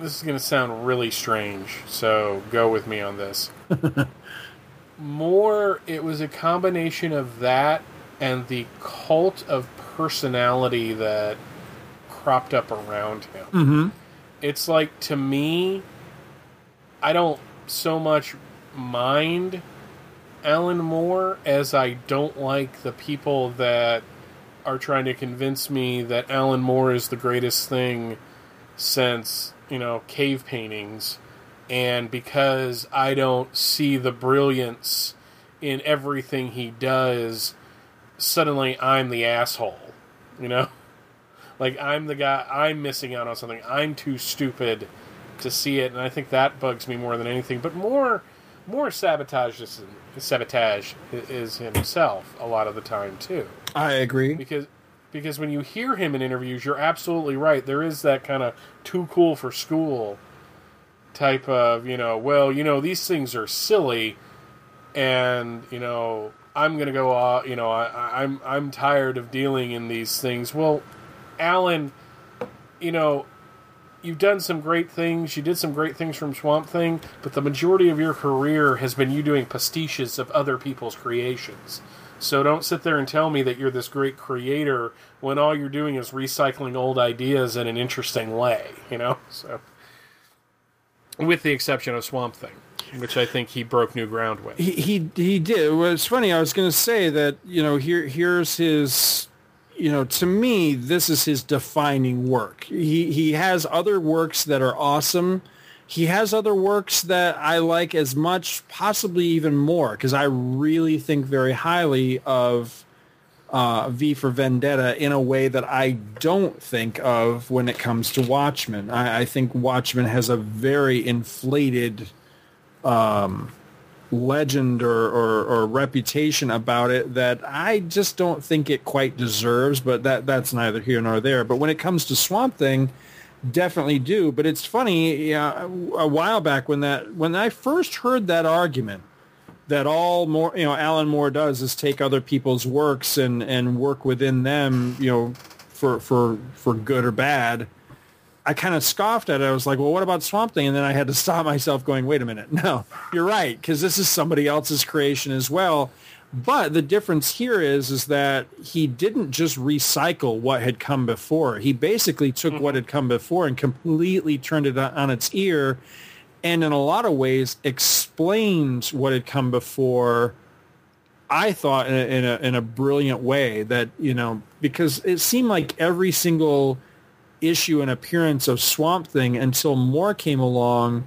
this is going to sound really strange, so go with me on this. Moore, it was a combination of that and the cult of personality that cropped up around him. Mm-hmm. It's like to me, I don't so much mind Alan Moore as I don't like the people that are trying to convince me that Alan Moore is the greatest thing since, you know, cave paintings. And because I don't see the brilliance in everything he does, suddenly I'm the asshole. You know? Like I'm the guy I'm missing out on something. I'm too stupid to see it, and I think that bugs me more than anything. But Moore, Moore sabotage is, sabotage is himself a lot of the time too. I agree because because when you hear him in interviews, you're absolutely right. There is that kind of too cool for school type of you know. Well, you know these things are silly, and you know I'm gonna go. Uh, you know I, I'm I'm tired of dealing in these things. Well, Alan, you know you've done some great things. You did some great things from Swamp Thing, but the majority of your career has been you doing pastiches of other people's creations. So don't sit there and tell me that you're this great creator when all you're doing is recycling old ideas in an interesting way, you know? So with the exception of Swamp Thing, which I think he broke new ground with. He he, he did. It was funny. I was going to say that, you know, here here's his you know, to me, this is his defining work. He he has other works that are awesome. He has other works that I like as much, possibly even more, because I really think very highly of uh, V for Vendetta in a way that I don't think of when it comes to Watchmen. I, I think Watchmen has a very inflated um, legend or, or, or, reputation about it that I just don't think it quite deserves, but that that's neither here nor there. But when it comes to Swamp Thing, definitely do. But it's funny, a while back when that when I first heard that argument that all more you know Alan Moore does is take other people's works and and work within them, you know, for for for good or bad. I kind of scoffed at it. I was like, well, what about Swamp Thing? And then I had to stop myself going, wait a minute. No, you're right. Because this is somebody else's creation as well. But the difference here is, is that he didn't just recycle what had come before. He basically took what mm-hmm. had come before and completely turned it on on its ear. And in a lot of ways explains what had come before I thought in a, in a in a brilliant way that you know because it seemed like every single issue and appearance of Swamp Thing until Moore came along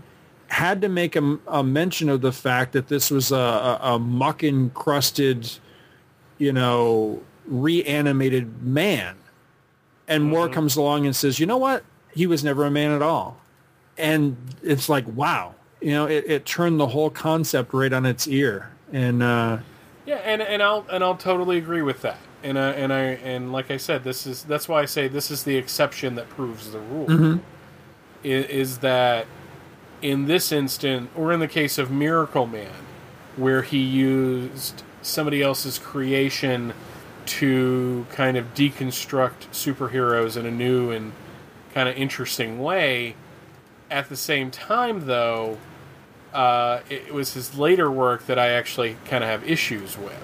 had to make a, a mention of the fact that this was a, a, a muck encrusted, you know, reanimated man, and Moore comes along and says, you know what, he was never a man at all, and it's like wow, you know, it, it turned the whole concept right on its ear, and. uh Yeah, and and I'll and I'll totally agree with that. And I and I and like I said, this is that's why I say this is the exception that proves the rule. Mhm. I- Is, that in this instant, or in the case of Miracleman, where he used somebody else's creation to kind of deconstruct superheroes in a new and kind of interesting way. At the same time, though, uh, it was his later work that I actually kind of have issues with.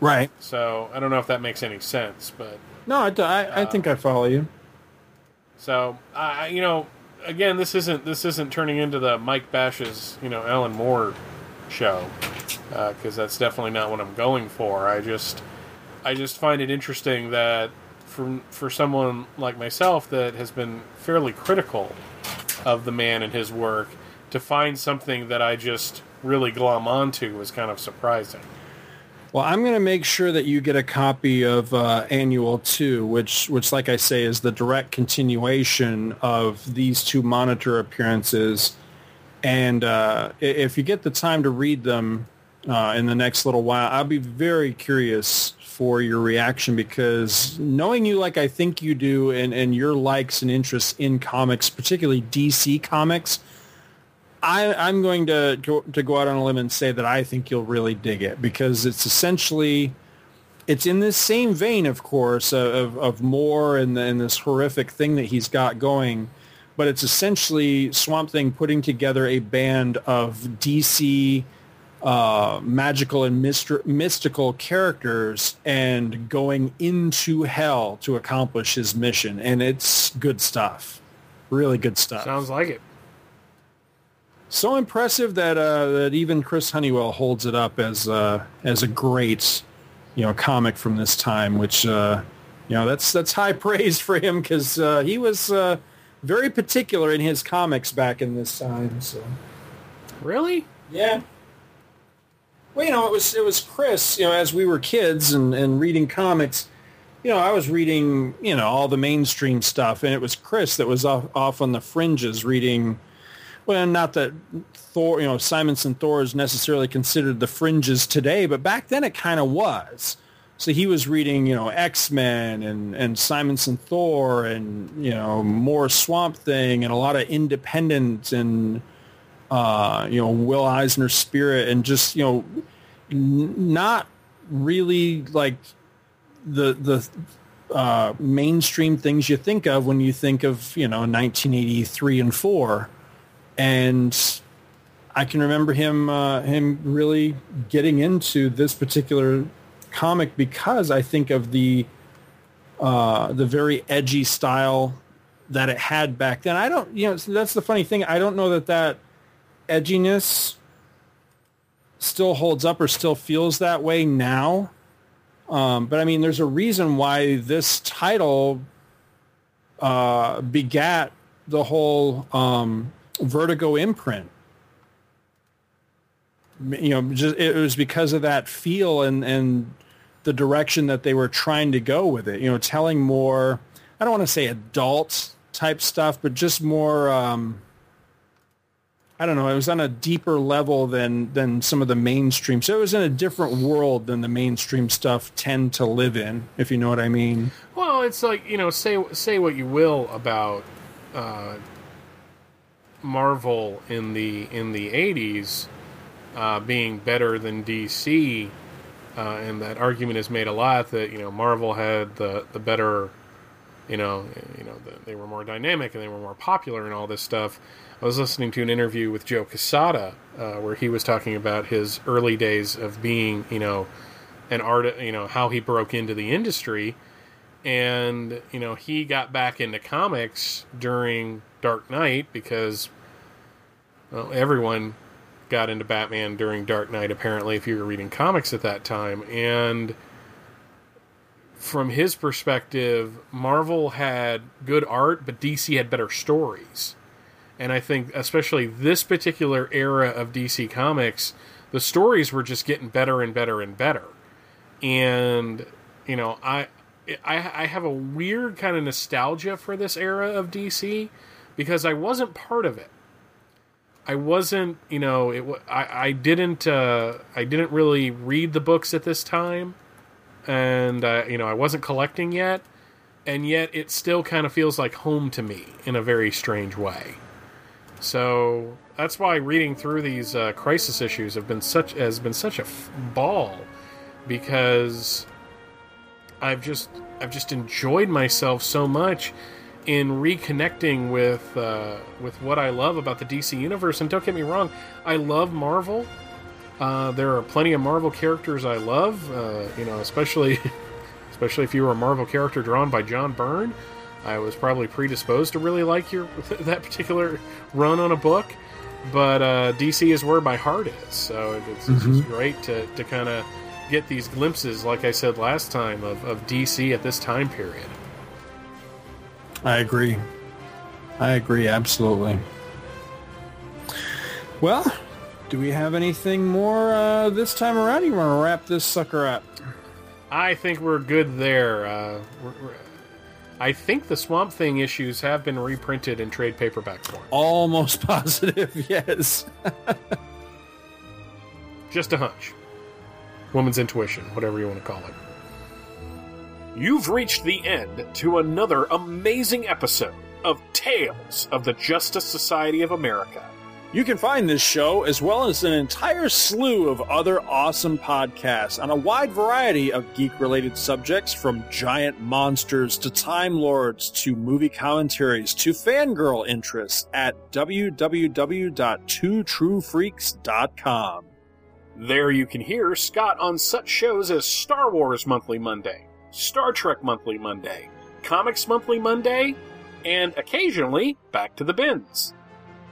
Right. So I don't know if that makes any sense, but No, I, I, I think I um, follow you. so I, you know, again, this isn't this isn't turning into the Mike Bash's you know Alan Moore show uh, because that's definitely not what I'm going for. I just I just find it interesting that for for someone like myself that has been fairly critical of the man and his work to find something that I just really glom onto was kind of surprising. Well, I'm going to make sure that you get a copy of uh, Annual 2, which, which, like I say, is the direct continuation of these two monitor appearances. And uh, if you get the time to read them uh, in the next little while, I'll be very curious for your reaction because knowing you like I think you do and, and your likes and interests in comics, particularly DC comics, I, I'm going to go, to go out on a limb and say that I think you'll really dig it because it's essentially it's in this same vein, of course, of, of Moore and, and this horrific thing that he's got going, but it's essentially Swamp Thing putting together a band of DC uh, magical and mystical characters and going into hell to accomplish his mission, and it's good stuff, really good stuff. Sounds like it. So impressive that uh, that even Chris Honeywell holds it up as uh, as a great, you know, comic from this time. Which uh, you know that's that's high praise for him because uh, he was uh, very particular in his comics back in this time. So Really? yeah. Well, you know, it was it was Chris. You know, as we were kids and, and reading comics, you know, I was reading you know all the mainstream stuff, and it was Chris that was off, off on the fringes reading. Well, not that Thor, you know, Simonson Thor is necessarily considered the fringes today, but back then it kind of was. So he was reading, you know, X Men and and Simonson Thor and you know Moore Swamp Thing and a lot of independent and uh, you know Will Eisner Spirit and just you know n- not really like the the uh, mainstream things you think of when you think of you know 1983 and four, and I can remember him uh, him really getting into this particular comic because I think of the uh, the very edgy style that it had back then. I don't, you know, that's the funny thing. I don't know that that edginess still holds up or still feels that way now. Um, but I mean, there's a reason why this title uh, begat the whole um, Vertigo imprint. You know, just it was because of that feel and and the direction that they were trying to go with it. You know, telling more. I don't want to say adult type stuff, but just more. Um, I don't know. It was on a deeper level than than some of the mainstream. So it was in a different world than the mainstream stuff tend to live in, if you know what I mean. Well, it's like you know, say say what you will about uh, Marvel in the in the '80s uh, being better than DC, uh, and that argument is made a lot that you know Marvel had the the better you know, you know, the, they were more dynamic and they were more popular and all this stuff. I was listening to an interview with Joe Quesada uh, where he was talking about his early days of being, you know, an art, you know, how he broke into the industry, and you know, he got back into comics during Dark Knight because well, everyone got into Batman during Dark Knight apparently if you were reading comics at that time. And from his perspective Marvel had good art but DC had better stories. And I think especially this particular era of DC Comics the stories were just getting better and better and better. And you know I I, I have a weird kind of nostalgia for this era of DC because I wasn't part of it. I wasn't, you know, it. I I didn't uh, I didn't really read the books at this time, and uh, you know I wasn't collecting yet, and yet it still kind of feels like home to me in a very strange way. So that's why reading through these uh, crisis issues have been such has been such a f- ball because I've just I've just enjoyed myself so much in reconnecting with uh, with what I love about the DC universe. And don't get me wrong, I love Marvel. Uh, there are plenty of Marvel characters I love. Uh, you know, especially especially if you were a Marvel character drawn by John Byrne. I was probably predisposed to really like your that particular run on a book. But uh, DC is where my heart is, so it's, it's Mhm. just great to, to kind of get these glimpses, like I said last time, of, of DC at this time period. I agree. I agree absolutely. Well, do we have anything more uh, this time around? You want to wrap this sucker up? I think we're good there. Uh, we're, we're- I think the Swamp Thing issues have been reprinted in trade paperback form. Almost positive, yes. Just a hunch. Woman's intuition, whatever you want to call it. You've reached the end to another amazing episode of Tales of the Justice Society of America. You can find this show, as well as an entire slew of other awesome podcasts on a wide variety of geek related subjects from giant monsters to Time Lords to movie commentaries to fangirl interests at www.twotruefreaks.com. There you can hear Scott on such shows as Star Wars Monthly Monday, Star Trek Monthly Monday, Comics Monthly Monday, and occasionally Back to the Bins.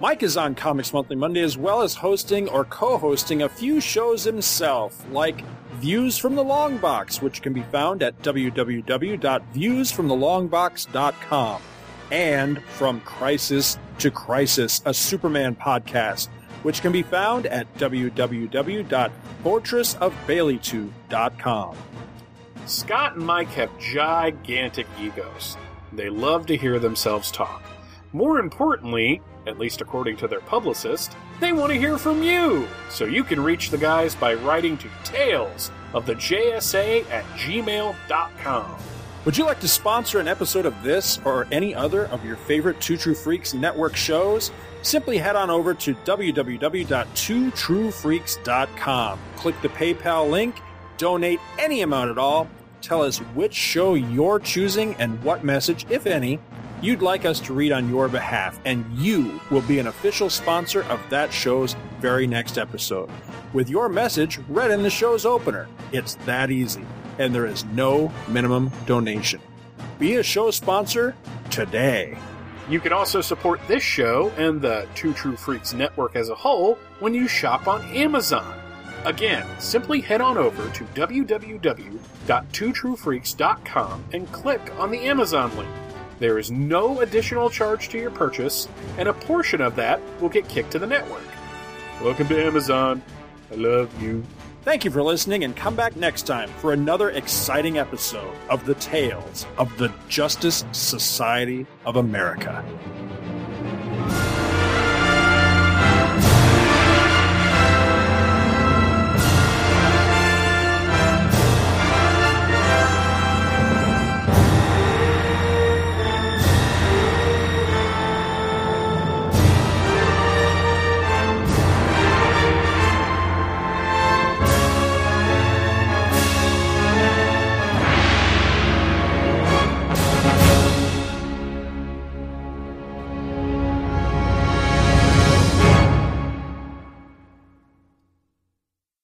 Mike is on Comics Monthly Monday as well as hosting or co-hosting a few shows himself, like Views from the Long Box, which can be found at www.viewsfromthelongbox.com, and From Crisis to Crisis, a Superman podcast, which can be found at www.fortressofbaileytude.com. Scott and Mike have gigantic egos. They love to hear themselves talk. More importantly, at least according to their publicist, they want to hear from you. So you can reach the guys by writing to tales of the JSA at gmail.com. Would you like to sponsor an episode of this or any other of your favorite Two True Freaks network shows? Simply head on over to www.twotruefreaks.com. Click the PayPal link, donate any amount at all, tell us which show you're choosing and what message, if any, you'd like us to read on your behalf, and you will be an official sponsor of that show's very next episode. With your message read in the show's opener. It's that easy, and there is no minimum donation. Be a show sponsor today. You can also support this show and the Two True Freaks network as a whole when you shop on Amazon. Again, simply head on over to www.twotruefreaks.com and click on the Amazon link. There is no additional charge to your purchase, and a portion of that will get kicked to the network. Welcome to Amazon. I love you. Thank you for listening, and come back next time for another exciting episode of the Tales of the Justice Society of America.